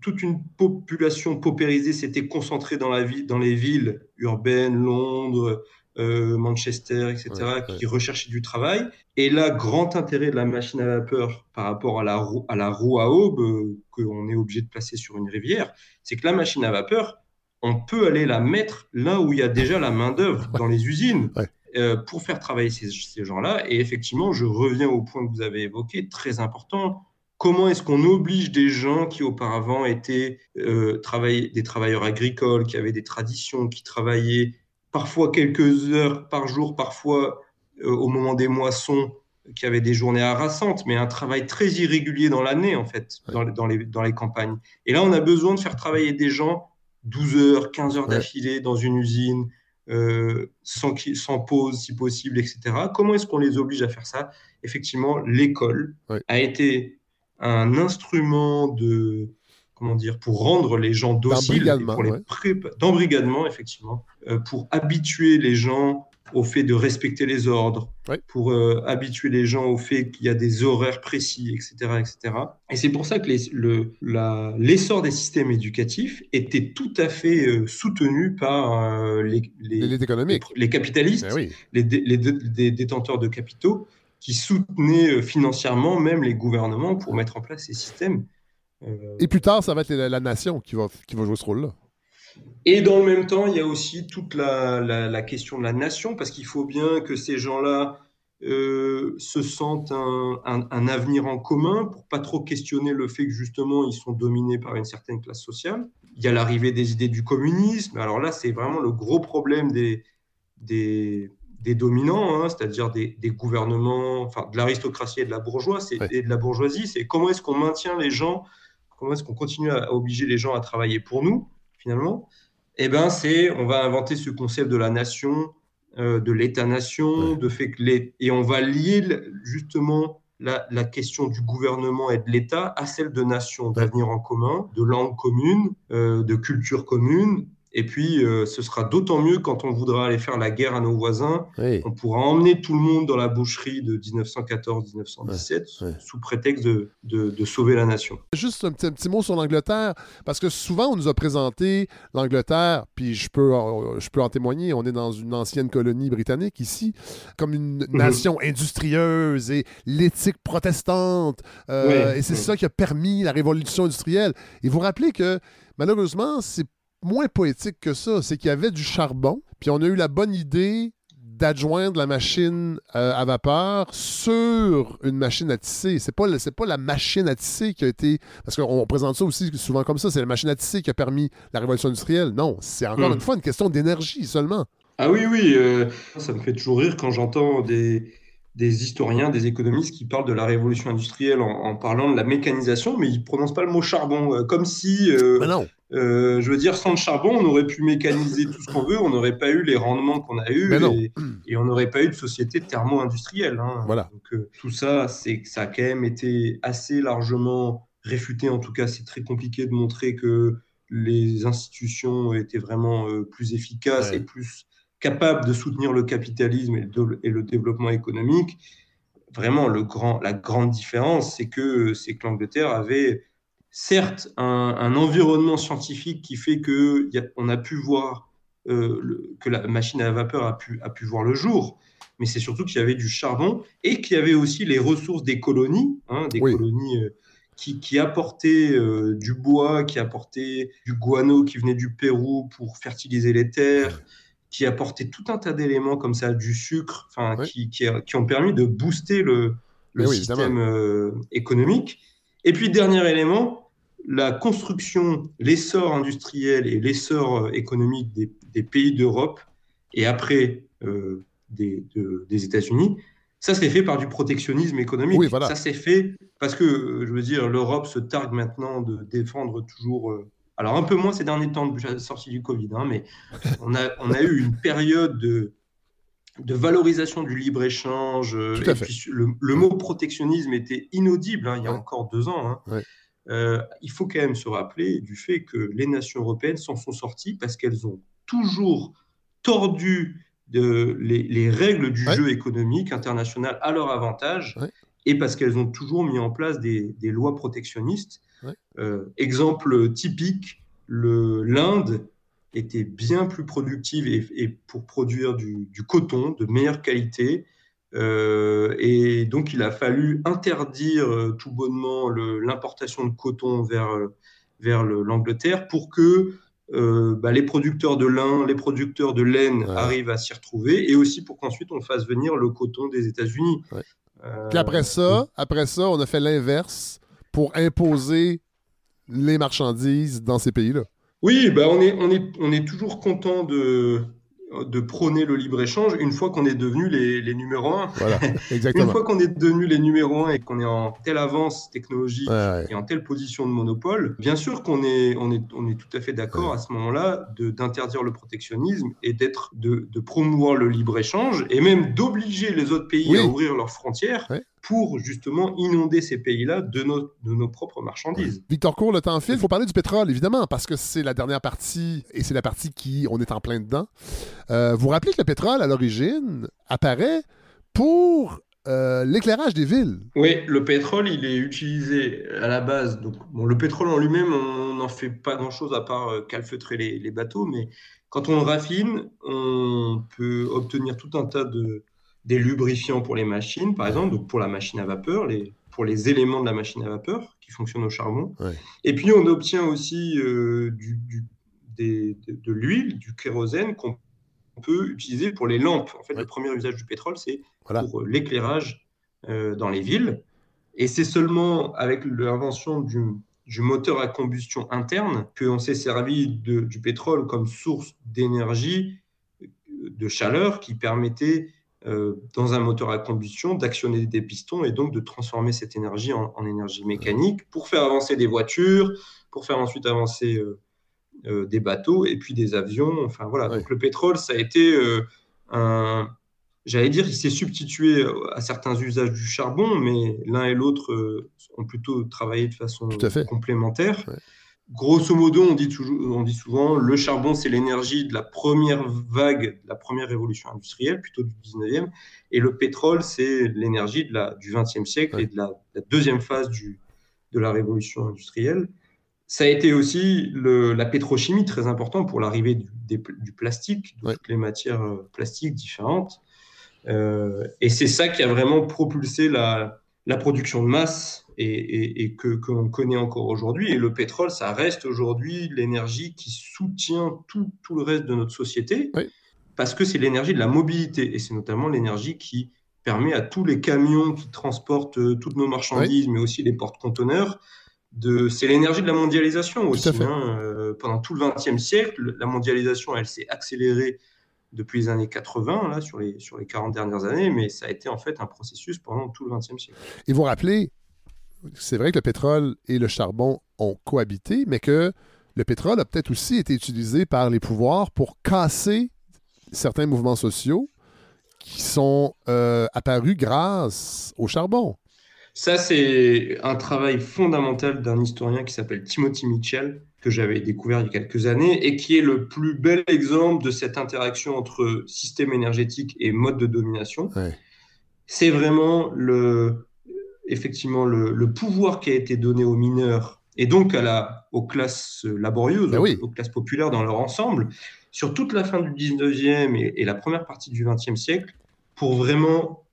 toute une population paupérisée s'était concentrée dans, la vie, dans les villes urbaines, Londres, euh, Manchester, etc., Ouais, qui recherchaient du travail. Et là, grand intérêt de la machine à vapeur par rapport à la roue à, la roue à aube euh, qu'on est obligé de placer sur une rivière, c'est que la machine à vapeur, on peut aller la mettre là où il y a déjà la main-d'œuvre, dans les usines. Euh, pour faire travailler ces, ces gens-là. Et effectivement, je reviens au point que vous avez évoqué, très important, Comment est-ce qu'on oblige des gens qui auparavant étaient euh, des travailleurs agricoles, qui avaient des traditions, qui travaillaient parfois quelques heures par jour, parfois euh, au moment des moissons, qui avaient des journées harassantes, mais un travail très irrégulier dans l'année, en fait, Ouais. dans, les- dans les, dans les campagnes. Et là, on a besoin de faire travailler des gens 12 heures, 15 heures Ouais. d'affilée dans une usine, euh, sans, pause si possible, etc. Comment est-ce qu'on les oblige à faire ça? Effectivement, l'école a été un instrument de comment dire pour rendre les gens dociles D'embrigadement, pour les ouais. effectivement euh, pour habituer les gens au fait de respecter les ordres Ouais. pour euh, habituer les gens au fait qu'il y a des horaires précis etc etc et c'est pour ça que le l'essor des systèmes éducatifs était tout à fait euh, soutenu par euh, les, les, les capitalistes Ben oui. les, dé- détenteurs de capitaux qui soutenaient financièrement même les gouvernements pour mettre en place ces systèmes. Et plus tard, ça va être la, la nation qui va, qui va jouer ce rôle-là. Et dans le même temps, il y a aussi toute la, la- la question de la nation, parce qu'il faut bien que ces gens-là euh, se sentent un, un- un avenir en commun pour pas trop questionner le fait que justement ils sont dominés par une certaine classe sociale. Il y a l'arrivée des idées du communisme. Alors là, c'est vraiment le gros problème des, des, des dominants, hein, c'est-à-dire des, des gouvernements, enfin de l'aristocratie et de la bourgeoisie, c'est- Ouais. et de la bourgeoisie. C'est comment est-ce qu'on maintient les gens, comment est-ce qu'on continue à, à obliger les gens à travailler pour nous? Finalement eh ben, c'est, on va inventer ce concept de la nation, euh, de l'État-nation, Ouais. de fait que les, et on va lier justement la, la question du gouvernement et de l'État à celle de nation, d'avenir en commun, de langue commune, euh, de culture commune. Et puis, euh, ce sera d'autant mieux quand on voudra aller faire la guerre à nos voisins Oui. on pourra emmener tout le monde dans la boucherie de 1914-1917 Ouais, ouais. sous prétexte de, de- de sauver la nation. Juste un petit, un petit mot sur l'Angleterre, parce que souvent on nous a présenté l'Angleterre, puis je peux, euh, je peux en témoigner, on est dans une ancienne colonie britannique ici, comme une nation industrieuse et l'éthique protestante, euh, et c'est ouais. ça qui a permis la révolution industrielle. Et vous rappelez que malheureusement, c'est moins poétique que ça, c'est qu'il y avait du charbon, puis on a eu la bonne idée d'adjoindre la machine euh, à vapeur sur une machine à tisser. C'est pas, c'est pas la machine à tisser qui a été... Parce qu'on présente ça aussi souvent comme ça, c'est la machine à tisser qui a permis la révolution industrielle. Non, c'est encore Hmm. une fois une question d'énergie seulement. Ah oui, oui, euh, ça me fait toujours rire quand j'entends des, des historiens, des économistes qui parlent de la révolution industrielle en, en parlant de la mécanisation, mais ils ne prononcent pas le mot charbon, euh, comme si, euh, non, euh, je veux dire, sans le charbon, on aurait pu mécaniser tout ce qu'on veut, on n'aurait pas eu les rendements qu'on a eus et, et on n'aurait pas eu de société thermo-industrielle. hein. Voilà. Donc, euh, tout ça, c'est que ça a quand même été assez largement réfuté. En tout cas, c'est très compliqué de montrer que les institutions étaient vraiment euh, plus efficaces Ouais. et plus capables de soutenir le capitalisme et le, do- et le développement économique. Vraiment, le grand, la grande différence, c'est que, que l'Angleterre avait certes un, un environnement scientifique qui fait que y a- on a pu voir euh, le- que la machine à vapeur a pu, a pu voir le jour, mais c'est surtout qu'il y avait du charbon et qu'il y avait aussi les ressources des colonies, hein, des Oui. colonies euh, qui, qui apportaient euh, du bois, qui apportaient du guano qui venait du Pérou pour fertiliser les terres, qui apportaient tout un tas d'éléments comme ça, du sucre, Oui. qui, qui, ont permis de booster le, le Mais oui, système euh, économique. Et puis, dernier élément, la construction, l'essor industriel et l'essor euh, économique des, des pays d'Europe et après euh, des, de- des États-Unis Ça, c'est fait par du protectionnisme économique. Oui, voilà. Ça, c'est fait parce que, je veux dire, l'Europe se targue maintenant de défendre toujours. Alors, un peu moins ces derniers temps de la sortie du Covid, hein, mais on a, on a eu une période de, de valorisation du libre-échange. euh, Tout à et fait. puis, le, le mot protectionnisme était inaudible hein, il y a Ouais. encore deux ans. hein. Ouais. Euh, il faut quand même se rappeler du fait que les nations européennes s'en sont sorties parce qu'elles ont toujours tordu de, les, les règles du Ouais. jeu économique international à leur avantage et parce qu'elles ont toujours mis en place des, des lois protectionnistes. Ouais. Euh, exemple typique, l'Inde était bien plus productive et, et pour produire du, du coton de meilleure qualité. Euh, et donc, il a fallu interdire euh, tout bonnement l'importation de coton vers, vers le- l'Angleterre pour que euh, bah, les producteurs de lin, les producteurs de laine Ouais. arrivent à s'y retrouver et aussi pour qu'ensuite on fasse venir le coton des États-Unis. Ouais. Euh, Puis après ça, après ça, on a fait l'inverse pour imposer les marchandises dans ces pays-là. Oui, bah on, est, on, est, on est toujours content de, de prôner le libre-échange une fois qu'on est devenu les, les numéros un. Voilà, Une exactement. fois qu'on est devenu les numéros un et qu'on est en telle avance technologique Ouais, ouais. et en telle position de monopole, bien sûr qu'on est, on est, on est tout à fait d'accord Ouais. à ce moment-là d'interdire le protectionnisme et d'être, de, de promouvoir le libre-échange et même d'obliger les autres pays Oui. à ouvrir leurs frontières. Pour justement inonder ces pays-là de nos, de nos propres marchandises. Victor Cour, le temps file. Il faut parler du pétrole, évidemment, parce que c'est la dernière partie et c'est la partie qui, on est en plein dedans. Euh, vous vous rappelez que le pétrole, à l'origine, apparaît pour euh, l'éclairage des villes. Oui, le pétrole, il est utilisé à la base. Donc, bon, le pétrole en lui-même, on n'en fait pas grand-chose à part euh, calfeutrer les, les bateaux, mais quand on le raffine, on peut obtenir tout un tas de des lubrifiants pour les machines, par exemple, donc pour la machine à vapeur, les, pour les éléments de la machine à vapeur qui fonctionnent au charbon. Ouais. Et puis, on obtient aussi euh, du, du- des- de, de l'huile, du kérosène qu'on peut utiliser pour les lampes. En fait, Ouais. le premier usage du pétrole, c'est Voilà. pour euh, l'éclairage euh, dans les villes. Et c'est seulement avec l'invention du, du moteur à combustion interne qu'on s'est servi de- du pétrole comme source d'énergie, de chaleur, qui permettait, dans un moteur à combustion, d'actionner des pistons et donc de transformer cette énergie en, en énergie mécanique pour faire avancer des voitures, pour faire ensuite avancer euh, euh, des bateaux et puis des avions. Enfin voilà. Ouais. Donc le pétrole, ça a été euh, un, J'allais dire, il s'est substitué à certains usages du charbon, mais l'un et l'autre euh, ont plutôt travaillé de façon Tout à fait. complémentaire. Ouais. Grosso modo, on dit, toujours, on dit souvent, le charbon, c'est l'énergie de la première vague, de la première révolution industrielle, plutôt du 19e, et le pétrole, c'est l'énergie de la, du 20e siècle Ouais. et de la, la deuxième phase du, de la révolution industrielle. Ça a été aussi le- la pétrochimie très important pour l'arrivée du, des- du plastique, de Ouais. toutes les matières euh, plastiques différentes. Euh, et c'est ça qui a vraiment propulsé la, la production de masse et, et- et que que l'on connaît encore aujourd'hui. Et le pétrole, ça reste aujourd'hui l'énergie qui soutient tout, tout le reste de notre société, Oui. parce que c'est l'énergie de la mobilité, et c'est notamment l'énergie qui permet à tous les camions qui transportent euh, toutes nos marchandises, mais aussi les porte-conteneurs, de... c'est l'énergie de la mondialisation aussi. hein. Euh, pendant tout le XXe siècle, la mondialisation, elle s'est accélérée depuis les années 80, là, sur les, sur les 40 dernières années, mais ça a été en fait un processus pendant tout le XXe siècle. Et vous rappelez, c'est vrai que le pétrole et le charbon ont cohabité, mais que le pétrole a peut-être aussi été utilisé par les pouvoirs pour casser certains mouvements sociaux qui sont euh, apparus grâce au charbon. Ça, c'est un travail fondamental d'un historien qui s'appelle Timothy Mitchell, que j'avais découvert il y a quelques années, et qui est le plus bel exemple de cette interaction entre système énergétique et mode de domination. Ouais. C'est vraiment le, effectivement le, le pouvoir qui a été donné aux mineurs et donc à la, aux classes laborieuses, Ben aux, oui. aux classes populaires dans leur ensemble, sur toute la fin du 19e et, et la première partie du 20e siècle, pour vraiment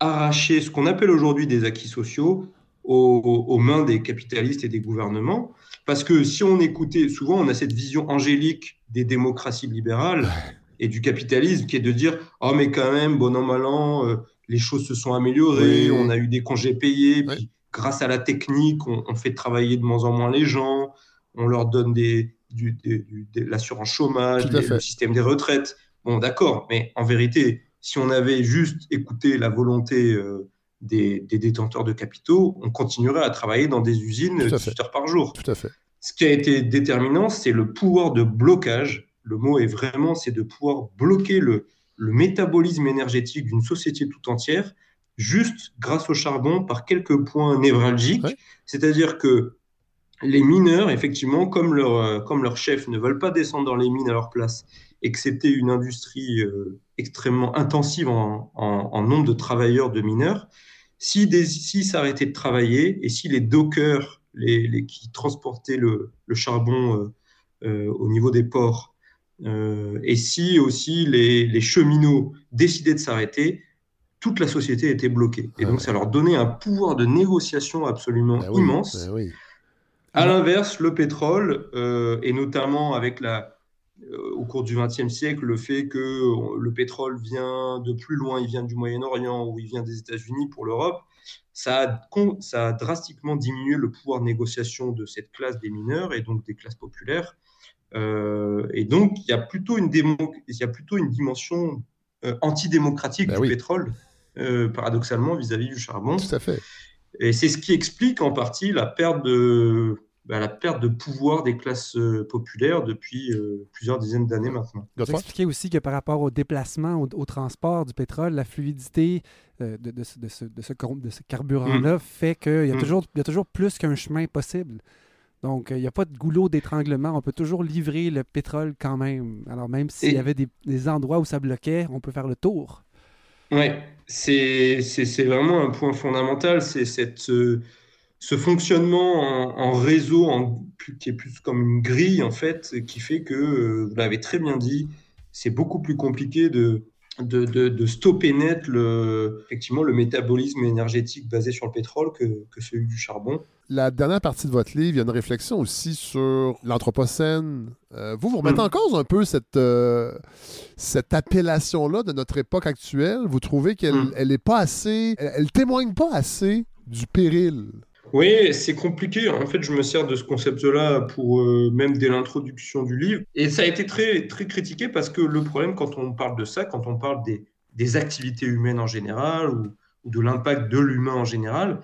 arracher ce qu'on appelle aujourd'hui des acquis sociaux aux, aux- aux mains des capitalistes et des gouvernements. Parce que si on écoutait, souvent on a cette vision angélique des démocraties libérales et du capitalisme qui est de dire Oh, mais quand même, bon an, mal an, euh, les choses se sont améliorées, Oui. on a eu des congés payés, Oui. puis grâce à la technique, on, on fait travailler de moins en moins les gens, on leur donne des, du, des- du- de l'assurance chômage, le système des retraites. Bon, d'accord, mais en vérité, si on avait juste écouté la volonté euh, des, détenteurs de capitaux, on continuerait à travailler dans des usines 18 heures par jour. Tout à fait. Ce qui a été déterminant, c'est le pouvoir de blocage. Le mot est vraiment, c'est de pouvoir bloquer le, le métabolisme énergétique d'une société tout entière juste grâce au charbon par quelques points névralgiques. C'est-à-dire que les mineurs, effectivement, comme leur, euh, comme leur chef ne veulent pas descendre dans les mines à leur place et que c'était une industrie euh, extrêmement intensive en, nombre de travailleurs de mineurs, si, si s'arrêtaient de travailler et si les dockers les, qui transportaient le, charbon euh, au niveau des ports et si aussi les, les cheminots décidaient de s'arrêter, toute la société était bloquée. Et donc, ça leur donnait un pouvoir de négociation absolument bah immense. Bah à l'inverse, le pétrole, euh, et notamment avec la, euh, au cours du XXe siècle, le fait que le pétrole vient de plus loin, il vient du Moyen-Orient ou il vient des États-Unis pour l'Europe, ça a, ça a drastiquement diminué le pouvoir de négociation de cette classe des mineurs et donc des classes populaires. Euh, et donc, il y, a plutôt une il y a plutôt une dimension antidémocratique du pétrole euh, paradoxalement, vis-à-vis du charbon. Tout à fait. Et c'est ce qui explique en partie la perte de, bah, la perte de pouvoir des classes euh, populaires depuis euh, plusieurs dizaines d'années maintenant. Vous expliquez aussi que par rapport au déplacement, au, transport du pétrole, la fluidité de, de, ce, de, ce, de, ce, carburant-là mm. fait qu'il y, a mm. toujours, il y a toujours plus qu'un chemin possible. Donc, il n'y a pas de goulot d'étranglement. On peut toujours livrer le pétrole quand même. Alors, même s'il y avait des, des endroits où ça bloquait, on peut faire le tour. Oui, c'est vraiment un point fondamental, c'est cette euh, ce fonctionnement en, réseau en, qui est plus comme une grille en fait, qui fait que, euh, vous l'avez très bien dit, c'est beaucoup plus compliqué de, de, de, stopper net le, effectivement, le métabolisme énergétique basé sur le pétrole que, que celui du charbon. La dernière partie de votre livre, il y a une réflexion aussi sur l'Anthropocène. Euh, vous, vous remettez hmm. en cause un peu cette, euh, cette appellation-là de notre époque actuelle. Vous trouvez qu'elle hmm. elle pas assez, elle, elle témoigne pas assez du péril oui, c'est compliqué. En fait, je me sers de ce concept-là pour euh, même dès l'introduction du livre. Et ça a été très, très critiqué parce que le problème, quand on parle de ça, quand on parle des, des activités humaines en général ou, de l'impact de l'humain en général,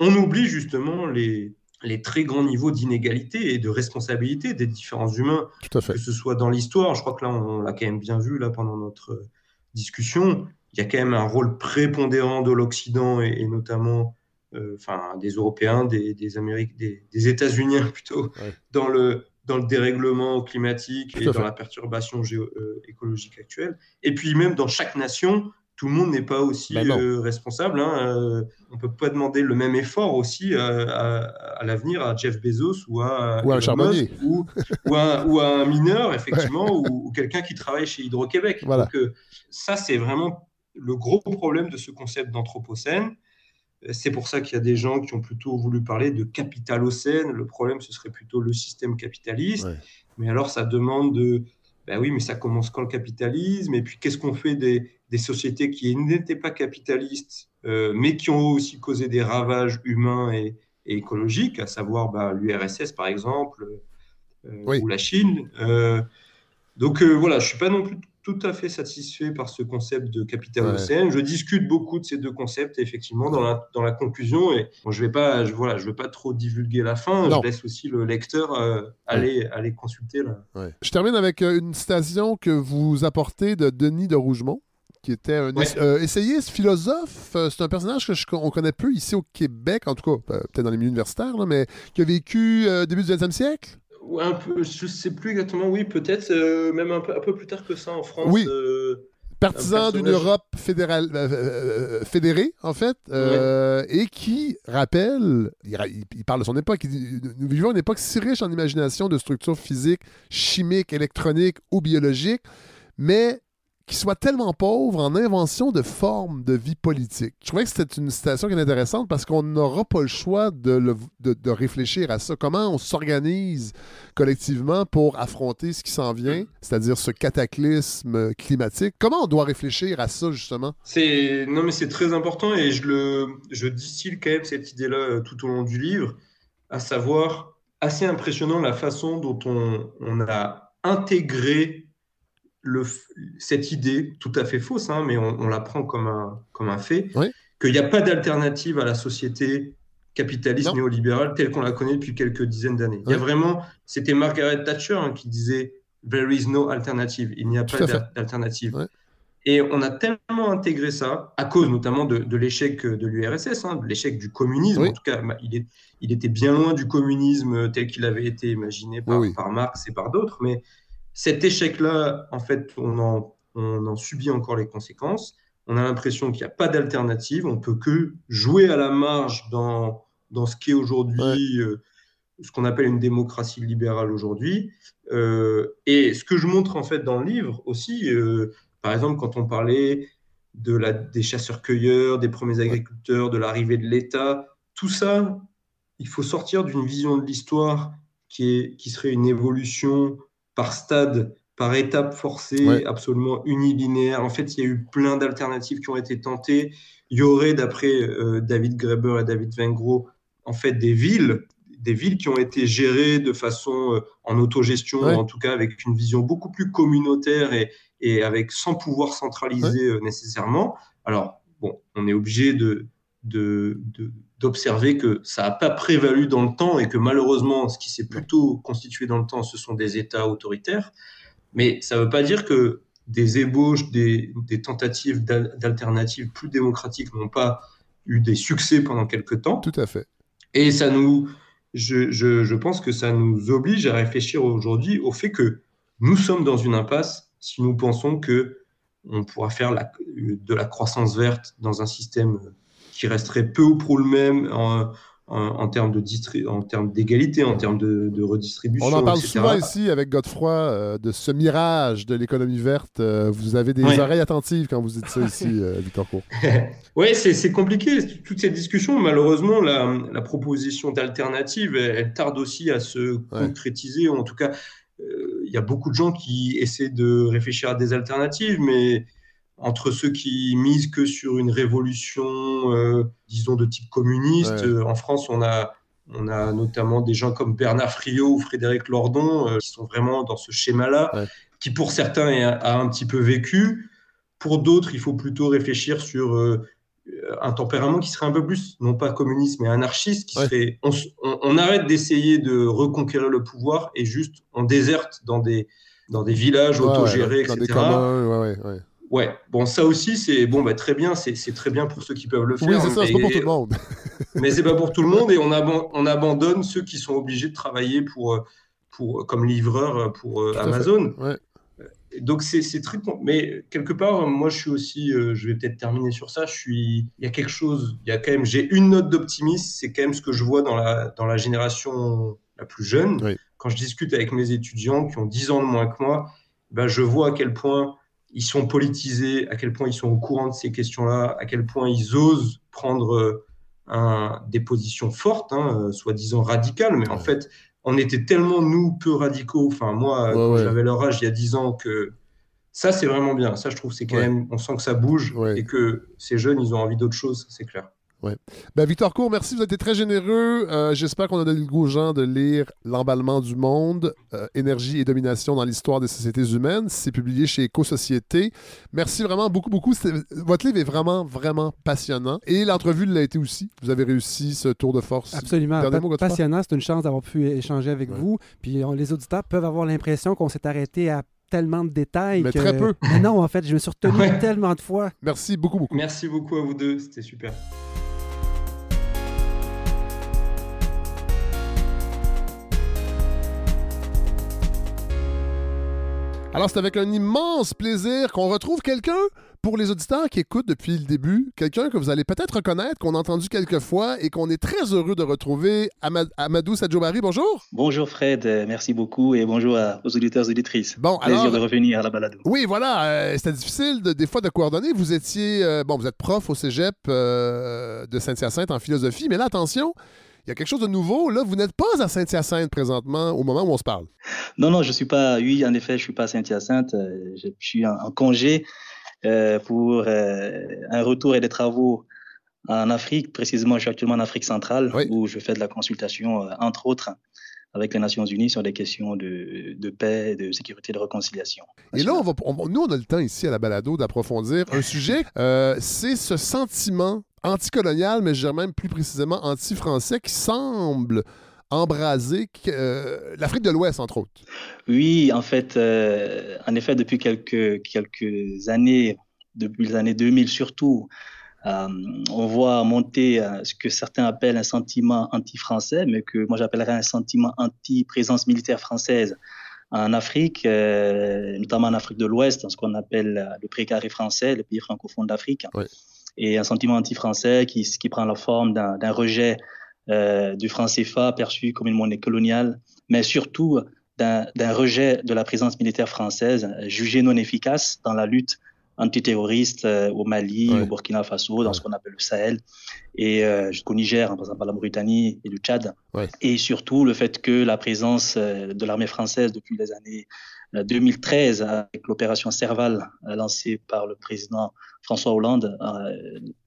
on oublie justement les, les très grands niveaux d'inégalité et de responsabilité des différents humains, Tout à fait. que ce soit dans l'histoire. Je crois que là, on, l'a quand même bien vu là pendant notre discussion. Il y a quand même un rôle prépondérant de l'Occident et, et notamment euh, enfin des Européens, des, des, Amériques, des, États-Unis plutôt, dans, le, dans le dérèglement climatique et dans la perturbation euh, écologique actuelle. Et puis même dans chaque nation, tout le monde n'est pas aussi ben euh, responsable. Hein. on ne peut pas demander le même effort aussi à, l'avenir à Jeff Bezos ou à, ou un charbonnier ou, ou, à, un mineur, effectivement, ou, quelqu'un qui travaille chez Hydro-Québec. Donc, ça, c'est vraiment le gros problème de ce concept d'anthropocène. C'est pour ça qu'il y a des gens qui ont plutôt voulu parler de capitalocène. Le problème, ce serait plutôt le système capitaliste. Mais alors, ça demande de. Ben oui, mais ça commence quand le capitalisme? Et puis, qu'est-ce qu'on fait des, sociétés qui n'étaient pas capitalistes, euh, mais qui ont aussi causé des ravages humains et, écologiques, à savoir ben, l'URSS, par exemple, euh, ou la Chine euh, Donc, voilà, je ne suis pas non plus tout à fait satisfait par ce concept de capital océan. Je discute beaucoup de ces deux concepts, effectivement, dans la, dans la conclusion. Et je ne vais, pas, je, voilà, je veux pas trop divulguer la fin. Je laisse aussi le lecteur euh, aller, aller consulter. Là. Je termine avec euh, une citation que vous apportez de Denis de Rougemont qui était un euh, essayiste, philosophe. c'est un personnage qu'on connaît peu ici au Québec, en tout cas, peut-être dans les milieux universitaires, mais qui a vécu début du 20e siècle un peu, je sais plus exactement, oui, peut-être euh, même un peu, un peu plus tard que ça en France. Oui. Euh, Partisan d'une Europe fédérale, euh, fédérée, en fait, et qui rappelle, il, parle de son époque, il dit, nous vivons une époque si riche en imagination de structures physiques, chimiques, électroniques ou biologiques, mais qui soit tellement pauvre en invention de formes de vie politique. Je trouvais que c'était une citation qui est intéressante parce qu'on n'aura pas le choix de, de, réfléchir à ça. Comment on s'organise collectivement pour affronter ce qui s'en vient, c'est-à-dire ce cataclysme climatique? Comment on doit réfléchir à ça, justement? C'est... Non, mais c'est très important et je, le... je distille quand même cette idée-là euh, tout au long du livre, à savoir assez impressionnant la façon dont on, on a intégré le, cette idée, tout à fait fausse, hein, mais on, la prend comme un, comme un fait, Oui. qu'il n'y a pas d'alternative à la société capitaliste Non. néolibérale telle qu'on la connaît depuis quelques dizaines d'années. Il y a vraiment, c'était Margaret Thatcher hein, qui disait There is no alternative. Il n'y a Tout pas d'alternative. Et on a tellement intégré ça, à cause notamment de, l'échec de l'URSS, hein, de l'échec du communisme. Oui. En tout cas, bah, il, est, il était bien loin du communisme tel qu'il avait été imaginé par, Oui, oui. par Marx et par d'autres. Mais cet échec-là, en fait, on en, on en subit encore les conséquences. On a l'impression qu'il n'y a pas d'alternative. On peut que jouer à la marge dans, dans ce qui est aujourd'hui euh, ce qu'on appelle une démocratie libérale aujourd'hui. Euh, et ce que je montre en fait dans le livre aussi, euh, par exemple, quand on parlait de la, des chasseurs-cueilleurs, des premiers agriculteurs, de l'arrivée de l'État, tout ça, il faut sortir d'une vision de l'histoire qui, est, qui serait une évolution par stade, par étape forcée, Ouais. absolument unilinéaire. En fait, il y a eu plein d'alternatives qui ont été tentées. Il y aurait, d'après euh, David Graeber et David Vengro, en fait, des villes, des villes qui ont été gérées de façon euh, en autogestion, Ouais. en tout cas avec une vision beaucoup plus communautaire et, et avec sans pouvoir centralisé euh, nécessairement. Alors, bon, on est obligé de, de, de- d'observer que ça n'a pas prévalu dans le temps et que malheureusement, ce qui s'est plutôt constitué dans le temps, ce sont des États autoritaires. Mais ça ne veut pas dire que des ébauches, des, des tentatives d'al- d'alternatives plus démocratiques n'ont pas eu des succès pendant quelques temps. Tout à fait. Et ça nous, je, je, je pense que ça nous oblige à réfléchir aujourd'hui au fait que nous sommes dans une impasse si nous pensons que on pourra faire la- de la croissance verte dans un système qui resterait peu ou prou le même en, en, en termes de distri- en termes d'égalité, en termes de, de redistribution. On en parle etc. souvent ici avec Godefroy euh, de ce mirage de l'économie verte. Euh, vous avez des Ouais. oreilles attentives quand vous dites ça ici, euh, Victor Cour. Oui, c'est compliqué, toute cette discussion. Malheureusement, la, la proposition d'alternative, elle, elle tarde aussi à se concrétiser. En tout cas, il y a beaucoup de gens qui essaient de réfléchir à des alternatives, mais entre ceux qui misent que sur une révolution, euh, disons, de type communiste, Ouais. euh, en France, on a, on a notamment des gens comme Bernard Friot ou Frédéric Lordon euh, qui sont vraiment dans ce schéma-là, Ouais. qui pour certains a un petit peu vécu. Pour d'autres, il faut plutôt réfléchir sur euh, un tempérament qui serait un peu plus, non pas communiste, mais anarchiste, qui Ouais. serait, on, s- on- on arrête d'essayer de reconquérir le pouvoir et juste on déserte dans des, dans des villages autogérés, dans des etc. communs, ouais, bon, ça aussi, c'est bon, bah, très bien, c'est très bien pour ceux qui peuvent le faire. Oui, c'est ça, c'est pas pour tout le monde. mais c'est pas pour tout le monde et on, aban- on abandonne ceux qui sont obligés de travailler pour, pour, comme livreur pour euh, Tout. Amazon. Ouais. Donc c'est très con- mais quelque part moi je suis aussi euh, je vais peut-être terminer sur ça je suis il y a quelque chose il y a quand même j'ai une note d'optimisme c'est quand même ce que je vois dans la dans la génération la plus jeune Oui. quand je discute avec mes étudiants qui ont 10 ans de moins que moi ben je vois à quel point ils sont politisés à quel point ils sont au courant de ces questions-là à quel point ils osent prendre euh, un- des positions fortes hein, euh, soi-disant radicales mais en fait on était tellement, nous, peu radicaux. Enfin, moi, Ouais, quand ouais. j'avais leur âge, il y a 10 ans, que ça, c'est vraiment bien. Ça, je trouve, c'est quand même, on sent que ça bouge et que ces jeunes, ils ont envie d'autre chose, c'est clair. Ben, Victor Cour, merci, vous avez été très généreux. Euh, J'espère qu'on a donné le goût aux gens de lire L'emballement du monde, euh, énergie et domination dans l'histoire des sociétés humaines. C'est publié chez Éco-Société. Merci vraiment beaucoup, beaucoup. Votre livre est vraiment, vraiment passionnant. Et l'entrevue l'a été aussi. Vous avez réussi ce tour de force. Absolument. Pa- mot, passionnant. C'est une chance d'avoir pu échanger avec Ouais. vous. Puis on- les auditeurs peuvent avoir l'impression qu'on s'est arrêté à tellement de détails. Mais que- très peu. Mais non, en fait, je me suis retenu Ouais. tellement de fois. Merci beaucoup, beaucoup. Merci beaucoup à vous deux, c'était super. Alors, c'est avec un immense plaisir qu'on retrouve quelqu'un, pour les auditeurs qui écoutent depuis le début, quelqu'un que vous allez peut-être reconnaître, qu'on a entendu quelques fois et qu'on est très heureux de retrouver. Ama- Amadou Sadjobari, bonjour. Bonjour Fred, euh, merci beaucoup et bonjour à- aux auditeurs et auditrices. Bon, Plaisir alors- de revenir à la balado. Oui, voilà, euh, c'était difficile de- des fois de coordonner. Vous étiez, euh, bon, vous êtes prof au cégep euh, de Saint-Hyacinthe en philosophie, mais là, attention, il y a quelque chose de nouveau? Là, vous n'êtes pas à Saint-Hyacinthe présentement au moment où on se parle. Non, non, je suis pas, oui, en effet, je suis pas à Saint-Hyacinthe, euh, je suis en, en congé euh, pour euh, un retour et des travaux en Afrique. Précisément, je suis actuellement en Afrique centrale Oui. où je fais de la consultation, euh, entre autres, avec les Nations Unies sur des questions de, paix, de sécurité, de réconciliation. Et là, on va, nous, on a le temps ici à la balado d'approfondir un sujet, euh, c'est ce sentiment anticolonial, mais je dirais même plus précisément anti-français, qui semble embraser euh, l'Afrique de l'Ouest, entre autres. Oui, en fait, euh, en effet, depuis quelques, quelques années, depuis les années 2000 surtout, on voit monter ce que certains appellent un sentiment anti-français, mais que moi j'appellerais un sentiment anti-présence militaire française en Afrique, notamment en Afrique de l'Ouest, dans ce qu'on appelle le précaré français, le pays francophone d'Afrique. Et un sentiment anti-français qui, qui prend la forme d'un rejet euh, du franc CFA perçu comme une monnaie coloniale, mais surtout d'un rejet de la présence militaire française jugée non efficace dans la lutte antiterroriste euh, au Mali, au Burkina Faso, dans ce qu'on appelle le Sahel, et euh, jusqu'au Niger, en passant par la Mauritanie et le Tchad. Et surtout le fait que la présence de l'armée française depuis les années 2013, avec l'opération Serval lancée par le président François Hollande,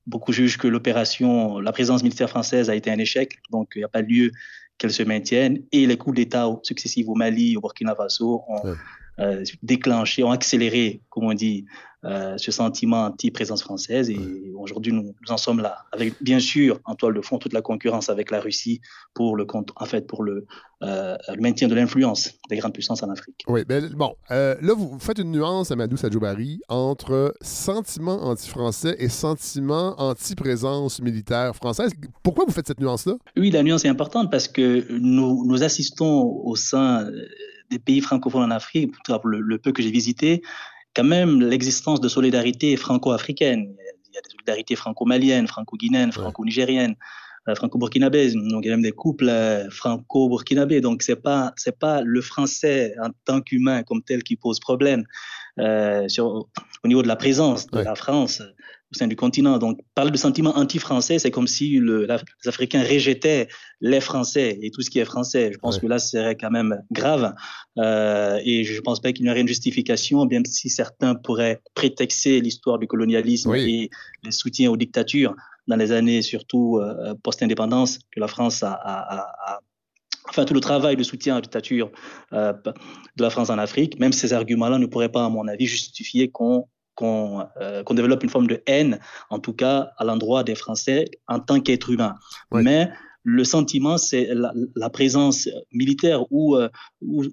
beaucoup jugent que l'opération, la présence militaire française a été un échec, donc il n'y a pas lieu qu'elle se maintienne. Et les coups d'État successifs au Mali, au Burkina Faso ont euh, déclenché, ont accéléré, comme on dit, euh, ce sentiment anti-présence française. Et aujourd'hui, nous, en sommes là, avec bien sûr en toile de fond toute la concurrence avec la Russie pour le en fait, pour le, euh, le maintien de l'influence des grandes puissances en Afrique. Oui, ben, bon, là, vous faites une nuance, Amadou Sadjoubari, entre sentiment anti-français et sentiment anti-présence militaire française. Pourquoi vous faites cette nuance-là? Oui, la nuance est importante parce que nous, nous assistons au sein des pays francophones en Afrique, le, peu que j'ai visité, quand même l'existence de solidarité franco-africaine. Il y a des solidarités franco-maliennes, franco-guinéennes, franco-nigériennes, euh, franco-burkinabées. Donc, il y a même des couples euh, franco-burkinabés. Donc, c'est pas, c'est pas le français en tant qu'humain comme tel qui pose problème. Euh, sur, au niveau de la présence de la France au sein du continent. Donc, parler de sentiment anti-français, c'est comme si le, les Africains rejetaient les Français et tout ce qui est français. Je pense que là, ce serait quand même grave. Euh, et je ne pense pas qu'il y aurait une justification, bien si certains pourraient prétexter l'histoire du colonialisme et les soutiens aux dictatures dans les années surtout euh, post-indépendance que la France a, a, a, enfin tout le travail de soutien à la dictature euh, de la France en Afrique, même ces arguments-là ne pourraient pas, à mon avis, justifier qu'on euh, qu'on développe une forme de haine, en tout cas à l'endroit des Français en tant qu'être humain. Mais le sentiment, c'est la, présence militaire ou, euh, ou,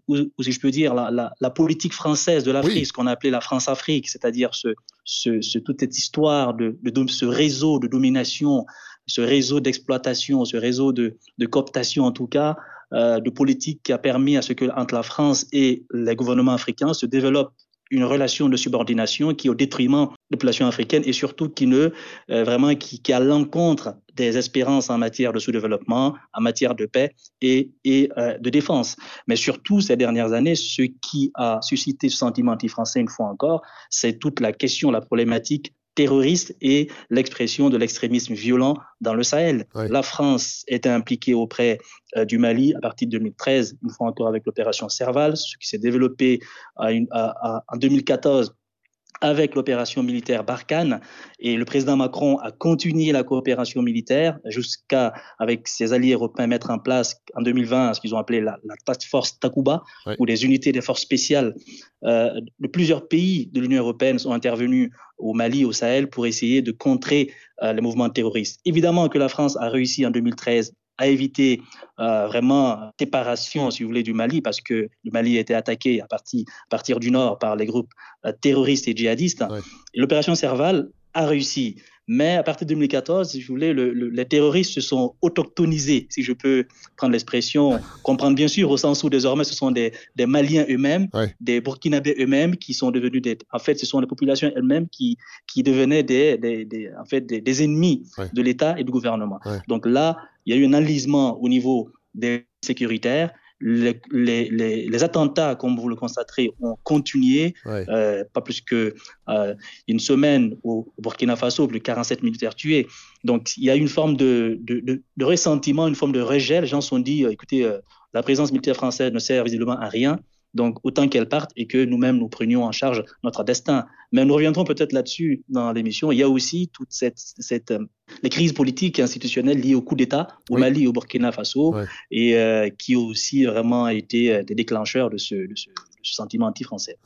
si je peux dire, la, la politique française de l'Afrique, ce qu'on a appelé la France-Afrique, c'est-à-dire ce, ce, toute cette histoire de, de, ce réseau de domination, ce réseau d'exploitation, ce réseau de, de, cooptation en tout cas, euh, de politique qui a permis à ce que entre la France et les gouvernements africains se développe une relation de subordination qui est au détriment de la population africaine et surtout qui ne euh, vraiment qui, l'encontre des espérances en matière de sous-développement, en matière de paix et, et euh, de défense. Mais surtout ces dernières années, ce qui a suscité ce sentiment anti-français une fois encore, c'est toute la question, la problématique terroriste et l'expression de l'extrémisme violent dans le Sahel. La France était impliquée auprès euh, du Mali à partir de 2013, une fois encore avec l'opération Serval, ce qui s'est développé à en 2014 avec l'opération militaire Barkhane. Et le président Macron a continué la coopération militaire jusqu'à, avec ses alliés européens, mettre en place en 2020 ce qu'ils ont appelé la, Task Force Takuba, où des unités des forces spéciales. Euh, de plusieurs pays de l'Union européenne sont intervenus au Mali, au Sahel, pour essayer de contrer euh, les mouvements terroristes. Évidemment que la France a réussi en 2013 à éviter euh, vraiment séparation, si vous voulez, du Mali, parce que le Mali a été attaqué à partir, à partir du nord par les groupes euh, terroristes et djihadistes. L'opération Serval a réussi. Mais à partir de 2014, si vous voulez, les terroristes se sont autochtonisés, si je peux prendre l'expression, comprendre bien sûr, au sens où désormais ce sont des, des Maliens eux-mêmes, des Burkinabés eux-mêmes qui sont devenus des. En fait, ce sont les populations elles-mêmes qui, qui devenaient des, des, des en fait, des, ennemis de l'État et du gouvernement. Donc là, il y a eu un enlisement au niveau des sécuritaires les, les, les, attentats, comme vous le constaterez, ont continué, euh, pas plus que euh, une semaine au, Burkina Faso, plus de 47 militaires tués. Donc il y a une forme de, de, de, ressentiment, une forme de rejet. Les gens se sont dit, euh, écoutez, la présence militaire française ne sert visiblement à rien. Donc, autant qu'elle parte et que nous-mêmes, nous prenions en charge notre destin. Mais nous reviendrons peut-être là-dessus dans l'émission. Il y a aussi toute cette, cette euh, les crises politiques et institutionnelles liées au coup d'État au Mali et au Burkina Faso et euh, qui ont aussi vraiment été euh, des déclencheurs de ce, de ce, sentiment anti-français.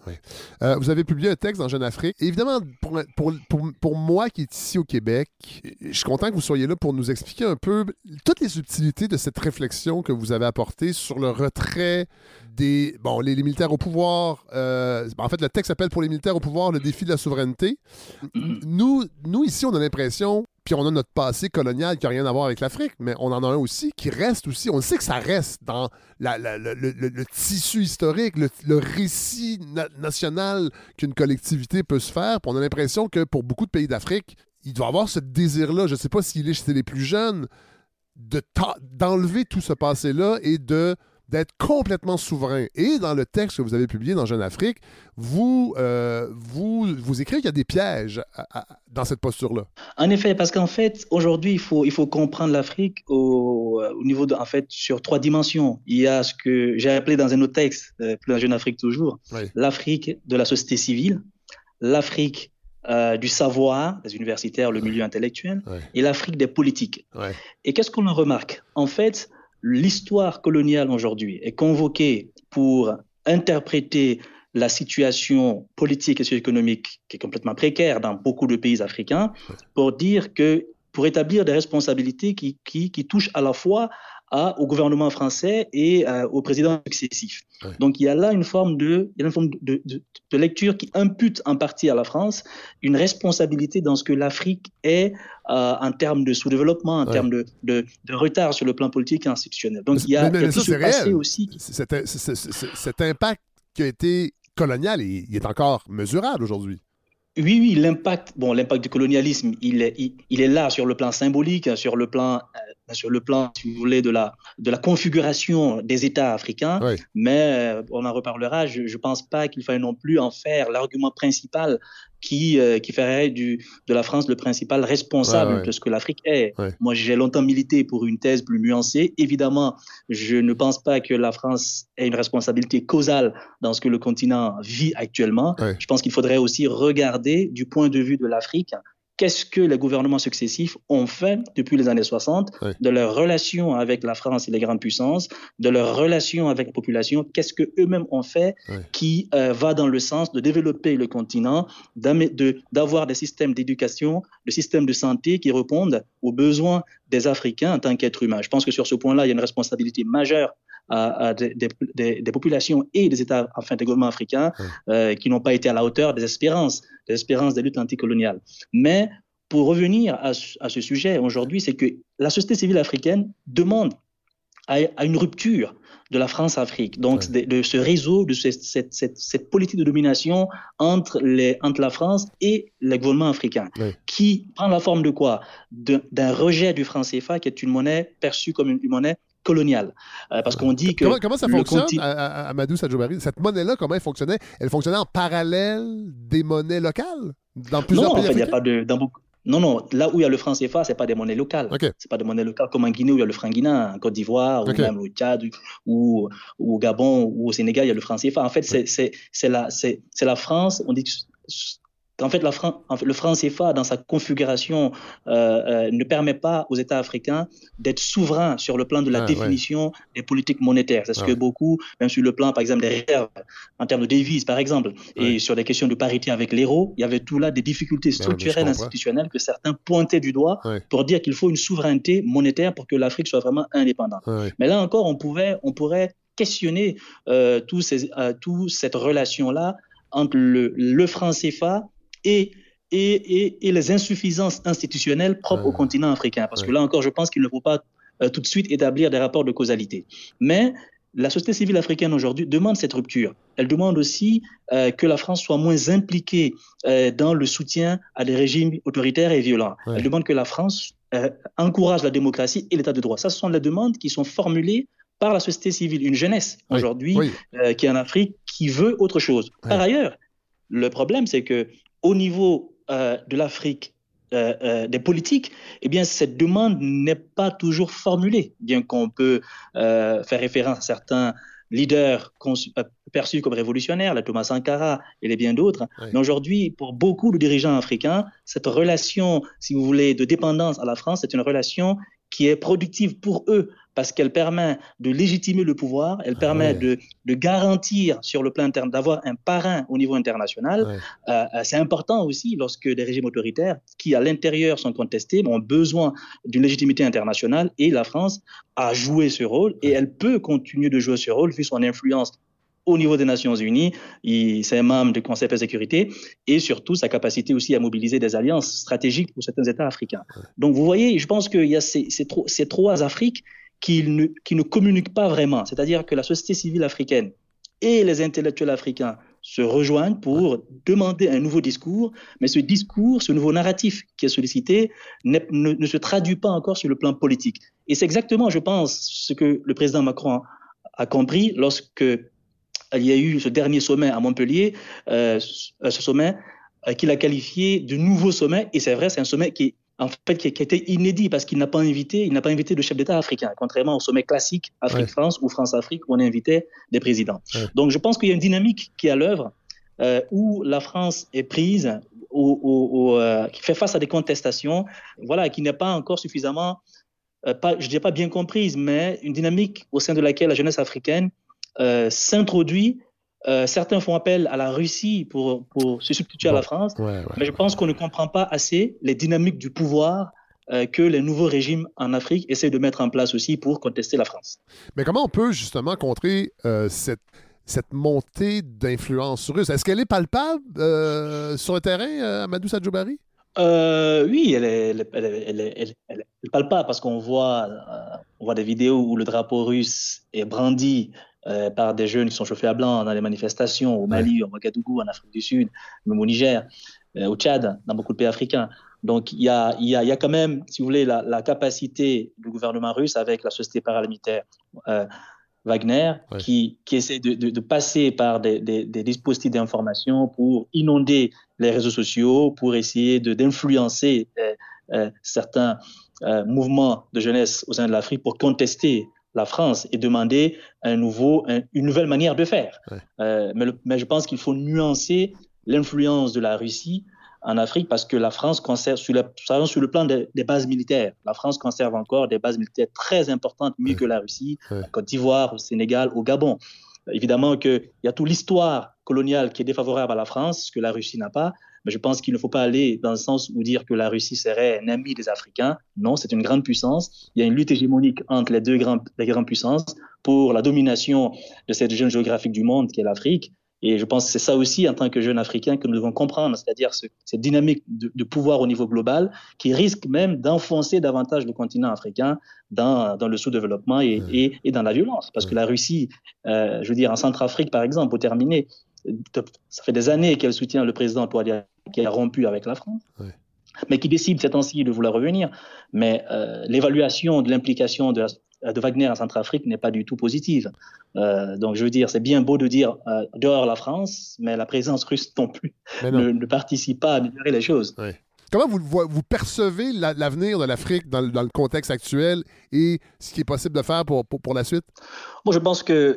Euh, vous avez publié un texte dans Jeune Afrique. évidemment, pour, pour, pour, pour, moi qui est ici au Québec, je suis content que vous soyez là pour nous expliquer un peu toutes les subtilités de cette réflexion que vous avez apportée sur le retrait des bon les, militaires au pouvoir. Euh, en fait, le texte s'appelle pour les militaires au pouvoir le défi de la souveraineté. Mm-hmm. Nous, nous ici, on a l'impression puis on a notre passé colonial qui n'a rien à voir avec l'Afrique, mais on en a un aussi qui reste aussi. On sait que ça reste dans le, tissu historique, le, récit national qu'une collectivité peut se faire. Puis on a l'impression que pour beaucoup de pays d'Afrique, il doit avoir ce désir-là. Je ne sais pas s'il est chez les plus jeunes, d'enlever tout ce passé-là et de d'être complètement souverain. Et dans le texte que vous avez publié dans Jeune Afrique, vous, euh, vous, vous écrivez qu'il y a des pièges dans cette posture-là. En effet, parce qu'en fait, aujourd'hui, il faut, il faut comprendre l'Afrique au, au, niveau de, en fait, sur trois dimensions. Il y a ce que j'ai appelé dans un autre texte, euh, plus dans Jeune Afrique toujours, l'Afrique de la société civile, l'Afrique euh, du savoir, des universitaires, le milieu intellectuel, et l'Afrique des politiques. Et qu'est-ce qu'on en remarque? En fait, l'histoire coloniale aujourd'hui est convoquée pour interpréter la situation politique et socio-économique qui est complètement précaire dans beaucoup de pays africains, pour dire que, pour établir des responsabilités qui, qui, qui touchent à la fois au gouvernement français et euh, au président successif. Donc il y a là une forme, de, il y a une forme de, de, de, lecture qui impute en partie à la France une responsabilité dans ce que l'Afrique est euh, en termes de sous-développement, en termes de, de, retard sur le plan politique et institutionnel. Donc il y a, mais, aussi. Cet, impact qui a été colonial, il, il est encore mesurable aujourd'hui. Oui, oui, l'impact, bon, l'impact du colonialisme, il est, il, il, est là sur le plan symbolique, sur le plan euh, sur le plan, si vous voulez, de la, de la configuration des États africains. Mais euh, on en reparlera. Je ne pense pas qu'il faille non plus en faire l'argument principal qui, euh, qui ferait du, de la France le principal responsable de ce que l'Afrique est. Moi, j'ai longtemps milité pour une thèse plus nuancée. Évidemment, je ne pense pas que la France ait une responsabilité causale dans ce que le continent vit actuellement. Je pense qu'il faudrait aussi regarder du point de vue de l'Afrique qu'est-ce que les gouvernements successifs ont fait depuis les années 60, de leur relation avec la France et les grandes puissances, de leur relation avec la population, qu'est-ce qu'eux-mêmes ont fait qui euh, va dans le sens de développer le continent, d'avoir des systèmes d'éducation, de systèmes de santé qui répondent aux besoins des Africains en tant qu'êtres humains. Je pense que sur ce point-là, il y a une responsabilité majeure à, des, des, populations et des États, enfin des gouvernements africains, euh, qui n'ont pas été à la hauteur des espérances, des espérances des luttes anticoloniales. Mais pour revenir à, à ce sujet aujourd'hui, c'est que la société civile africaine demande à, une rupture de la France-Afrique, donc de, ce réseau, de cette, cette, cette, politique de domination entre, les, entre la France et les gouvernements africains, qui prend la forme de quoi? D'un rejet du franc CFA, qui est une monnaie perçue comme une monnaie coloniale. Euh, parce qu'on dit que. Comment, comment ça fonctionne, à, Cette monnaie-là, comment elle fonctionnait? Elle fonctionnait en parallèle des monnaies locales? Dans plusieurs non, pays en fait, il n'y a pas de. Dans beaucoup... Non, non, là où il y a le franc CFA, ce n'est pas des monnaies locales. Ce n'est pas des monnaies locales comme en Guinée où il y a le franc guinéen, en Côte d'Ivoire, ou même au Tchad, ou, ou, au Gabon, ou au Sénégal, il y a le franc CFA. En fait, c'est la, la France, on dit en fait, la le franc CFA, dans sa configuration, euh, euh, ne permet pas aux États africains d'être souverains sur le plan de la ah, définition des politiques monétaires. C'est ce ah, que beaucoup, même sur le plan, par exemple, des réserves, en termes de devises, par exemple, et sur des questions de parité avec l'euro, il y avait tout là des difficultés structurelles, institutionnelles que certains pointaient du doigt pour dire qu'il faut une souveraineté monétaire pour que l'Afrique soit vraiment indépendante. Mais là encore, on, pouvait, on pourrait questionner euh, tout, ces, tout cette relation-là entre le, le franc CFA et, et, et, les insuffisances institutionnelles propres au continent africain. Parce que là encore, je pense qu'il ne faut pas euh, tout de suite établir des rapports de causalité. Mais la société civile africaine aujourd'hui demande cette rupture. Elle demande aussi euh, que la France soit moins impliquée euh, dans le soutien à des régimes autoritaires et violents. Elle demande que la France encourage la démocratie et l'état de droit. Ça, ce sont les demandes qui sont formulées par la société civile, une jeunesse aujourd'hui qui est en Afrique qui veut autre chose. Par ailleurs, le problème, c'est que au niveau euh, de l'Afrique, euh, euh, des politiques, eh bien, cette demande n'est pas toujours formulée, bien qu'on peut faire référence à certains leaders perçus comme révolutionnaires, la Thomas Sankara et les bien d'autres. Mais aujourd'hui, pour beaucoup de dirigeants africains, cette relation, si vous voulez, de dépendance à la France, c'est une relation qui est productive pour eux parce qu'elle permet de légitimer le pouvoir, elle permet de, de, garantir sur le plan interne, d'avoir un parrain au niveau international. Euh, euh, c'est important aussi lorsque des régimes autoritaires qui à l'intérieur sont contestés ont besoin d'une légitimité internationale. Et la France a joué ce rôle et elle peut continuer de jouer ce rôle vu son influence au niveau des Nations Unies, c'est un membre du Conseil de sécurité, et surtout sa capacité aussi à mobiliser des alliances stratégiques pour certains États africains. Donc vous voyez, je pense qu'il y a ces, ces, trois Afriques qui ne, qui ne communiquent pas vraiment, c'est-à-dire que la société civile africaine et les intellectuels africains se rejoignent pour demander un nouveau discours, mais ce discours, ce nouveau narratif qui est sollicité ne, se traduit pas encore sur le plan politique. Et c'est exactement, je pense, ce que le président Macron a compris lorsque il y a eu ce dernier sommet à Montpellier, euh, ce sommet euh, qu'il a qualifié de nouveau sommet. Et c'est vrai, c'est un sommet qui en fait, qui, qui était inédit parce qu'il n'a pas invité, il n'a pas invité de chef d'État africain, contrairement au sommet classique Afrique-France ou France-Afrique où on invitait des présidents. Donc, je pense qu'il y a une dynamique qui est à l'œuvre euh, où la France est prise, qui fait face à des contestations, voilà, qui n'est pas encore suffisamment, pas, je dirais pas bien comprise, mais une dynamique au sein de laquelle la jeunesse africaine euh, s'introduit. Euh, certains font appel à la Russie pour, pour se substituer à la France, mais je pense qu'on ne comprend pas assez les dynamiques du pouvoir euh, que les nouveaux régimes en Afrique essaient de mettre en place aussi pour contester la France. Mais comment on peut justement contrer cette, cette montée d'influence russe? Est-ce qu'elle est palpable sur le terrain, Amadou Sadjoubari? oui, elle est, elle, elle, elle, palpable parce qu'on voit, on voit des vidéos où le drapeau russe est brandi euh, par des jeunes qui sont chauffés à blanc dans les manifestations au Mali, au Ouagadougou, en Afrique du Sud, même au Niger, euh, au Tchad, dans beaucoup de pays africains. Donc il y a, y, a, y a, quand même, si vous voulez, la, la, capacité du gouvernement russe avec la société paramilitaire euh, Wagner qui, qui, essaie de, de, de passer par des, des, des dispositifs d'information pour inonder les réseaux sociaux, pour essayer d'influencer certains mouvements de jeunesse au sein de l'Afrique pour contester la France et demander un nouveau, une nouvelle manière de faire. Euh, mais, mais, je pense qu'il faut nuancer l'influence de la Russie en Afrique parce que la France conserve, sur le, sur le plan des, bases militaires, la France conserve encore des bases militaires très importantes, mieux que la Russie, en Côte d'Ivoire, au Sénégal, au Gabon. Évidemment qu'il y a toute l'histoire coloniale qui est défavorable à la France, que la Russie n'a pas, mais je pense qu'il ne faut pas aller dans le sens où dire que la Russie serait un ami des Africains. Non, c'est une grande puissance. Il y a une lutte hégémonique entre les deux grandes, les grandes puissances pour la domination de cette zone géographique du monde qui est l'Afrique. Et je pense que c'est ça aussi, en tant que jeunes Africains, que nous devons comprendre, c'est-à-dire cette dynamique de, pouvoir au niveau global qui risque même d'enfoncer davantage le continent africain dans, dans le sous-développement et, et, et, dans la violence. Parce que la Russie, euh, je veux dire, en Centrafrique, par exemple, pour terminer, ça fait des années qu'elle soutient le président Touadéra qui a rompu avec la France, mais qui décide ces temps-ci de vouloir revenir. Mais euh, l'évaluation de l'implication de, de, Wagner en Centrafrique n'est pas du tout positive. Euh, donc je veux dire, c'est bien beau de dire euh, dehors la France, mais la présence russe non plus ne, participe pas à améliorer les choses. Comment vous, vous percevez l'avenir de l'Afrique dans, dans, le contexte actuel et ce qui est possible de faire pour, pour, pour la suite? Moi, je pense qu'il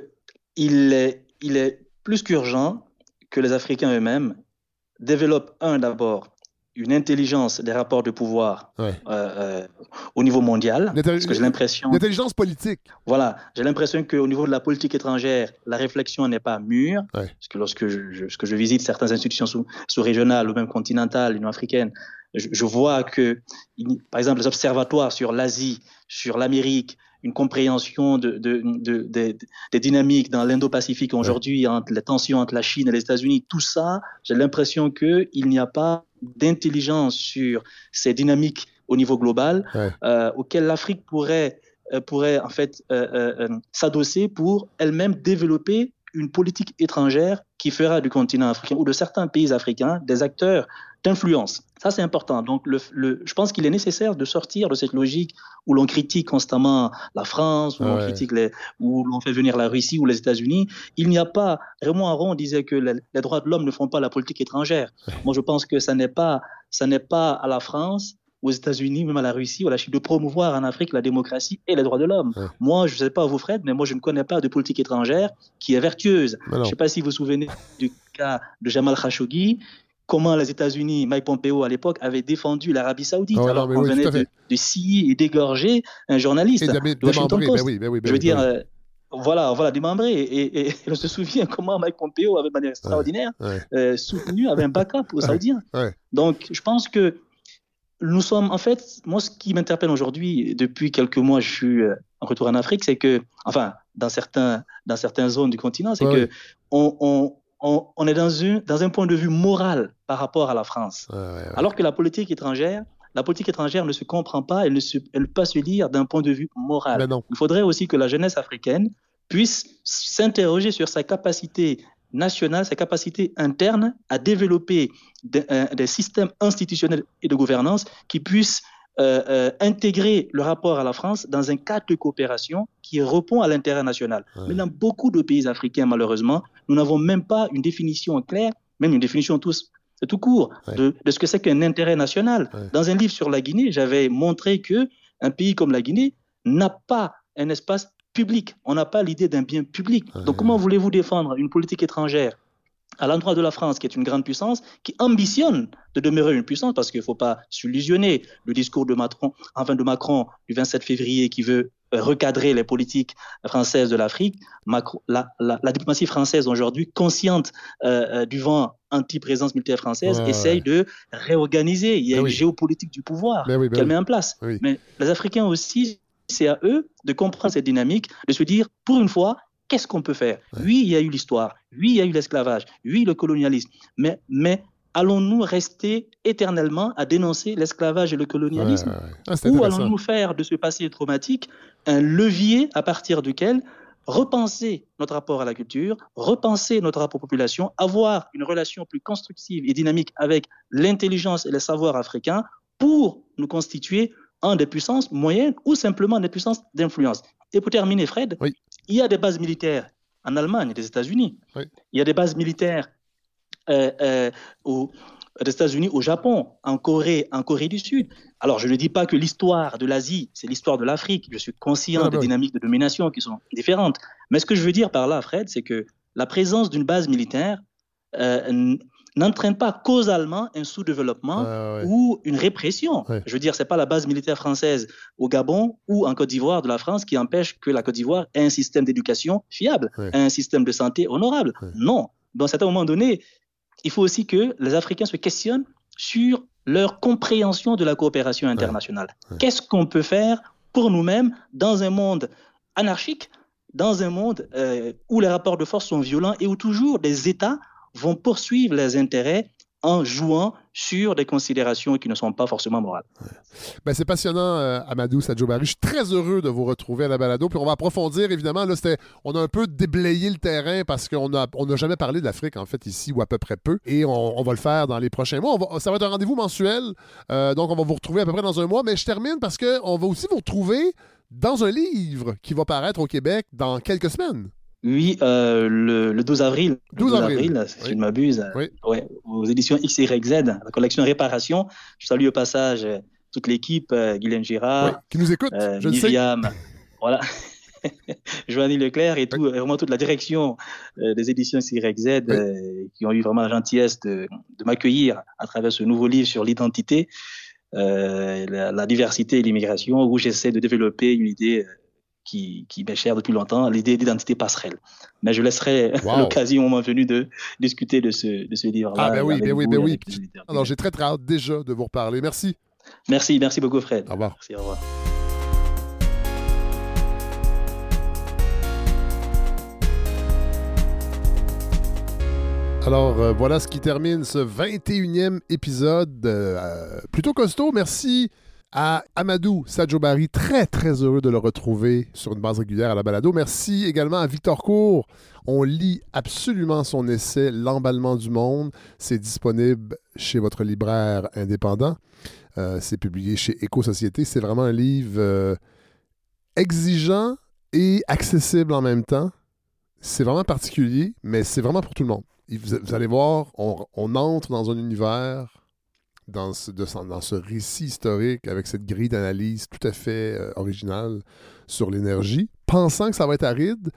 est, il est plus qu'urgent que les Africains eux-mêmes développent, un, d'abord, une intelligence des rapports de pouvoir euh, euh, au niveau mondial. Parce que j'ai l'impression. L'intelligence politique. Voilà. J'ai l'impression qu'au niveau de la politique étrangère, la réflexion n'est pas mûre. Parce que lorsque je, je visite certaines institutions sous-régionales ou même continentales, l'Union africaine, je, je, vois que, par exemple, les observatoires sur l'Asie, sur l'Amérique, une compréhension de, de, des dynamiques dans l'Indo-Pacifique aujourd'hui, entre les tensions entre la Chine et les États-Unis, tout ça, j'ai l'impression qu'il n'y a pas d'intelligence sur ces dynamiques au niveau global euh, auxquelles l'Afrique pourrait, euh, pourrait en fait euh, s'adosser pour elle-même développer une politique étrangère qui fera du continent africain ou de certains pays africains des acteurs d'influence. Ça, c'est important. Donc, le, je pense qu'il est nécessaire de sortir de cette logique où l'on critique constamment la France, où l'on critique les, où l'on fait venir la Russie ou les États-Unis. Il n'y a pas. Raymond Aron disait que les, droits de l'homme ne font pas la politique étrangère. Moi, je pense que ça n'est pas, ça n'est pas à la France aux États-Unis, même à la Russie ou à la Chine, de promouvoir en Afrique la démocratie et les droits de l'homme. Ouais. Moi, je ne sais pas vous, Fred, mais moi, je ne connais pas de politique étrangère qui est vertueuse. Je ne sais pas si vous vous souvenez du cas de Jamal Khashoggi, comment les États-Unis, Mike Pompeo à l'époque, avait défendu l'Arabie Saoudite, ouais, alors qu'on oui, venait de, de scier et d'égorger un journaliste de Washington Post. ben oui, ben oui, ben Je veux dire, euh, voilà, voilà, démembré. Et, et- et on se souvient comment Mike Pompeo avait de manière extraordinaire Ouais. euh, soutenu, avait un backup aux Saoudiens. ouais. Donc, je pense que nous sommes, en fait, moi, ce qui m'interpelle aujourd'hui, depuis quelques mois, je suis euh, en retour en Afrique, c'est que, enfin, dans certains, dans certaines zones du continent, c'est que on, on, on, on est dans, une, dans un point de vue moral par rapport à la France. Ouais, ouais, ouais. Alors que la politique étrangère, la politique étrangère ne se comprend pas, elle ne se, elle peut pas se lire d'un point de vue moral. Ben. Il faudrait aussi que la jeunesse africaine puisse s'interroger sur sa capacité nationale, sa capacité interne à développer des, des systèmes institutionnels et de gouvernance qui puissent euh, euh, intégrer le rapport à la France dans un cadre de coopération qui répond à l'intérêt national. Ouais. Mais dans beaucoup de pays africains, malheureusement, nous n'avons même pas une définition claire, même une définition tous, tout court, Ouais. de, de ce que c'est qu'un intérêt national. Ouais. Dans un livre sur la Guinée, j'avais montré que un pays comme la Guinée n'a pas un espace public. On n'a pas l'idée d'un bien public. Ouais. Donc comment voulez-vous défendre une politique étrangère à l'endroit de la France, qui est une grande puissance, qui ambitionne de demeurer une puissance, parce qu'il ne faut pas s'illusionner. Le discours de Macron, enfin de Macron du 27 février, qui veut euh, recadrer les politiques françaises de l'Afrique, la, la- la diplomatie française aujourd'hui, consciente euh, euh, du vent anti-présence militaire française, Ouais, essaye de réorganiser. Il y a une oui. géopolitique du pouvoir oui, qu'elle oui. met en place. Mais les Africains aussi, c'est à eux de comprendre cette dynamique, de se dire, pour une fois, qu'est-ce qu'on peut faire? Ouais. Oui, il y a eu l'histoire, oui, il y a eu l'esclavage, oui, le colonialisme, mais, mais allons-nous rester éternellement à dénoncer l'esclavage et le colonialisme? Ouais, ouais. Ah, Ou allons-nous faire de ce passé traumatique un levier à partir duquel repenser notre rapport à la culture, repenser notre rapport aux populations, avoir une relation plus constructive et dynamique avec l'intelligence et les savoirs africains pour nous constituer en des puissances moyennes ou simplement des puissances d'influence? Et pour terminer, Fred, Oui. Il y a des bases militaires en Allemagne et des États-Unis. Oui. Il y a des bases militaires euh, euh, au- aux États-Unis, au Japon, en Corée, en Corée du Sud. Alors, je ne dis pas que l'histoire de l'Asie, c'est l'histoire de l'Afrique. Je suis conscient Ah, des oui. dynamiques de domination qui sont différentes. Mais ce que je veux dire par là, Fred, c'est que la présence d'une base militaire euh, n'entraîne pas causalement un sous-développement ouais, ou une répression. Ouais. Je veux dire, c'est pas la base militaire française au Gabon ou en Côte d'Ivoire de la France qui empêche que la Côte d'Ivoire ait un système d'éducation fiable, Ouais. un système de santé honorable. Non. Dans un certain moment donné, il faut aussi que les Africains se questionnent sur leur compréhension de la coopération internationale. Qu'est-ce qu'on peut faire pour nous-mêmes dans un monde anarchique, dans un monde euh, où les rapports de force sont violents et où toujours des États vont poursuivre leurs intérêts en jouant sur des considérations qui ne sont pas forcément morales. Ben, c'est passionnant, euh, Amadou Sadjobari. Je suis très heureux de vous retrouver à la balado. Puis on va approfondir, évidemment. Là, on a un peu déblayé le terrain parce qu'on n'a on n'a jamais parlé de l'Afrique, en fait, ici, ou à peu près peu. Et on, va le faire dans les prochains mois. Ça va être un rendez-vous mensuel. Euh, donc, on va vous retrouver à peu près dans un mois. Mais je termine parce qu'on va aussi vous retrouver dans un livre qui va paraître au Québec dans quelques semaines. Oui, euh, le, le 12 avril, le 12 avril, si oui. je ne m'abuse, euh, Oui. ouais, aux éditions XYZ, la collection Réparation. Je salue au passage euh, toute l'équipe, euh, Guylaine Girard, Oui, qui nous écoute, euh, je le sais. Myriam, voilà. Joanny Leclerc et tout, vraiment toute la direction euh, des éditions euh, qui ont eu vraiment la gentillesse de, de m'accueillir à travers ce nouveau livre sur l'identité, euh, la, la diversité et l'immigration, où j'essaie de développer une idée euh, qui, qui m'est chère depuis longtemps, l'idée d'identité passerelle. Mais je laisserai Wow. l'occasion au moment venu de discuter de ce, de ce livre-là. Ah, ben oui, ben oui, ben oui. Alors, j'ai très, très hâte déjà de vous reparler. Merci. Merci, merci beaucoup Fred. Au revoir. Merci, au revoir. Alors, euh, voilà ce qui termine ce 21e épisode. euh, euh, plutôt costaud. Merci à Amadou Sadjobari. Très, très heureux de le retrouver sur une base régulière à la balado. Merci également à Victor Cour. On lit absolument son essai L'emballement du monde. C'est disponible chez votre libraire indépendant. Euh, c'est publié chez Éco-Société. C'est vraiment un livre euh, exigeant et accessible en même temps. C'est vraiment particulier, mais c'est vraiment pour tout le monde. Vous, allez voir, on entre dans un univers dans ce, dans ce récit historique avec cette grille d'analyse tout à fait euh, originale sur l'énergie, pensant que ça va être aride.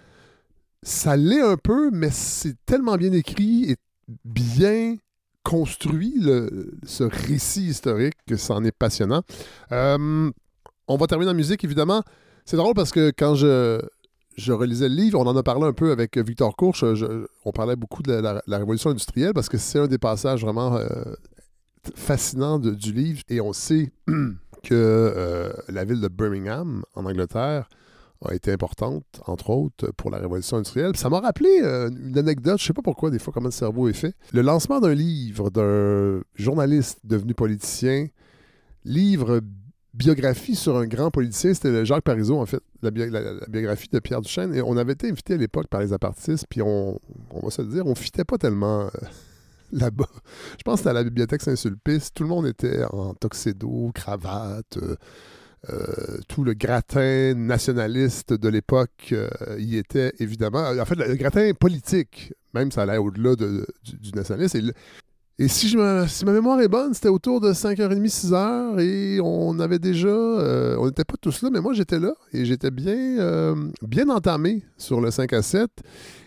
Ça l'est un peu, mais c'est tellement bien écrit et bien construit, le, ce récit historique, que c'en est passionnant. Euh, on va terminer en musique, évidemment. C'est drôle parce que quand je, je relisais le livre, on en a parlé un peu avec Victor Courche, on parlait beaucoup de la, la, révolution industrielle parce que c'est un des passages vraiment euh, fascinants de, du livre et on sait que euh, la ville de Birmingham, en Angleterre, a été importante, entre autres, pour la révolution industrielle. ça m'a rappelé euh, une anecdote, je ne sais pas pourquoi, des fois, comment le cerveau est fait. Le lancement d'un livre d'un journaliste devenu politicien, livre biographie sur un grand politicien, c'était Jacques Parizeau, en fait, la, biographie de Pierre Duchesne. Et on avait été invité à l'époque par les apartistes, puis on, va se dire, on fitait pas tellement euh, là-bas. Je pense que à la bibliothèque Saint-Sulpice. Tout le monde était en tuxedo, cravate. Euh, euh, tout le gratin nationaliste de l'époque y était évidemment. En fait, le, gratin politique, même ça allait au-delà du, du, si, je ma mémoire est bonne, c'était autour de 5h30, 6h et on avait déjà. Euh, on n'était pas tous là, mais moi j'étais là et j'étais bien, euh, bien entamé sur le 5 à 7.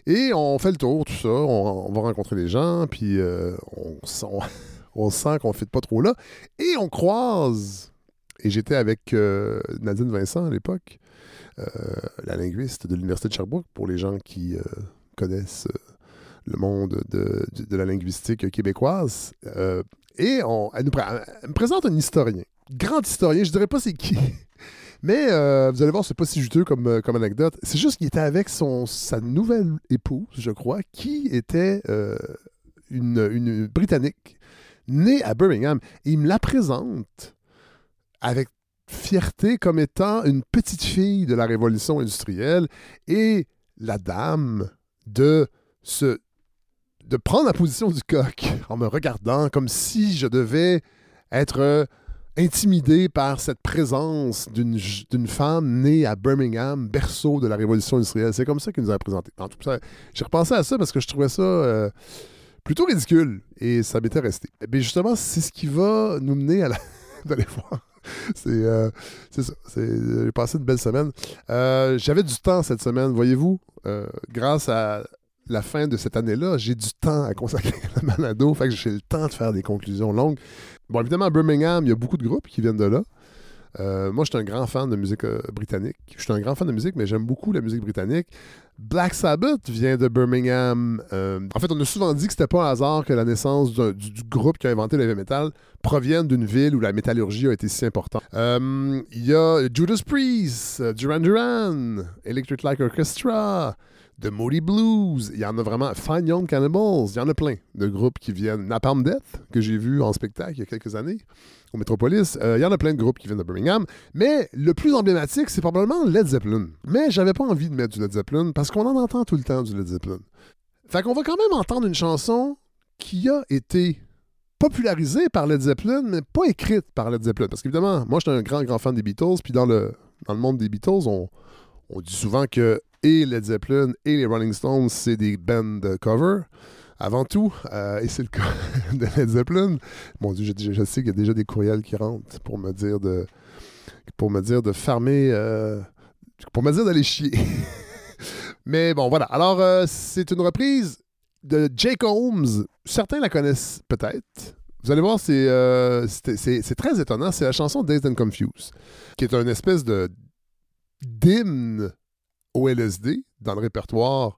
Et on fait le tour, tout ça. On, va rencontrer les gens, puis euh, on, on, sent qu'on ne fit pas trop là. Et on croise. Et j'étais avec Nadine Vincent à l'époque, la linguiste de l'Université de Sherbrooke, pour les gens qui connaissent le monde de, la linguistique québécoise. Euh, et on, elle, nous, me présente un historien, grand historien, je dirais pas c'est qui, mais euh, vous allez voir, c'est pas si juteux comme, euh, comme anecdote. C'est juste qu'il était avec son, sa nouvelle épouse, je crois, qui était une, une, Britannique, née à Birmingham. Et il me la présente avec fierté comme étant une petite fille de la révolution industrielle et la dame de ce de prendre la position du coq en me regardant comme si je devais être euh, intimidé par cette présence d'une femme née à Birmingham, berceau de la révolution industrielle. C'est comme ça qu'il nous a présenté. J'ai repensé à ça parce que je trouvais ça euh, plutôt ridicule et ça m'était resté. Mais justement, c'est ce qui va nous mener à la... d'aller voir. Euh, c'est ça. J'ai passé une belle semaine. J'avais du temps cette semaine, voyez-vous, grâce à la fin de cette année-là, j'ai du temps à consacrer à la Manado, fait que j'ai le temps de faire des conclusions longues. Bon, évidemment, à Birmingham, il y a beaucoup de groupes qui viennent de là. Euh, moi, je suis un grand fan de musique euh, britannique. Je suis un grand fan de musique, mais j'aime beaucoup la musique britannique. Black Sabbath vient de Birmingham. Euh, en fait, on a souvent dit que c'était pas un hasard que la naissance du, groupe qui a inventé le heavy metal provienne d'une ville où la métallurgie a été si importante. Il y a Judas Priest, Duran Duran, Electric Light Orchestra, The Moody Blues, il y en a vraiment. Fine Young Cannibals, il y en a plein de groupes qui viennent. Napalm Death, que j'ai vu en spectacle il y a quelques années au Metropolis. Euh, il y en a plein de groupes qui viennent de Birmingham. Mais le plus emblématique, c'est probablement Led Zeppelin. Mais j'avais pas envie de mettre du Led Zeppelin parce qu'on en entend tout le temps du Led Zeppelin. Fait qu'on va quand même entendre une chanson qui a été popularisée par Led Zeppelin, mais pas écrite par Led Zeppelin. Parce qu'évidemment, moi, je suis un grand, grand fan des Beatles. Puis dans le, dans le monde des Beatles, on, on dit souvent que et Led Zeppelin et les Rolling Stones, c'est des bands cover. Avant tout, euh, et c'est le cas de Led Zeppelin. Mon Dieu, je, sais qu'il y a déjà des courriels qui rentrent pour me dire de pour me dire de fermer euh, pour me dire d'aller chier. Mais bon, voilà. Alors, euh, c'est une reprise de Jake Holmes. Certains la connaissent peut-être. Vous allez voir, c'est très étonnant. C'est la chanson Dazed and Confused, qui est une espèce de d'hymne au LSD dans le répertoire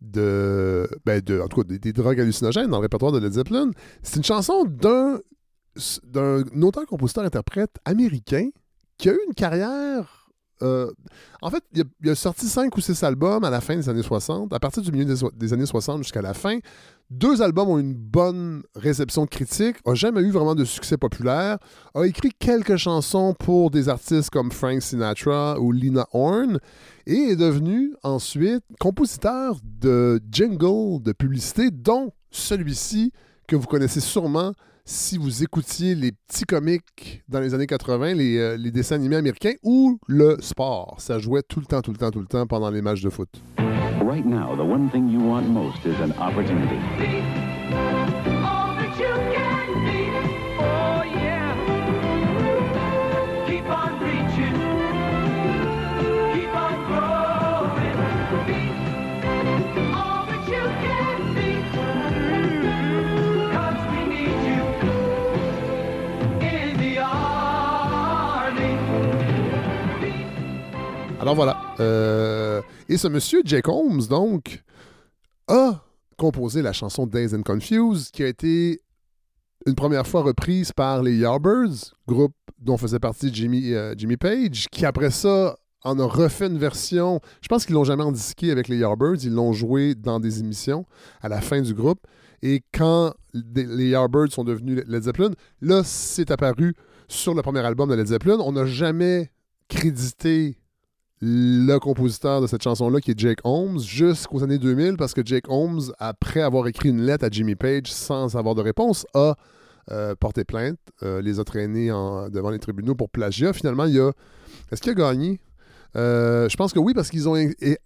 de, ben de en tout cas, des, drogues hallucinogènes dans le répertoire de Led Zeppelin. C'est une chanson d'un, d'un auteur-compositeur-interprète américain qui a eu une carrière euh, en fait, il a, sorti cinq ou six albums à la fin des années 60. À partir du milieu des, années 60 jusqu'à la fin, deux albums ont une bonne réception critique, a jamais eu vraiment de succès populaire, a écrit quelques chansons pour des artistes comme Frank Sinatra ou Lina Horne, et est devenu ensuite compositeur de jingles de publicité, dont celui-ci que vous connaissez sûrement si vous écoutiez les petits comiques dans les années 80, euh, les, dessins animés américains ou le sport. Ça jouait tout le temps, tout le temps, tout le temps pendant les matchs de foot. Right now, the one thing you want most is an opportunity. Alors voilà. Euh, et ce monsieur, Jake Holmes, donc, a composé la chanson Days and Confused, qui a été une première fois reprise par les Yardbirds, groupe dont faisait partie Jimmy, euh, Jimmy Page, qui après ça en a refait une version. Je pense qu'ils l'ont jamais disqué avec les Yardbirds, ils l'ont joué dans des émissions à la fin du groupe. Et quand les Yardbirds sont devenus Led Zeppelin, là, c'est apparu sur le premier album de Led Zeppelin. On n'a jamais crédité le compositeur de cette chanson-là, qui est Jake Holmes, jusqu'aux années 2000, parce que Jake Holmes, après avoir écrit une lettre à Jimmy Page sans avoir de réponse, a euh, porté plainte, euh, les a traînés devant les tribunaux pour plagiat. Finalement, il a. Est-ce qu'il a gagné? Euh, je pense que oui, parce qu'ils ont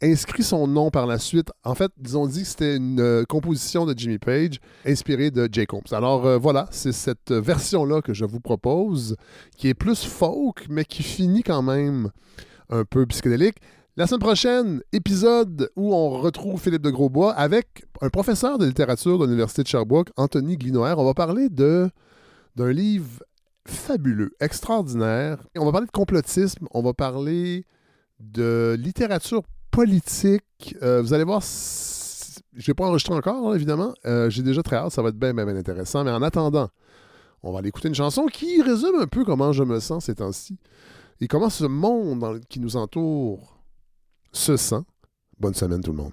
inscrit son nom par la suite. En fait, ils ont dit que c'était une composition de Jimmy Page inspirée de Jake Holmes. Alors voilà, c'est cette version-là que je vous propose, qui est plus folk, mais qui finit quand même un peu psychédélique. La semaine prochaine, épisode où on retrouve Philippe de Grosbois avec un professeur de littérature de l'Université de Sherbrooke, Anthony Glinoer. On va parler d'un livre fabuleux, extraordinaire. On va parler de complotisme, on va parler de littérature politique. Euh, vous allez voir, je vais pas enregistrer encore, évidemment. Euh, j'ai déjà très hâte, ça va être bien, bien, bien intéressant. Mais en attendant, on va aller écouter une chanson qui résume un peu comment je me sens ces temps-ci et comment ce monde qui nous entoure se sent? Bonne semaine tout le monde.